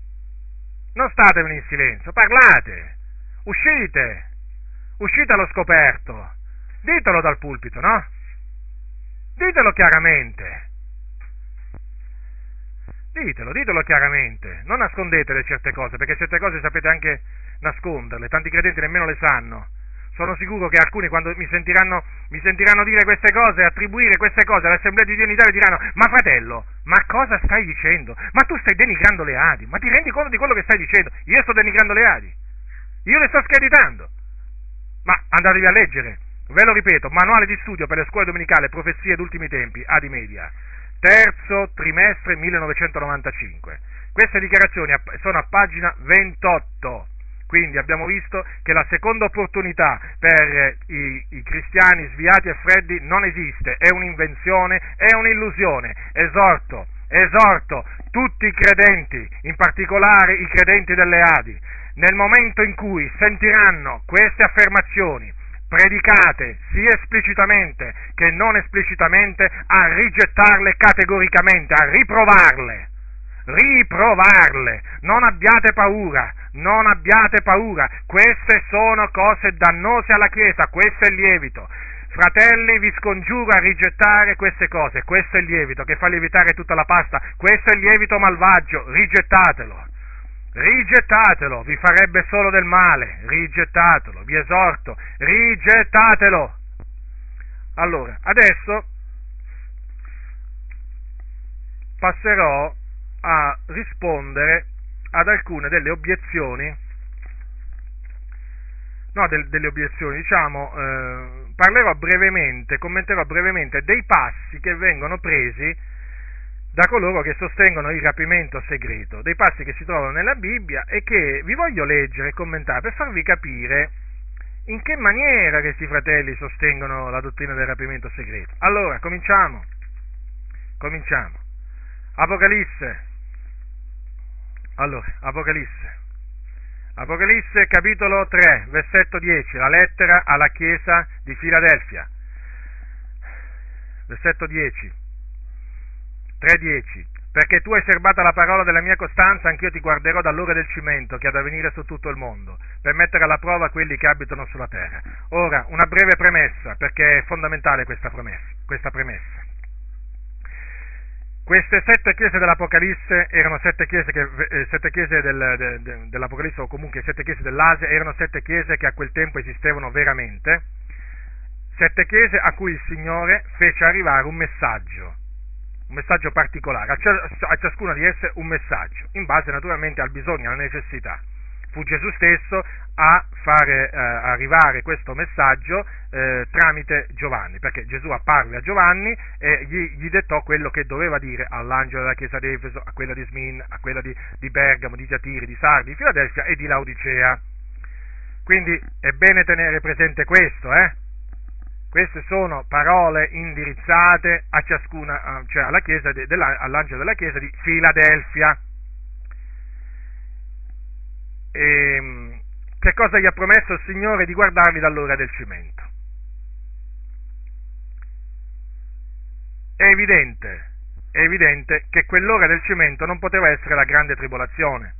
Non statevene in silenzio, parlate. Uscite. Uscite allo scoperto. Ditelo dal pulpito, no? Ditelo chiaramente. Ditelo, ditelo chiaramente, non nascondetele certe cose, perché certe cose sapete anche nasconderle, tanti credenti nemmeno le sanno. Sono sicuro che alcuni quando mi sentiranno, mi sentiranno dire queste cose, attribuire queste cose all'Assemblea di Dio in Italia diranno, ma fratello, ma cosa stai dicendo? Ma tu stai denigrando le Adi, ma ti rendi conto di quello che stai dicendo? Io sto denigrando le Adi, io le sto screditando. Ma andatevi a leggere, ve lo ripeto, manuale di studio per le scuole domenicali, profezie d'ultimi tempi, Adi Media terzo trimestre 1995. Queste dichiarazioni sono a pagina 28. Quindi abbiamo visto che la seconda opportunità per i, i, cristiani sviati e freddi non esiste, è un'invenzione, è un'illusione. Esorto, esorto tutti i credenti, in particolare i credenti delle Adi, nel momento in cui sentiranno queste affermazioni, predicate sia esplicitamente che non esplicitamente a rigettarle categoricamente, a riprovarle. Riprovarle, non abbiate paura, non abbiate paura, queste sono cose dannose alla Chiesa, questo è il lievito. Fratelli, vi scongiuro a rigettare queste cose, questo è il lievito che fa lievitare tutta la pasta, questo è il lievito malvagio, rigettatelo. Rigettatelo, vi farebbe solo del male, rigettatelo, vi esorto, rigettatelo. Allora, adesso passerò a rispondere ad alcune delle obiezioni, no, del, delle obiezioni, diciamo, eh, parlerò brevemente, commenterò brevemente dei passi che vengono presi da coloro che sostengono il rapimento segreto, dei passi che si trovano nella Bibbia e che vi voglio leggere e commentare per farvi capire in che maniera questi fratelli sostengono la dottrina del rapimento segreto. Allora, cominciamo. Cominciamo. Apocalisse. Allora, Apocalisse. Apocalisse capitolo 3, versetto 10, la lettera alla chiesa di Filadelfia. Versetto 10. 3.10 Perché tu hai serbata la parola della mia costanza, anch'io ti guarderò dall'ora del cimento che ha da venire su tutto il mondo, per mettere alla prova quelli che abitano sulla terra. Ora, una breve premessa, perché è fondamentale questa, promessa, questa premessa. Queste sette chiese dell'Apocalisse erano sette chiese, che, eh, sette chiese del, de, de, dell'Apocalisse o comunque sette chiese dell'Asia, erano sette chiese che a quel tempo esistevano veramente, sette chiese a cui il Signore fece arrivare un messaggio un messaggio particolare, a, ciascuna di esse un messaggio, in base naturalmente al bisogno, alla necessità. Fu Gesù stesso a fare eh, arrivare questo messaggio eh, tramite Giovanni, perché Gesù apparve a Giovanni e gli, gli, dettò quello che doveva dire all'angelo della chiesa di Efeso, a quella di Smin, a quella di, di Bergamo, di Giatiri, di Sardi, di Filadelfia e di Laodicea. Quindi è bene tenere presente questo, eh? Queste sono parole indirizzate a ciascuna, cioè alla chiesa de, della, all'angelo della chiesa di Filadelfia. E, ehm, che cosa gli ha promesso il Signore? Di guardarli dall'ora del cimento. È evidente, è evidente che quell'ora del cimento non poteva essere la grande tribolazione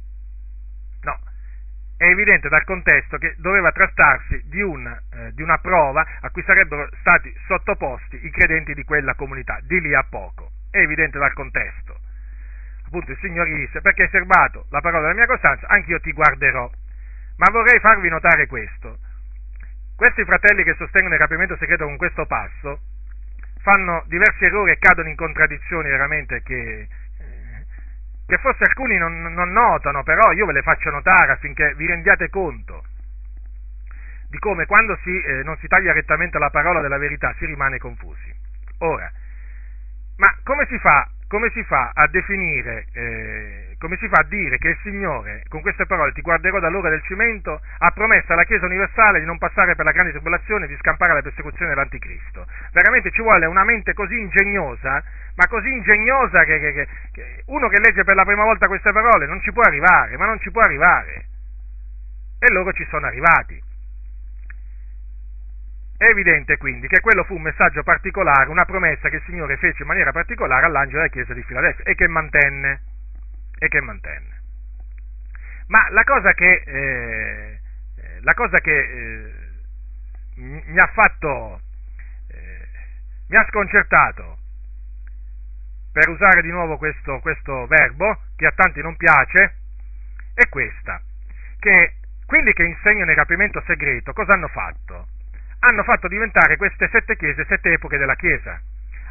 è evidente dal contesto che doveva trattarsi di una, eh, di una, prova a cui sarebbero stati sottoposti i credenti di quella comunità, di lì a poco. È evidente dal contesto. Appunto il Signore disse, perché hai serbato la parola della mia costanza, anch'io ti guarderò. Ma vorrei farvi notare questo. Questi fratelli che sostengono il rapimento segreto con questo passo fanno diversi errori e cadono in contraddizioni veramente che che forse alcuni non, non notano, però io ve le faccio notare affinché vi rendiate conto di come quando si, eh, non si taglia rettamente la parola della verità si rimane confusi. Ora, ma come si fa come si fa a definire, eh, come si fa a dire che il Signore, con queste parole, ti guarderò dall'ora del cimento, ha promesso alla Chiesa universale di non passare per la grande tribolazione e di scampare la persecuzione dell'Anticristo? Veramente ci vuole una mente così ingegnosa, ma così ingegnosa che, che, che, che uno che legge per la prima volta queste parole non ci può arrivare, ma non ci può arrivare. E loro ci sono arrivati. È evidente quindi che quello fu un messaggio particolare, una promessa che il Signore fece in maniera particolare all'angelo della chiesa di Filadelfia e che mantenne. E che mantenne. Ma la cosa che, eh, la cosa che eh, mi ha fatto, eh, mi ha sconcertato, per usare di nuovo questo, questo verbo, che a tanti non piace, è questa, che quelli che insegnano il rapimento segreto cosa hanno fatto? Hanno fatto diventare queste sette chiese sette epoche della Chiesa,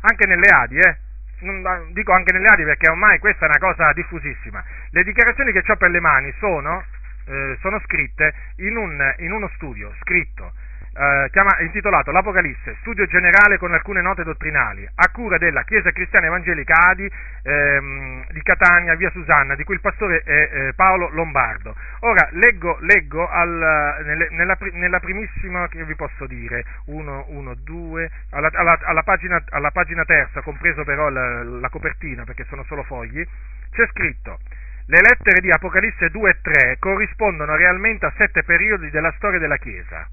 anche nelle Adi, eh? Non, dico anche nelle Adi perché ormai questa è una cosa diffusissima. Le dichiarazioni che ho per le mani sono, eh, sono scritte in, un, in uno studio scritto eh, chiama, intitolato L'Apocalisse, studio generale con alcune note dottrinali, a cura della Chiesa Cristiana Evangelica Adi ehm, di Catania, via Susanna, di cui il pastore è eh, Paolo Lombardo. Ora, leggo, leggo al, nelle, nella, nella, primissima, che vi posso dire, 1, 1, 2, alla, alla, alla, pagina, alla, pagina, terza, compreso però la, la copertina, perché sono solo fogli, c'è scritto le lettere di Apocalisse 2 e 3 corrispondono realmente a sette periodi della storia della Chiesa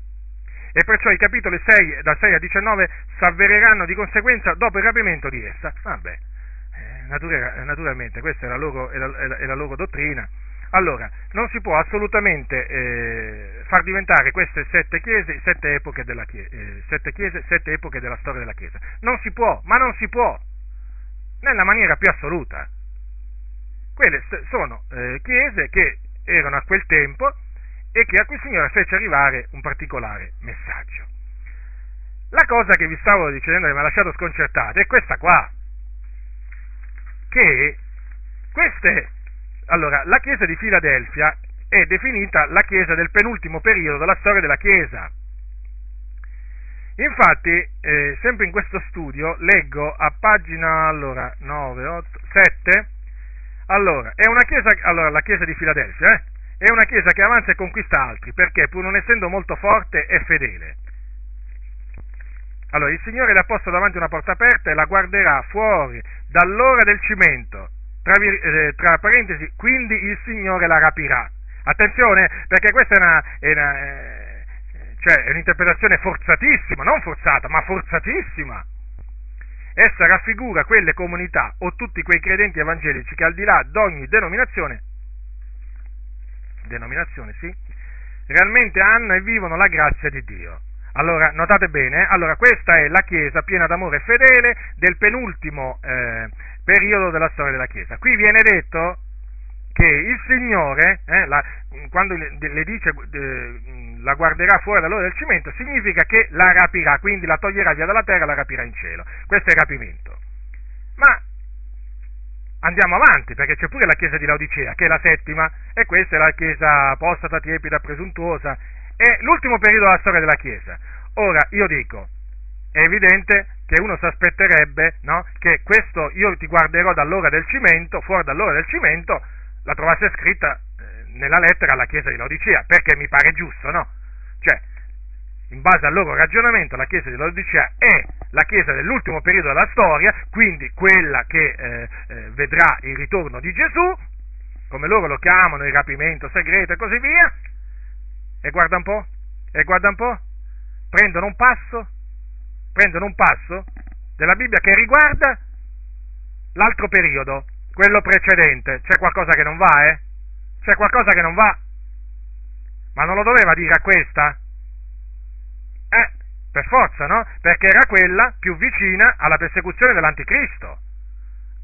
e perciò i capitoli 6, da 6 a 19 s'avvereranno di conseguenza dopo il rapimento di essa. Vabbè, eh, naturalmente questa è la loro, è la, è la loro dottrina. Allora, non si può assolutamente eh, far diventare queste sette chiese sette epoche, della chiesa, eh, sette chiese sette epoche della storia della Chiesa. Non si può, ma non si può, nella maniera più assoluta. Quelle sono eh, chiese che erano a quel tempo e che a il Signore fece arrivare un particolare messaggio. La cosa che vi stavo dicendo che mi ha lasciato sconcertato è questa qua, che queste, allora, la chiesa di Filadelfia è definita la chiesa del penultimo periodo della storia della chiesa. Infatti, eh, sempre in questo studio, leggo a pagina allora, 9, 8, 7, allora, è una chiesa, allora, la chiesa di Filadelfia, eh? È una chiesa che avanza e conquista altri, perché pur non essendo molto forte è fedele. Allora, il Signore le ha posto davanti una porta aperta e la guarderà fuori dall'ora del cimento, tra, eh, tra parentesi, quindi il Signore la rapirà. Attenzione, perché questa è una, è una eh, cioè, è un'interpretazione forzatissima, non forzata, ma forzatissima. Essa raffigura quelle comunità o tutti quei credenti evangelici che al di là di ogni denominazione denominazione, sì, realmente hanno e vivono la grazia di Dio. Allora, notate bene, allora questa è la Chiesa piena d'amore e fedele del penultimo eh, periodo della storia della Chiesa. Qui viene detto che il Signore, eh, la, quando le, dice eh, la guarderà fuori dall'ora del cimento, significa che la rapirà, quindi la toglierà via dalla terra e la rapirà in cielo. Questo è il rapimento. Ma andiamo avanti, perché c'è pure la chiesa di Laodicea, che è la settima, e questa è la chiesa apostata, tiepida, presuntuosa, è l'ultimo periodo della storia della chiesa. Ora, io dico, è evidente che uno si aspetterebbe no, che questo io ti guarderò dall'ora del cimento, fuori dall'ora del cimento, la trovasse scritta eh, nella lettera alla chiesa di Laodicea, perché mi pare giusto, no? Cioè, in base al loro ragionamento, la Chiesa di Laodicea è la Chiesa dell'ultimo periodo della storia, quindi quella che eh, eh, vedrà il ritorno di Gesù, come loro lo chiamano, il rapimento segreto e così via. E guarda un po', e guarda un po', prendono un passo, prendono un passo della Bibbia che riguarda l'altro periodo, quello precedente. C'è qualcosa che non va, eh? C'è qualcosa che non va. Ma non lo doveva dire a questa? Eh, per forza, no? Perché era quella più vicina alla persecuzione dell'anticristo.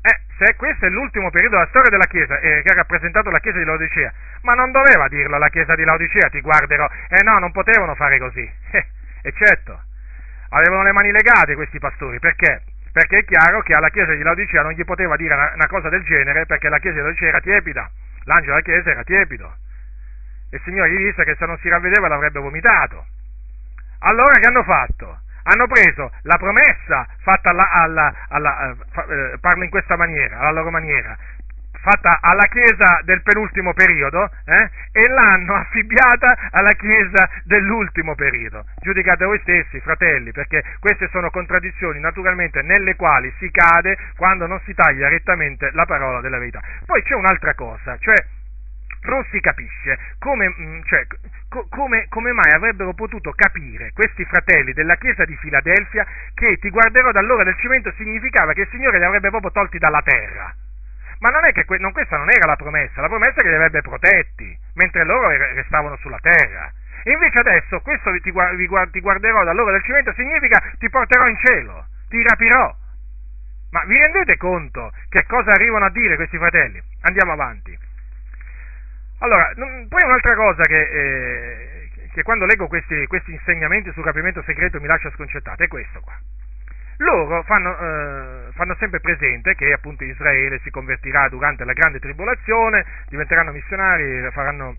Eh, se questo è l'ultimo periodo della storia della Chiesa, eh, che ha rappresentato la Chiesa di Laodicea, ma non doveva dirlo alla Chiesa di Laodicea, ti guarderò. Eh no, non potevano fare così. Eh, e certo, avevano le mani legate questi pastori, perché? Perché è chiaro che alla Chiesa di Laodicea non gli poteva dire una, una cosa del genere, perché la Chiesa di Laodicea era tiepida, l'angelo della Chiesa era tiepido. E il Signore gli disse che se non si ravvedeva l'avrebbe vomitato. Allora che hanno fatto? Hanno preso la promessa fatta alla, alla, alla eh, parlo in questa maniera, alla loro maniera, fatta alla Chiesa del penultimo periodo eh, e l'hanno affibbiata alla Chiesa dell'ultimo periodo. Giudicate voi stessi, fratelli, perché queste sono contraddizioni naturalmente nelle quali si cade quando non si taglia rettamente la parola della verità. Poi c'è un'altra cosa, cioè non si capisce come, mm, cioè, co- come, come, mai avrebbero potuto capire questi fratelli della chiesa di Filadelfia che ti guarderò dall'ora del cimento significava che il Signore li avrebbe proprio tolti dalla terra. Ma non è che que- non, questa non era la promessa, la promessa è che li avrebbe protetti, mentre loro restavano sulla terra. E invece adesso questo ti, guard- ti guarderò dall'ora del cimento significa ti porterò in cielo, ti rapirò. Ma vi rendete conto che cosa arrivano a dire questi fratelli? Andiamo avanti. Allora, poi un'altra cosa che, eh, che quando leggo questi, questi, insegnamenti sul rapimento segreto mi lascia sconcertato è questo qua. Loro fanno, eh, fanno, sempre presente che appunto Israele si convertirà durante la grande tribolazione, diventeranno missionari, faranno,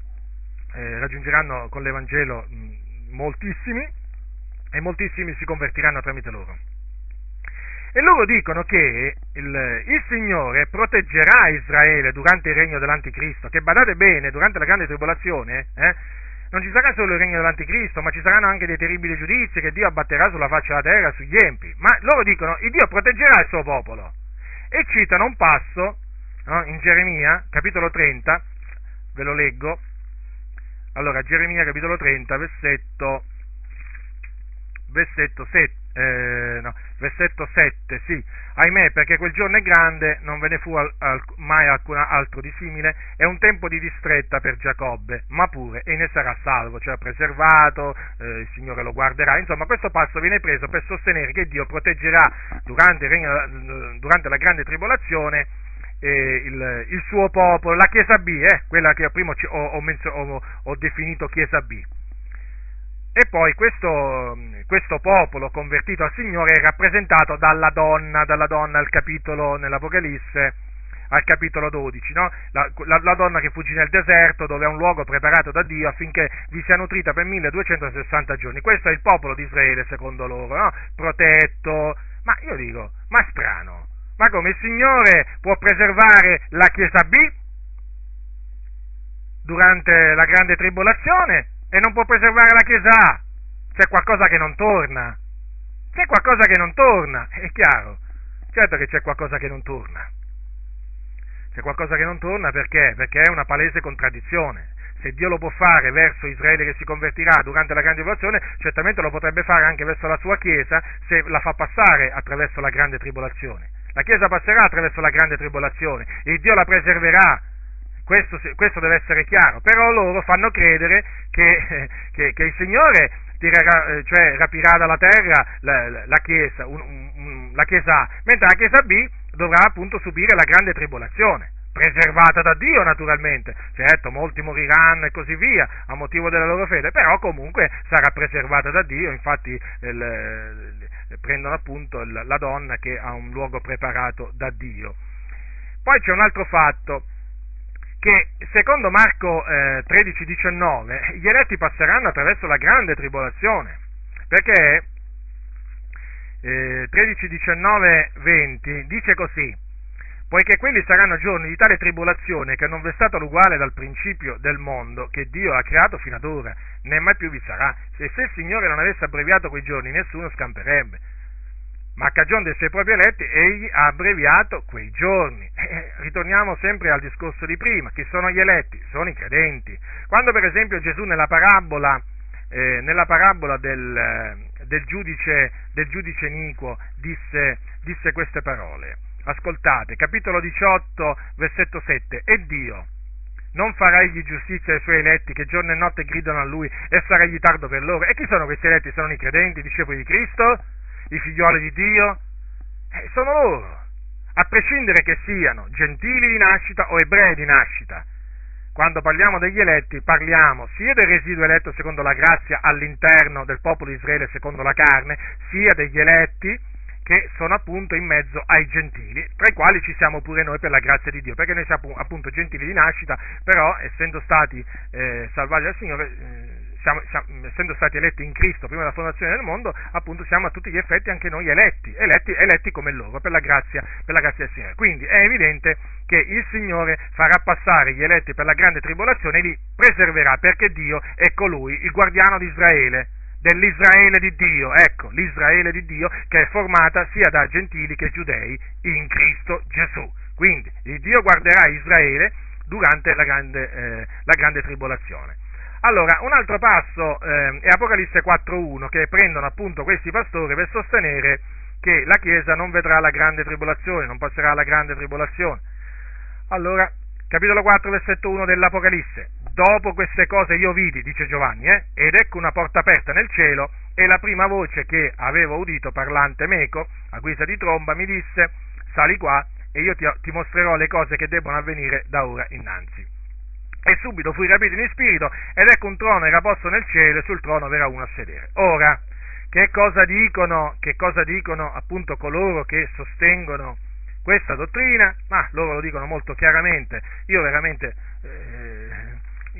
eh, raggiungeranno con l'Evangelo mh, moltissimi e moltissimi si convertiranno tramite loro. E loro dicono che il, il, Signore proteggerà Israele durante il regno dell'Anticristo, che badate bene, durante la grande tribolazione, eh, non ci sarà solo il regno dell'Anticristo, ma ci saranno anche dei terribili giudizi che Dio abbatterà sulla faccia della terra, sugli empi. Ma loro dicono, il Dio proteggerà il suo popolo. E citano un passo no, in Geremia, capitolo 30, ve lo leggo. Allora, Geremia, capitolo 30, versetto versetto 7, eh, no, versetto 7, sì, ahimè perché quel giorno è grande, non ve ne fu al, al, mai alcun altro di simile, è un tempo di distretta per Giacobbe, ma pure e ne sarà salvo, cioè preservato, eh, il Signore lo guarderà, insomma questo passo viene preso per sostenere che Dio proteggerà durante, durante la grande tribolazione eh, il, il, suo popolo, la Chiesa B, eh, quella che prima ho, ho, ho, ho definito Chiesa B. E poi questo, questo, popolo convertito al Signore è rappresentato dalla donna, dalla donna al capitolo nell'Apocalisse, al capitolo 12, no? la, la, la, donna che fuggì nel deserto dove è un luogo preparato da Dio affinché vi sia nutrita per 1260 giorni. Questo è il popolo di Israele secondo loro, no? protetto, ma io dico, ma strano, ma come il Signore può preservare la Chiesa B durante la grande tribolazione e non può preservare la Chiesa. C'è qualcosa che non torna. C'è qualcosa che non torna, è chiaro. Certo che c'è qualcosa che non torna. C'è qualcosa che non torna perché? Perché è una palese contraddizione. Se Dio lo può fare verso Israele che si convertirà durante la grande tribolazione, certamente lo potrebbe fare anche verso la sua Chiesa se la fa passare attraverso la grande tribolazione. La Chiesa passerà attraverso la grande tribolazione e Dio la preserverà questo, questo, deve essere chiaro, però loro fanno credere che, che, che il Signore tirerà, eh, cioè, rapirà dalla terra la, la, chiesa, un, un, la Chiesa A, mentre la Chiesa B dovrà appunto subire la grande tribolazione, preservata da Dio naturalmente, certo molti moriranno e così via a motivo della loro fede, però comunque sarà preservata da Dio, infatti il, prendono appunto la donna che ha un luogo preparato da Dio. Poi c'è un altro fatto, che secondo Marco eh, 13-19 gli eletti passeranno attraverso la grande tribolazione, perché eh, 13, 19, 20 dice così, poiché quelli saranno giorni di tale tribolazione che non v'è stato l'uguale dal principio del mondo che Dio ha creato fino ad ora, né mai più vi sarà. Se, se il Signore non avesse abbreviato quei giorni, nessuno scamperebbe ma a cagione dei suoi propri eletti egli ha abbreviato quei giorni. Eh, ritorniamo sempre al discorso di prima, chi sono gli eletti? Sono i credenti. Quando per esempio Gesù nella parabola, eh, nella parabola del, eh, del, giudice, del giudice iniquo disse, disse queste parole, ascoltate, capitolo 18, versetto 7, e Dio non farà egli giustizia ai suoi eletti che giorno e notte gridano a lui e sarà egli tardo per loro. E chi sono questi eletti? Sono i credenti, i discepoli di Cristo? I figlioli di Dio? Eh, sono loro, a prescindere che siano gentili di nascita o ebrei di nascita. Quando parliamo degli eletti parliamo sia del residuo eletto secondo la grazia all'interno del popolo di Israele secondo la carne, sia degli eletti che sono appunto in mezzo ai gentili, tra i quali ci siamo pure noi per la grazia di Dio, perché noi siamo appunto gentili di nascita, però essendo stati eh, salvati dal Signore, eh, siamo, siamo, essendo stati eletti in Cristo prima della fondazione del mondo, appunto siamo a tutti gli effetti anche noi eletti, eletti, eletti come loro, per la, grazia, per la grazia del Signore. Quindi è evidente che il Signore farà passare gli eletti per la grande tribolazione e li preserverà, perché Dio è colui, il guardiano di Israele, dell'Israele di Dio, ecco, l'Israele di Dio che è formata sia da gentili che giudei in Cristo Gesù. Quindi il Dio guarderà Israele durante la grande, eh, la grande tribolazione. Allora, un altro passo eh, è Apocalisse 4.1 che prendono appunto questi pastori per sostenere che la Chiesa non vedrà la grande tribolazione, non passerà la grande tribolazione. Allora, capitolo 4, versetto 1 dell'Apocalisse. Dopo queste cose io vidi, dice Giovanni, eh, ed ecco una porta aperta nel cielo e la prima voce che avevo udito parlante meco, a guisa di tromba, mi disse, sali qua e io ti, ti mostrerò le cose che debbono avvenire da ora innanzi e subito fui rapito in spirito ed ecco un trono era posto nel cielo e sul trono verrà uno a sedere. Ora, che cosa dicono, che cosa dicono appunto coloro che sostengono questa dottrina? Ma loro lo dicono molto chiaramente. Io veramente, eh,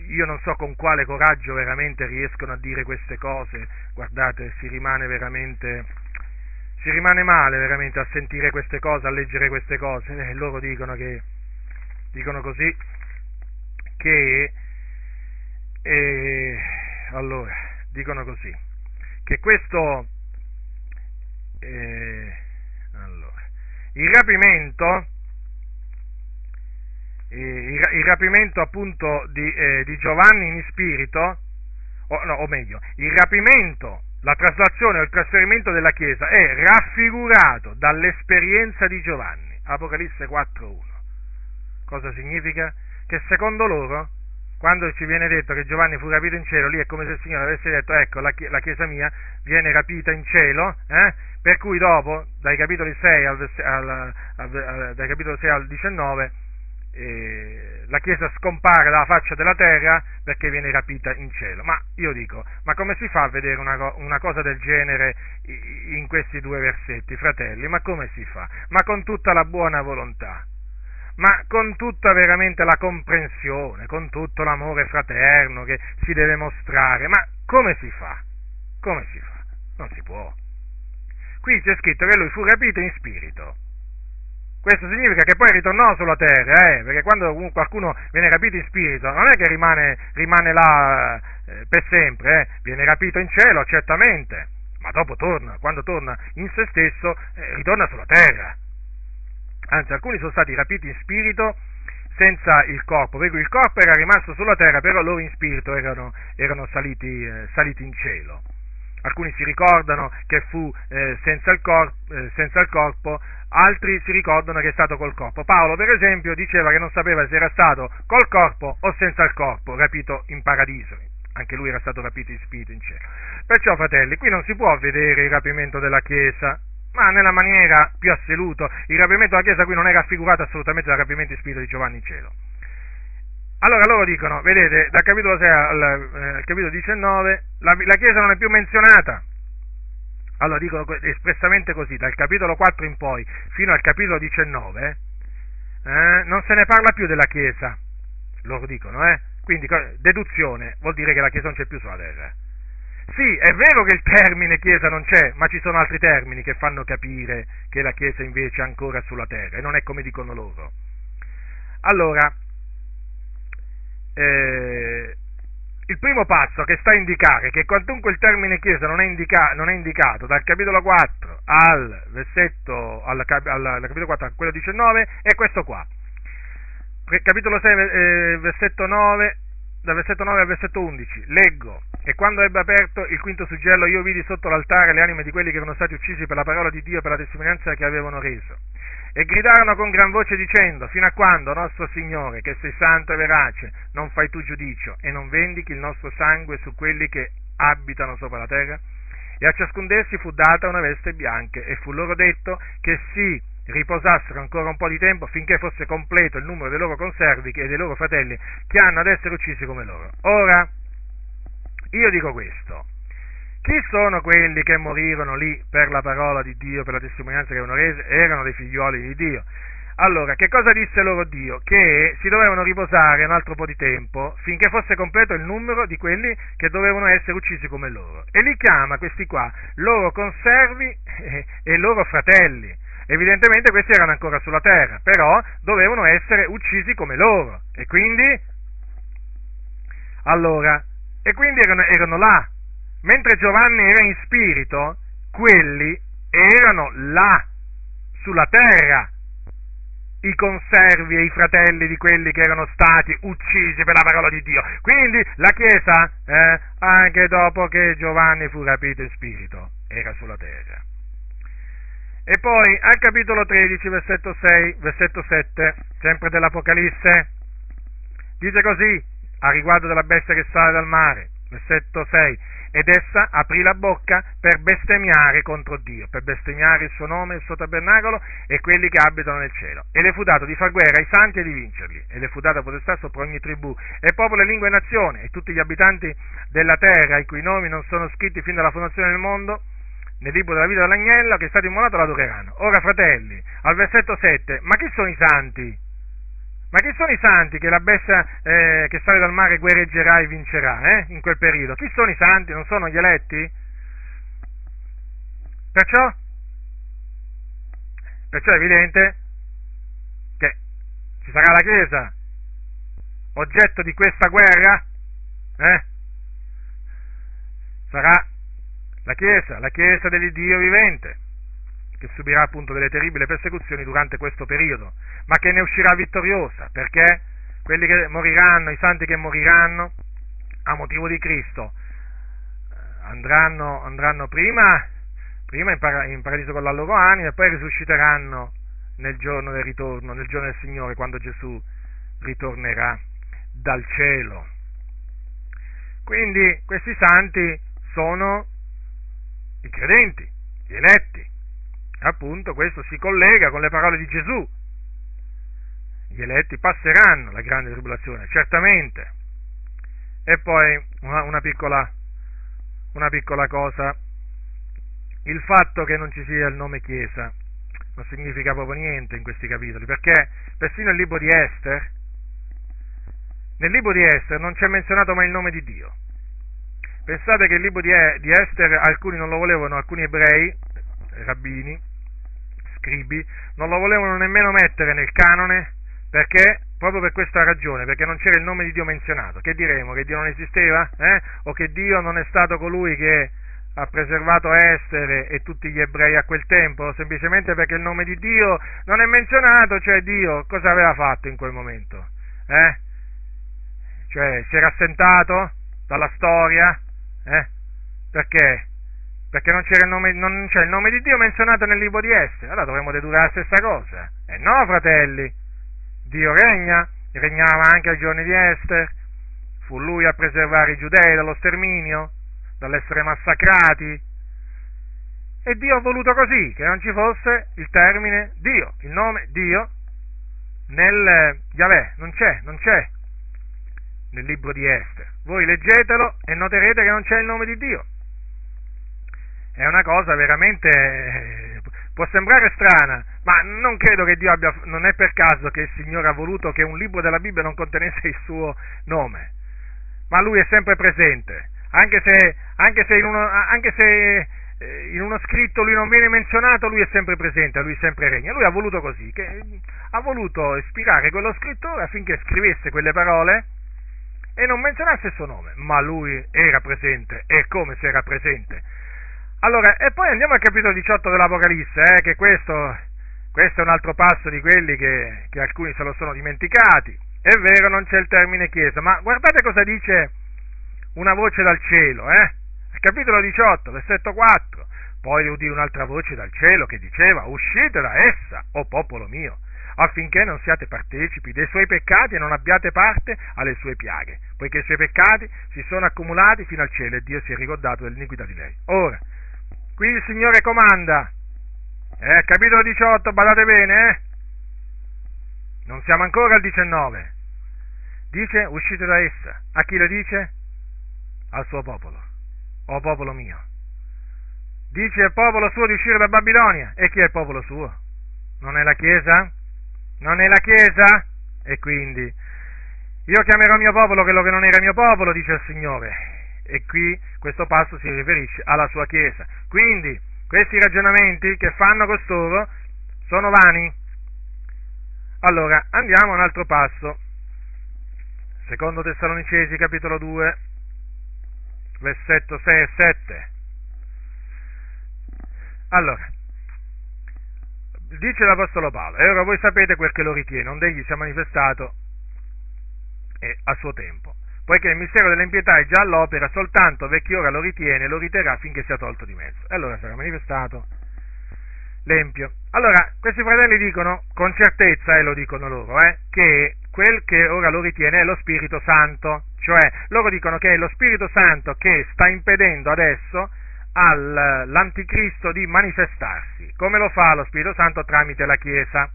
io non so con quale coraggio veramente riescono a dire queste cose. Guardate, si rimane veramente, si rimane male veramente a sentire queste cose, a leggere queste cose. Eh, loro dicono che, dicono così, che, eh, allora, dicono così, che questo, eh, allora, il rapimento, eh, il, rapimento appunto di, eh, di, Giovanni in spirito, o, no, o meglio, il rapimento la traslazione o il trasferimento della Chiesa è raffigurato dall'esperienza di Giovanni, Apocalisse 4.1. Cosa significa? Che secondo loro, quando ci viene detto che Giovanni fu rapito in cielo, lì è come se il Signore avesse detto, ecco, la, Chiesa mia viene rapita in cielo, eh? per cui dopo, dai capitoli 6 al, al, al, dai capitoli 6 al 19, eh, la Chiesa scompare dalla faccia della terra perché viene rapita in cielo. Ma io dico, ma come si fa a vedere una, una, cosa del genere in questi due versetti, fratelli? Ma come si fa? Ma con tutta la buona volontà, ma con tutta veramente la comprensione, con tutto l'amore fraterno che si deve mostrare. Ma come si fa? Come si fa? Non si può. Qui c'è scritto che lui fu rapito in spirito questo significa che poi ritornò sulla terra, eh, perché quando qualcuno viene rapito in spirito non è che rimane, rimane là eh, per sempre, eh, viene rapito in cielo certamente, ma dopo torna, quando torna in se stesso, eh, ritorna sulla terra. Anzi, alcuni sono stati rapiti in spirito senza il corpo, per cui il corpo era rimasto sulla terra, però loro in spirito erano, erano saliti, eh, saliti in cielo alcuni si ricordano che fu eh, senza, il corpo, eh, senza, il corpo, altri si ricordano che è stato col corpo. Paolo, per esempio, diceva che non sapeva se era stato col corpo o senza il corpo, rapito in paradiso. Anche lui era stato rapito in spirito in cielo. Perciò, fratelli, qui non si può vedere il rapimento della Chiesa, ma nella maniera più assoluta. Il rapimento della Chiesa qui non è raffigurato assolutamente dal rapimento in spirito di Giovanni in cielo. Allora loro dicono, vedete, dal capitolo 6 al, eh, capitolo 19, la, la Chiesa non è più menzionata. Allora dicono espressamente così, dal capitolo 4 in poi fino al capitolo 19, eh, non se ne parla più della Chiesa, loro dicono, eh? Quindi deduzione vuol dire che la Chiesa non c'è più sulla terra. Sì, è vero che il termine Chiesa non c'è, ma ci sono altri termini che fanno capire che la Chiesa invece è ancora sulla terra e non è come dicono loro. Allora, eh, il primo passo che sta a indicare che quantunque il termine Chiesa non è, indica, non è indicato dal capitolo 4 al versetto, al, al, al capitolo 4 a quello 19 è questo qua. Capitolo 6, eh, versetto 9, dal versetto 9 al versetto 11, leggo, e quando ebbe aperto il quinto suggello io vidi sotto l'altare le anime di quelli che erano stati uccisi per la parola di Dio e per la testimonianza che avevano reso. E gridarono con gran voce dicendo, fino a quando, nostro Signore, che sei santo e verace, non fai tu giudicio e non vendichi il nostro sangue su quelli che abitano sopra la terra? E a ciascun d'essi fu data una veste bianca e fu loro detto che si riposassero ancora un po' di tempo finché fosse completo il numero dei loro conservi e dei loro fratelli che hanno ad essere uccisi come loro. Ora, io dico questo, chi sono quelli che morirono lì per la parola di Dio, per la testimonianza che avevano reso? Erano dei figlioli di Dio. Allora, che cosa disse loro Dio? Che si dovevano riposare un altro po' di tempo finché fosse completo il numero di quelli che dovevano essere uccisi come loro. E li chiama questi qua loro conservi e loro fratelli. Evidentemente questi erano ancora sulla terra, però dovevano essere uccisi come loro. E quindi, allora, e quindi erano, erano là, mentre Giovanni era in spirito, quelli erano là, sulla terra, i conservi e i fratelli di quelli che erano stati uccisi per la parola di Dio. Quindi la Chiesa, eh, anche dopo che Giovanni fu rapito in spirito, era sulla terra. E poi al capitolo 13, versetto 6, versetto 7, sempre dell'Apocalisse, dice così, a riguardo della bestia che sale dal mare, versetto 6, ed essa aprì la bocca per bestemmiare contro Dio, per bestemmiare il suo nome, il suo tabernacolo e quelli che abitano nel cielo. E le fu dato di far guerra ai santi e di vincerli, e le fu data potestà sopra ogni tribù, e popolo, e lingua e nazione, e tutti gli abitanti della terra, i cui nomi non sono scritti fin dalla fondazione del mondo, nel libro della vita dell'agnello che è stato immolato l'adoreranno. Ora, fratelli, al versetto 7, ma chi sono i santi? Ma chi sono i santi che la bestia eh, che sale dal mare guerreggerà e vincerà eh, in quel periodo? Chi sono i santi? Non sono gli eletti? Perciò, perciò è evidente che ci sarà la Chiesa oggetto di questa guerra, eh? sarà la Chiesa, la Chiesa dell'Iddio vivente che subirà appunto delle terribili persecuzioni durante questo periodo, ma che ne uscirà vittoriosa, perché quelli che moriranno, i santi che moriranno a motivo di Cristo, andranno, andranno prima, prima in, para, in paradiso con la loro anima e poi risusciteranno nel giorno del ritorno, nel giorno del Signore, quando Gesù ritornerà dal cielo. Quindi questi santi sono i credenti, gli eletti. Appunto, questo si collega con le parole di Gesù. Gli eletti passeranno la grande tribolazione, certamente. E poi una, una, piccola, una piccola cosa, il fatto che non ci sia il nome Chiesa non significa proprio niente in questi capitoli, perché persino nel libro di Esther, nel libro di Esther non c'è menzionato mai il nome di Dio. Pensate che il libro di, Esther alcuni non lo volevano, alcuni ebrei, rabbini, scribi, non lo volevano nemmeno mettere nel canone perché proprio per questa ragione, perché non c'era il nome di Dio menzionato. Che diremo? Che Dio non esisteva? Eh? O che Dio non è stato colui che ha preservato Esther e tutti gli ebrei a quel tempo, semplicemente perché il nome di Dio non è menzionato, cioè Dio cosa aveva fatto in quel momento? Eh? Cioè si era assentato dalla storia? Eh? Perché? Perché non, c'era il nome, non c'è il nome di Dio menzionato nel libro di Esther, allora dovremmo dedurre la stessa cosa. E eh no, fratelli, Dio regna, regnava anche ai giorni di Esther, fu lui a preservare i giudei dallo sterminio, dall'essere massacrati. E Dio ha voluto così, che non ci fosse il termine Dio, il nome Dio nel Yahweh, non c'è, non c'è nel libro di Esther. Voi leggetelo e noterete che non c'è il nome di Dio. È una cosa veramente, eh, può sembrare strana, ma non credo che Dio abbia, non è per caso che il Signore ha voluto che un libro della Bibbia non contenesse il suo nome, ma Lui è sempre presente, anche se, anche se, in, uno, anche se eh, in uno scritto lui non viene menzionato, lui è sempre presente, lui sempre regna. Lui ha voluto così, ha voluto ispirare quello scrittore affinché scrivesse quelle parole e non menzionasse il suo nome, ma lui era presente, e come se era presente. Allora, e poi andiamo al capitolo 18 dell'Apocalisse, eh, che questo, questo, è un altro passo di quelli che, che alcuni se lo sono dimenticati. È vero, non c'è il termine chiesa, ma guardate cosa dice una voce dal cielo, eh? Capitolo 18, versetto 4. Poi udì un'altra voce dal cielo che diceva, uscite da essa, o popolo mio, affinché non siate partecipi dei suoi peccati e non abbiate parte alle sue piaghe, poiché i suoi peccati si sono accumulati fino al cielo e Dio si è ricordato dell'iniquità di lei. Ora, qui il Signore comanda, eh, capitolo 18, badate bene, eh? Non siamo ancora al 19. Dice, uscite da essa. A chi lo dice? Al suo popolo. O popolo mio. Dice al popolo suo di uscire da Babilonia. E chi è il popolo suo? Non è la Chiesa? Non è la Chiesa? E quindi io chiamerò mio popolo quello che non era mio popolo, dice il Signore. E qui questo passo si riferisce alla sua Chiesa. Quindi questi ragionamenti che fanno costoro sono vani. Allora, andiamo un altro passo. Secondo Tessalonicesi capitolo 2, versetto 6 e 7. Allora, dice l'Apostolo Paolo, e ora voi sapete quel che lo ritiene, onde egli si è manifestato eh, a suo tempo, poiché il mistero dell'impietà è già all'opera, soltanto vecchio ora lo ritiene e lo riterrà finché sia tolto di mezzo. E allora sarà manifestato l'empio. Allora, questi fratelli dicono con certezza, e lo dicono loro, eh, che quel che ora lo ritiene è lo Spirito Santo, cioè loro dicono che è lo Spirito Santo che sta impedendo adesso all'anticristo di manifestarsi. Come lo fa lo Spirito Santo? Tramite la Chiesa.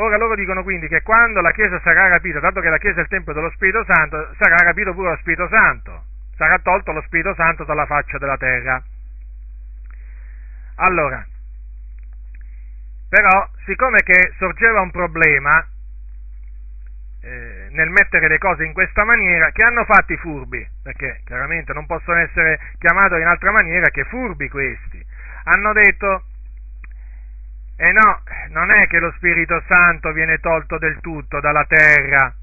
Ora loro dicono quindi che quando la Chiesa sarà rapita, dato che la Chiesa è il Tempio dello Spirito Santo, sarà rapito pure lo Spirito Santo, sarà tolto lo Spirito Santo dalla faccia della terra. Allora, però, siccome che sorgeva un problema eh, nel mettere le cose in questa maniera, che hanno fatto i furbi? Perché chiaramente non possono essere chiamati in altra maniera che furbi questi. Hanno detto, eh no, non è che lo Spirito Santo viene tolto del tutto dalla terra,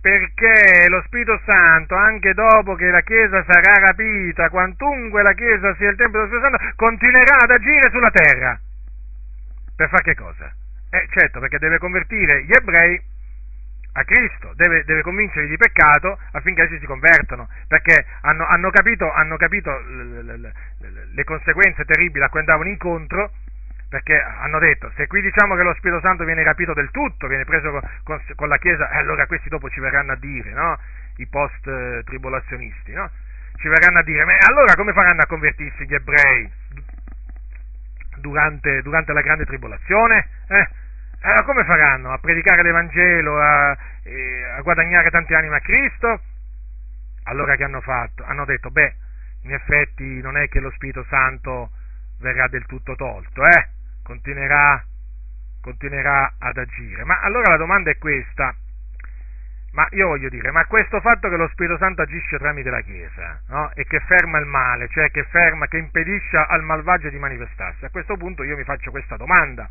perché lo Spirito Santo, anche dopo che la Chiesa sarà rapita, quantunque la Chiesa sia il Tempio dello Spirito Santo, continuerà ad agire sulla terra. Per fare che cosa? Eh certo, perché deve convertire gli ebrei a Cristo, deve, deve, convincerli di peccato affinché essi si convertano, perché hanno, hanno capito, hanno capito le, le, le, le, conseguenze terribili a cui andavano incontro, perché hanno detto, se qui diciamo che lo Spirito Santo viene rapito del tutto, viene preso con, con, con la Chiesa, eh, allora questi dopo ci verranno a dire, no? i post-tribolazionisti, no? ci verranno a dire, ma allora come faranno a convertirsi gli ebrei durante, durante la grande tribolazione? Eh? Allora come faranno? A predicare l'Evangelo, a, eh, a guadagnare tante anime a Cristo? Allora che hanno fatto? Hanno detto, beh, in effetti non è che lo Spirito Santo verrà del tutto tolto, eh? Continuerà, continuerà ad agire. Ma allora la domanda è questa, ma io voglio dire, ma questo fatto che lo Spirito Santo agisce tramite la Chiesa no? e che ferma il male, cioè che ferma, che impedisce al malvagio di manifestarsi, a questo punto io mi faccio questa domanda.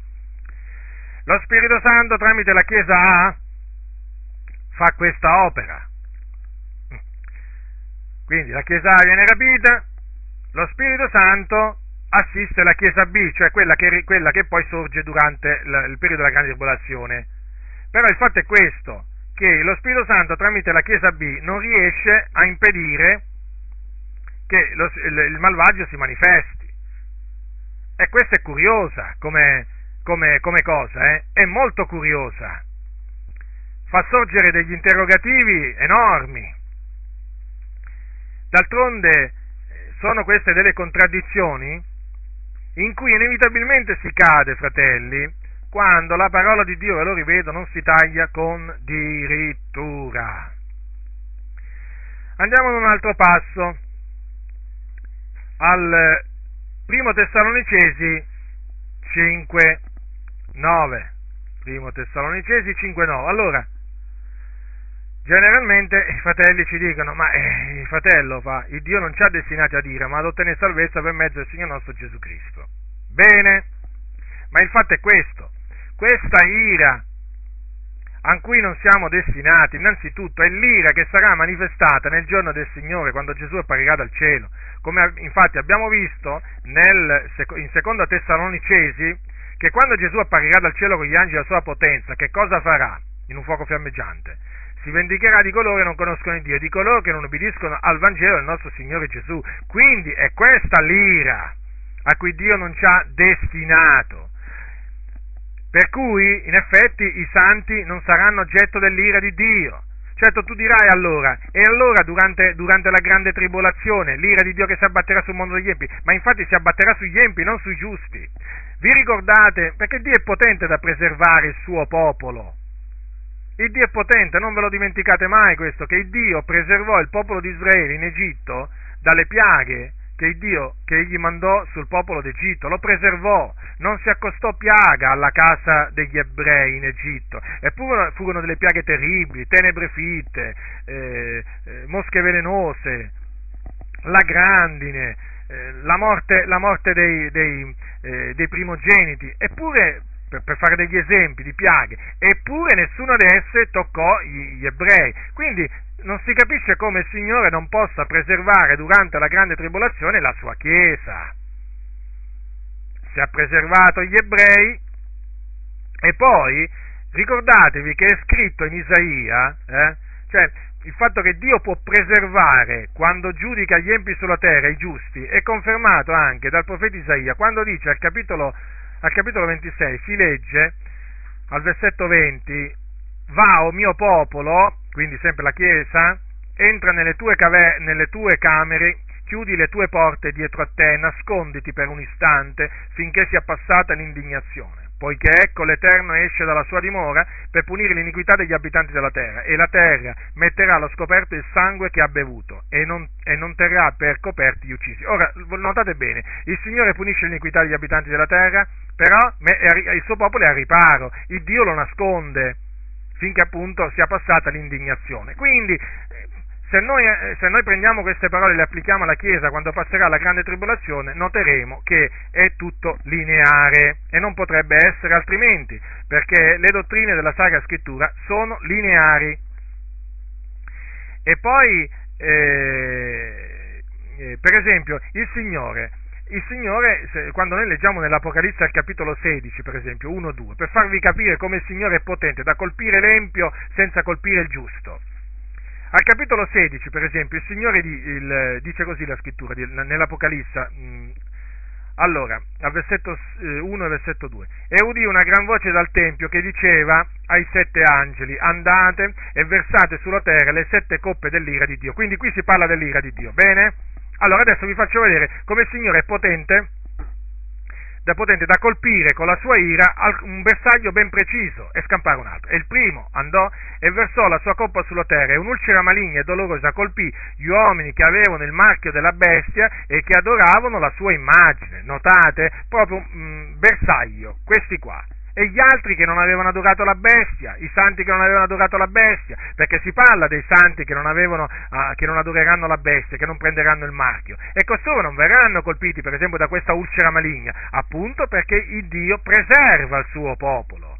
Lo Spirito Santo tramite la Chiesa A fa questa opera. Quindi la Chiesa A viene rapita, lo Spirito Santo assiste la Chiesa B, cioè quella che, quella che poi sorge durante il periodo della grande tribolazione. Però il fatto è questo, che lo Spirito Santo tramite la Chiesa B non riesce a impedire che lo, il, il, malvagio si manifesti. E questa è curiosa come, come, come cosa, eh? è molto curiosa. Fa sorgere degli interrogativi enormi. D'altronde sono queste delle contraddizioni in cui inevitabilmente si cade, fratelli, quando la parola di Dio, ve lo ripeto, non si taglia con dirittura. Andiamo ad un altro passo, al primo Tessalonicesi 5, 9. Primo Tessalonicesi 5, 9. Allora, generalmente i fratelli ci dicono, ma eh, il fratello fa, il Dio non ci ha destinati a dire, ma ad ottenere salvezza per mezzo del Signore nostro Gesù Cristo. Bene, ma il fatto è questo, questa ira a cui non siamo destinati, innanzitutto è l'ira che sarà manifestata nel giorno del Signore, quando Gesù apparirà dal cielo. Come infatti abbiamo visto nel, in seconda Tessalonicesi, che quando Gesù apparirà dal cielo con gli angeli della sua potenza, che cosa farà? In un fuoco fiammeggiante. Si vendicherà di coloro che non conoscono Dio, di coloro che non obbediscono al Vangelo del nostro Signore Gesù. Quindi è questa l'ira a cui Dio non ci ha destinato. Per cui, in effetti, i santi non saranno oggetto dell'ira di Dio. Certo, tu dirai allora, e allora durante, durante, la grande tribolazione, l'ira di Dio che si abbatterà sul mondo degli empi, ma infatti si abbatterà sugli empi, non sui giusti. Vi ricordate, perché Dio è potente da preservare il suo popolo. Il Dio è potente, non ve lo dimenticate mai questo, che il Dio preservò il popolo di Israele in Egitto dalle piaghe che Dio che egli mandò sul popolo d'Egitto, lo preservò, non si accostò piaga alla casa degli ebrei in Egitto, eppure furono delle piaghe terribili, tenebre fitte, eh, eh, mosche velenose, la grandine, eh, la morte, la morte dei, dei, eh, dei, primogeniti, eppure per, per, fare degli esempi di piaghe, eppure nessuna di esse toccò gli, gli ebrei. Quindi non si capisce come il Signore non possa preservare durante la grande tribolazione la sua Chiesa. Si ha preservato gli ebrei e poi ricordatevi che è scritto in Isaia, eh, cioè il fatto che Dio può preservare quando giudica gli empi sulla terra, i giusti, è confermato anche dal profeta Isaia, quando dice al capitolo, al capitolo 26, si legge al versetto 20, va, o mio popolo, quindi sempre la Chiesa, entra nelle tue, cave, nelle tue camere, chiudi le tue porte dietro a te, nasconditi per un istante finché sia passata l'indignazione poiché ecco l'Eterno esce dalla sua dimora per punire l'iniquità degli abitanti della terra, e la terra metterà allo scoperto il sangue che ha bevuto, e non, e non terrà per coperti gli uccisi. Ora, notate bene, il Signore punisce l'iniquità degli abitanti della terra, però il suo popolo è a riparo, il Dio lo nasconde finché appunto sia passata l'indignazione. Quindi se noi, eh, se noi, prendiamo queste parole e le applichiamo alla Chiesa quando passerà la grande tribolazione, noteremo che è tutto lineare e non potrebbe essere altrimenti, perché le dottrine della Sacra Scrittura sono lineari. E poi, eh, eh, per esempio, il Signore il Signore, quando noi leggiamo nell'Apocalisse al capitolo 16, per esempio, 1-2, per farvi capire come il Signore è potente da colpire l'empio senza colpire il giusto. Al capitolo 16, per esempio, il Signore il, dice così la scrittura nell'Apocalisse, mh, allora, al versetto 1 eh, e versetto 2. E udì una gran voce dal Tempio che diceva ai sette angeli, andate e versate sulla terra le sette coppe dell'ira di Dio. Quindi qui si parla dell'ira di Dio, bene? Allora adesso vi faccio vedere come il Signore è potente da potente da colpire con la sua ira un bersaglio ben preciso e scampare un altro. E il primo andò e versò la sua coppa sulla terra e un'ulcera maligna e dolorosa colpì gli uomini che avevano il marchio della bestia e che adoravano la sua immagine. Notate? Proprio mm, bersaglio, questi qua e gli altri che non avevano adorato la bestia, i santi che non avevano adorato la bestia, perché si parla dei santi che non, avevano, uh, che non adoreranno la bestia, che non prenderanno il marchio, e costoro non verranno colpiti per esempio da questa ulcera maligna, appunto perché il Dio preserva il suo popolo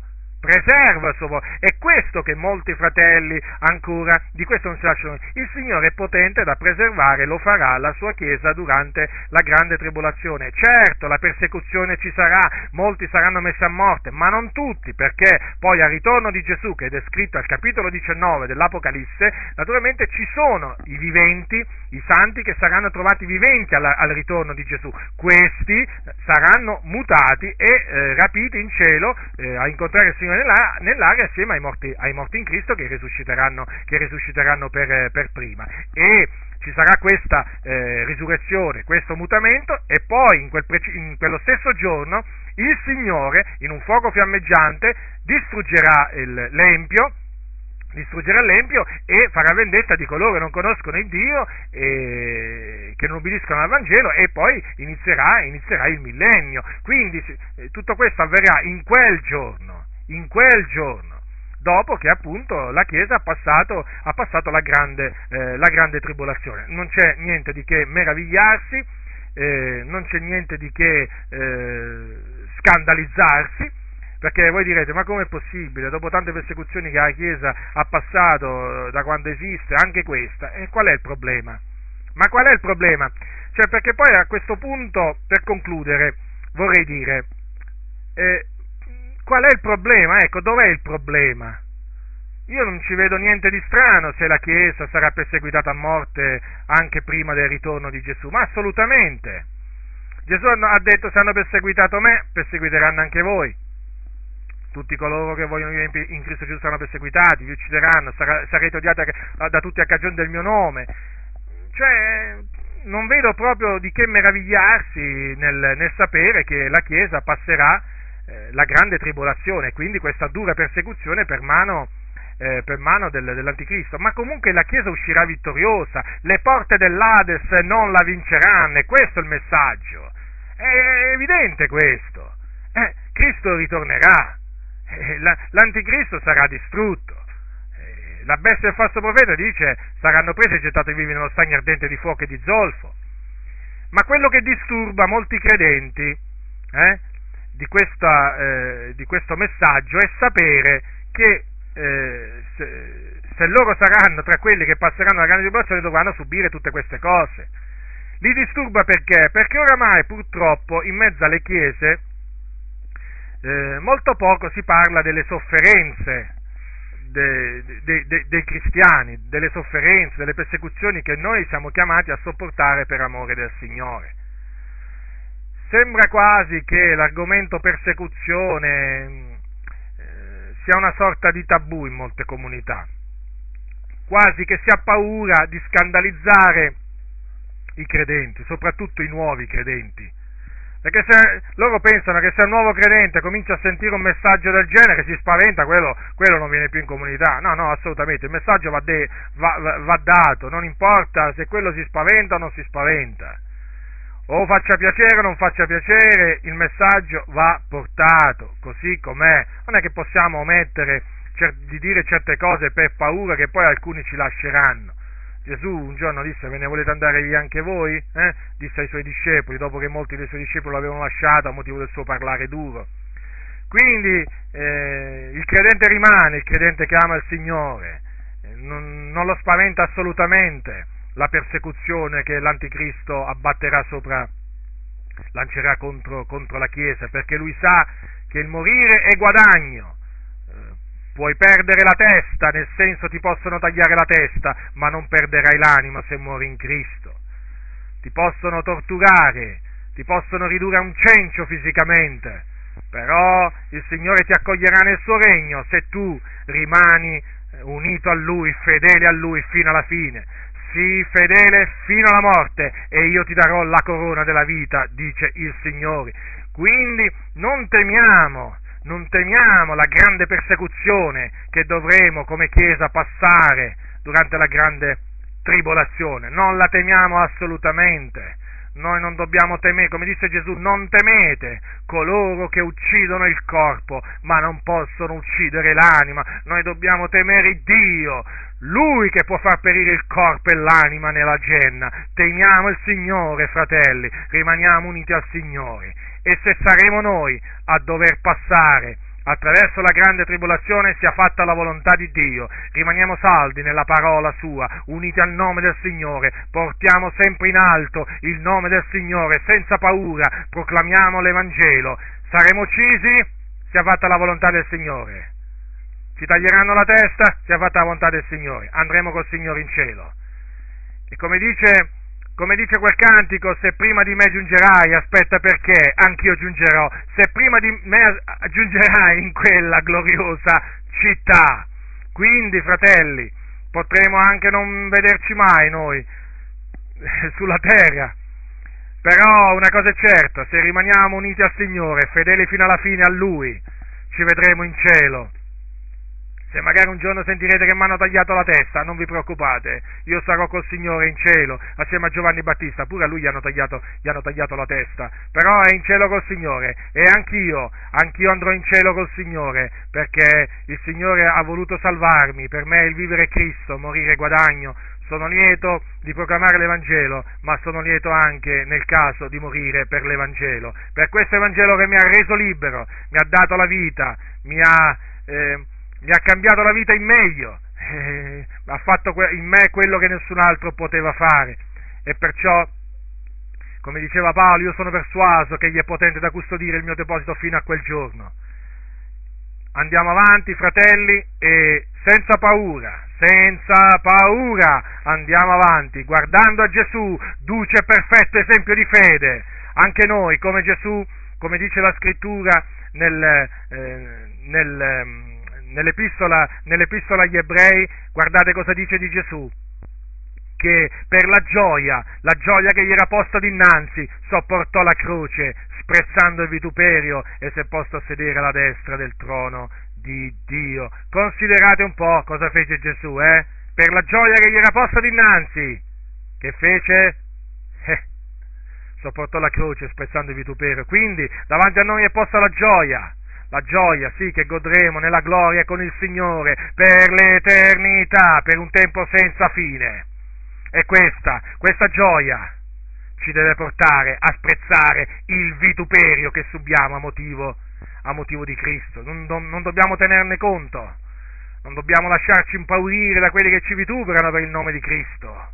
preserva il suo popolo. È questo che molti fratelli ancora di questo non si lasciano. Il Signore è potente da preservare, lo farà la sua Chiesa durante la grande tribolazione. Certo, la persecuzione ci sarà, molti saranno messi a morte, ma non tutti, perché poi al ritorno di Gesù, che è descritto al capitolo 19 dell'Apocalisse, naturalmente ci sono i viventi, i santi che saranno trovati viventi al, al ritorno di Gesù. Questi saranno mutati e eh, rapiti in cielo eh, a incontrare il Signore nella, nell'aria assieme ai morti, ai morti, in Cristo che risusciteranno, che risusciteranno per, per, prima. E ci sarà questa eh, risurrezione, questo mutamento e poi in, quel in quello stesso giorno il Signore in un fuoco fiammeggiante distruggerà il, l'Empio distruggerà l'Empio e farà vendetta di coloro che non conoscono il Dio e che non ubbidiscono al Vangelo e poi inizierà, inizierà il millennio. Quindi eh, tutto questo avverrà in quel giorno in quel giorno, dopo che appunto la Chiesa ha passato, ha passato la, grande, eh, la, grande, tribolazione. Non c'è niente di che meravigliarsi, eh, non c'è niente di che eh, scandalizzarsi, perché voi direte, ma com'è possibile, dopo tante persecuzioni che la Chiesa ha passato da quando esiste, anche questa, e qual è il problema? Ma qual è il problema? Cioè, perché poi a questo punto, per concludere, vorrei dire, eh, Qual è il problema? Ecco, dov'è il problema? Io non ci vedo niente di strano se la Chiesa sarà perseguitata a morte anche prima del ritorno di Gesù, ma assolutamente. Gesù ha detto se hanno perseguitato me, perseguiteranno anche voi. Tutti coloro che vogliono vivere in Cristo Gesù saranno perseguitati, vi uccideranno, sarete odiati da tutti a cagione del mio nome. Cioè, non vedo proprio di che meravigliarsi nel, nel sapere che la Chiesa passerà eh, la grande tribolazione, quindi questa dura persecuzione per mano, eh, per mano del, dell'anticristo, ma comunque la Chiesa uscirà vittoriosa, le porte dell'Ades non la vinceranno, e questo è il messaggio. È evidente questo. Eh, Cristo ritornerà, eh, la, l'anticristo sarà distrutto. Eh, la bestia del falso profeta dice saranno presi e gettati vivi nello stagno ardente di fuoco e di zolfo. Ma quello che disturba molti credenti eh, di, questa, eh, di questo messaggio è sapere che eh, se, se, loro saranno tra quelli che passeranno la grande tribolazione dovranno subire tutte queste cose. Li disturba perché? Perché oramai purtroppo in mezzo alle chiese eh, molto poco si parla delle sofferenze dei, dei, dei, dei cristiani, delle sofferenze, delle persecuzioni che noi siamo chiamati a sopportare per amore del Signore. Sembra quasi che l'argomento persecuzione eh, sia una sorta di tabù in molte comunità, quasi che si ha paura di scandalizzare i credenti, soprattutto i nuovi credenti. Perché se loro pensano che se un nuovo credente comincia a sentire un messaggio del genere si spaventa, quello, quello non viene più in comunità. No, no, assolutamente, il messaggio va, de, va, va dato, non importa se quello si spaventa o non si spaventa o faccia piacere o non faccia piacere, il messaggio va portato così com'è. Non è che possiamo omettere di dire certe cose per paura che poi alcuni ci lasceranno. Gesù un giorno disse, ve ne volete andare via anche voi? Eh? Disse ai suoi discepoli, dopo che molti dei suoi discepoli l'avevano lasciato a motivo del suo parlare duro. Quindi eh, il credente rimane, il credente che ama il Signore, eh, non, non lo spaventa assolutamente la persecuzione che l'anticristo abbatterà sopra, lancerà contro, contro la Chiesa, perché lui sa che il morire è guadagno. Eh, puoi perdere la testa, nel senso ti possono tagliare la testa, ma non perderai l'anima se muori in Cristo. Ti possono torturare, ti possono ridurre a un cencio fisicamente, però il Signore ti accoglierà nel suo regno se tu rimani eh, unito a Lui, fedele a Lui fino alla fine. Sii fedele fino alla morte e io ti darò la corona della vita, dice il Signore. Quindi non temiamo, non temiamo la grande persecuzione che dovremo come Chiesa passare durante la grande tribolazione, non la temiamo assolutamente noi non dobbiamo temere, come disse Gesù, non temete coloro che uccidono il corpo, ma non possono uccidere l'anima. Noi dobbiamo temere Dio, Lui che può far perire il corpo e l'anima nella genna. Temiamo il Signore, fratelli, rimaniamo uniti al Signore. E se saremo noi a dover passare attraverso la grande tribolazione sia fatta la volontà di Dio. Rimaniamo saldi nella parola sua, uniti al nome del Signore, portiamo sempre in alto il nome del Signore, senza paura, proclamiamo l'Evangelo. Saremo uccisi? Sia fatta la volontà del Signore. Ci taglieranno la testa? Sia fatta la volontà del Signore. Andremo col Signore in cielo. E come dice come dice quel cantico, se prima di me giungerai, aspetta perché, anch'io giungerò, se prima di me giungerai in quella gloriosa città. Quindi, fratelli, potremo anche non vederci mai noi sulla terra, però una cosa è certa, se rimaniamo uniti al Signore, fedeli fino alla fine a Lui, ci vedremo in cielo se magari un giorno sentirete che mi hanno tagliato la testa, non vi preoccupate, io sarò col Signore in cielo, assieme a Giovanni Battista, pure a lui gli hanno tagliato, gli hanno tagliato la testa, però è in cielo col Signore. E anch'io, anch'io andrò in cielo col Signore, perché il Signore ha voluto salvarmi, per me il vivere Cristo, morire guadagno, sono lieto di proclamare l'Evangelo, ma sono lieto anche nel caso di morire per l'Evangelo, per questo Evangelo che mi ha reso libero, mi ha dato la vita, mi ha... Eh, mi ha cambiato la vita in meglio, eh, ha fatto in me quello che nessun altro poteva fare e perciò, come diceva Paolo, io sono persuaso che egli è potente da custodire il mio deposito fino a quel giorno. Andiamo avanti, fratelli, e senza paura, senza paura andiamo avanti, guardando a Gesù, duce perfetto esempio di fede. Anche noi, come Gesù, come dice la scrittura nel, eh, nel ehm, nell'epistola, nell'epistola agli ebrei, guardate cosa dice di Gesù, che per la gioia, la gioia che gli era posta dinanzi, sopportò la croce, sprezzando il vituperio e si è posto a sedere alla destra del trono di Dio. Considerate un po' cosa fece Gesù, eh? Per la gioia che gli era posta dinanzi, che fece? Eh, sopportò la croce, sprezzando il vituperio. Quindi davanti a noi è posta la gioia la gioia, sì, che godremo nella gloria con il Signore per l'eternità, per un tempo senza fine. E questa, questa gioia ci deve portare a sprezzare il vituperio che subiamo a motivo, a motivo di Cristo. Non, non, non dobbiamo tenerne conto, non dobbiamo lasciarci impaurire da quelli che ci vituperano per il nome di Cristo.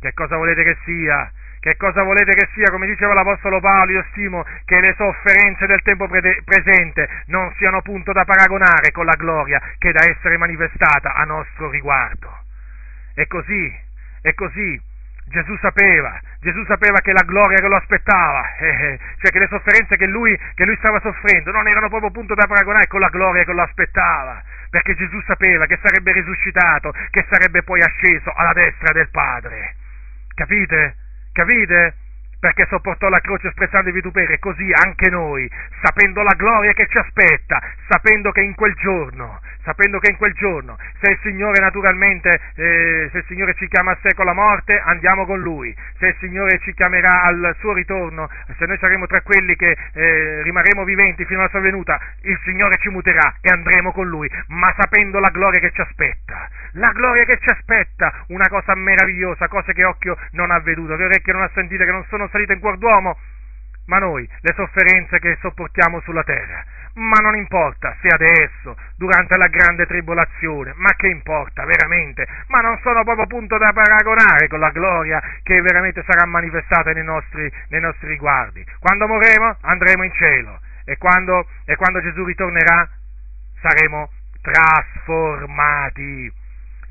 Che cosa volete che sia? Che cosa volete che sia? Come diceva l'Apostolo Paolo, io stimo che le sofferenze del tempo pre- presente non siano punto da paragonare con la gloria che da essere manifestata a nostro riguardo. E così, e così, Gesù sapeva, Gesù sapeva che la gloria che lo aspettava, eh, eh, cioè che le sofferenze che lui, che lui stava soffrendo non erano proprio punto da paragonare con la gloria che lo aspettava, perché Gesù sapeva che sarebbe risuscitato, che sarebbe poi asceso alla destra del Padre. Capite? Capite? Perché sopportò la croce sprezzando i vituperi così anche noi, sapendo la gloria che ci aspetta, sapendo che in quel giorno, sapendo che in quel giorno, se il Signore naturalmente, eh, se il Signore ci chiama a sé con la morte, andiamo con Lui, se il Signore ci chiamerà al suo ritorno, se noi saremo tra quelli che eh, rimarremo viventi fino alla sua venuta, il Signore ci muterà e andremo con Lui, ma sapendo la gloria che ci aspetta, la gloria che ci aspetta, una cosa meravigliosa, cose che occhio non ha veduto, che orecchio non ha sentito, che non sono salite in cuor d'uomo, ma noi le sofferenze che sopportiamo sulla terra, ma non importa se adesso, durante la grande tribolazione, ma che importa veramente, ma non sono proprio punto da paragonare con la gloria che veramente sarà manifestata nei nostri, nei nostri riguardi. Quando morremo andremo in cielo. E quando, e quando Gesù ritornerà saremo trasformati,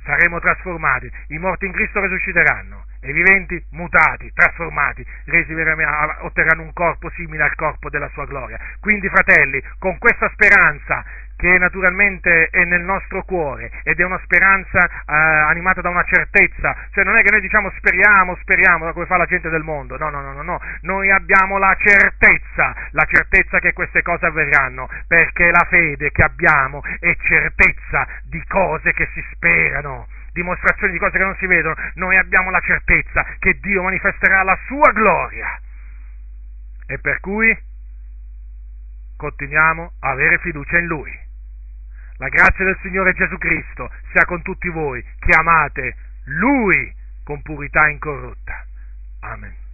saremo trasformati, i morti in Cristo risusciteranno e viventi mutati, trasformati, resi otterranno un corpo simile al corpo della sua gloria. Quindi, fratelli, con questa speranza che naturalmente è nel nostro cuore ed è una speranza eh, animata da una certezza, cioè non è che noi diciamo speriamo, speriamo, come fa la gente del mondo, no, no, no, no, no, noi abbiamo la certezza, la certezza che queste cose avverranno, perché la fede che abbiamo è certezza di cose che si sperano dimostrazioni di cose che non si vedono, noi abbiamo la certezza che Dio manifesterà la sua gloria. E per cui continuiamo a avere fiducia in Lui. La grazia del Signore Gesù Cristo sia con tutti voi che amate Lui con purità incorrotta. Amen.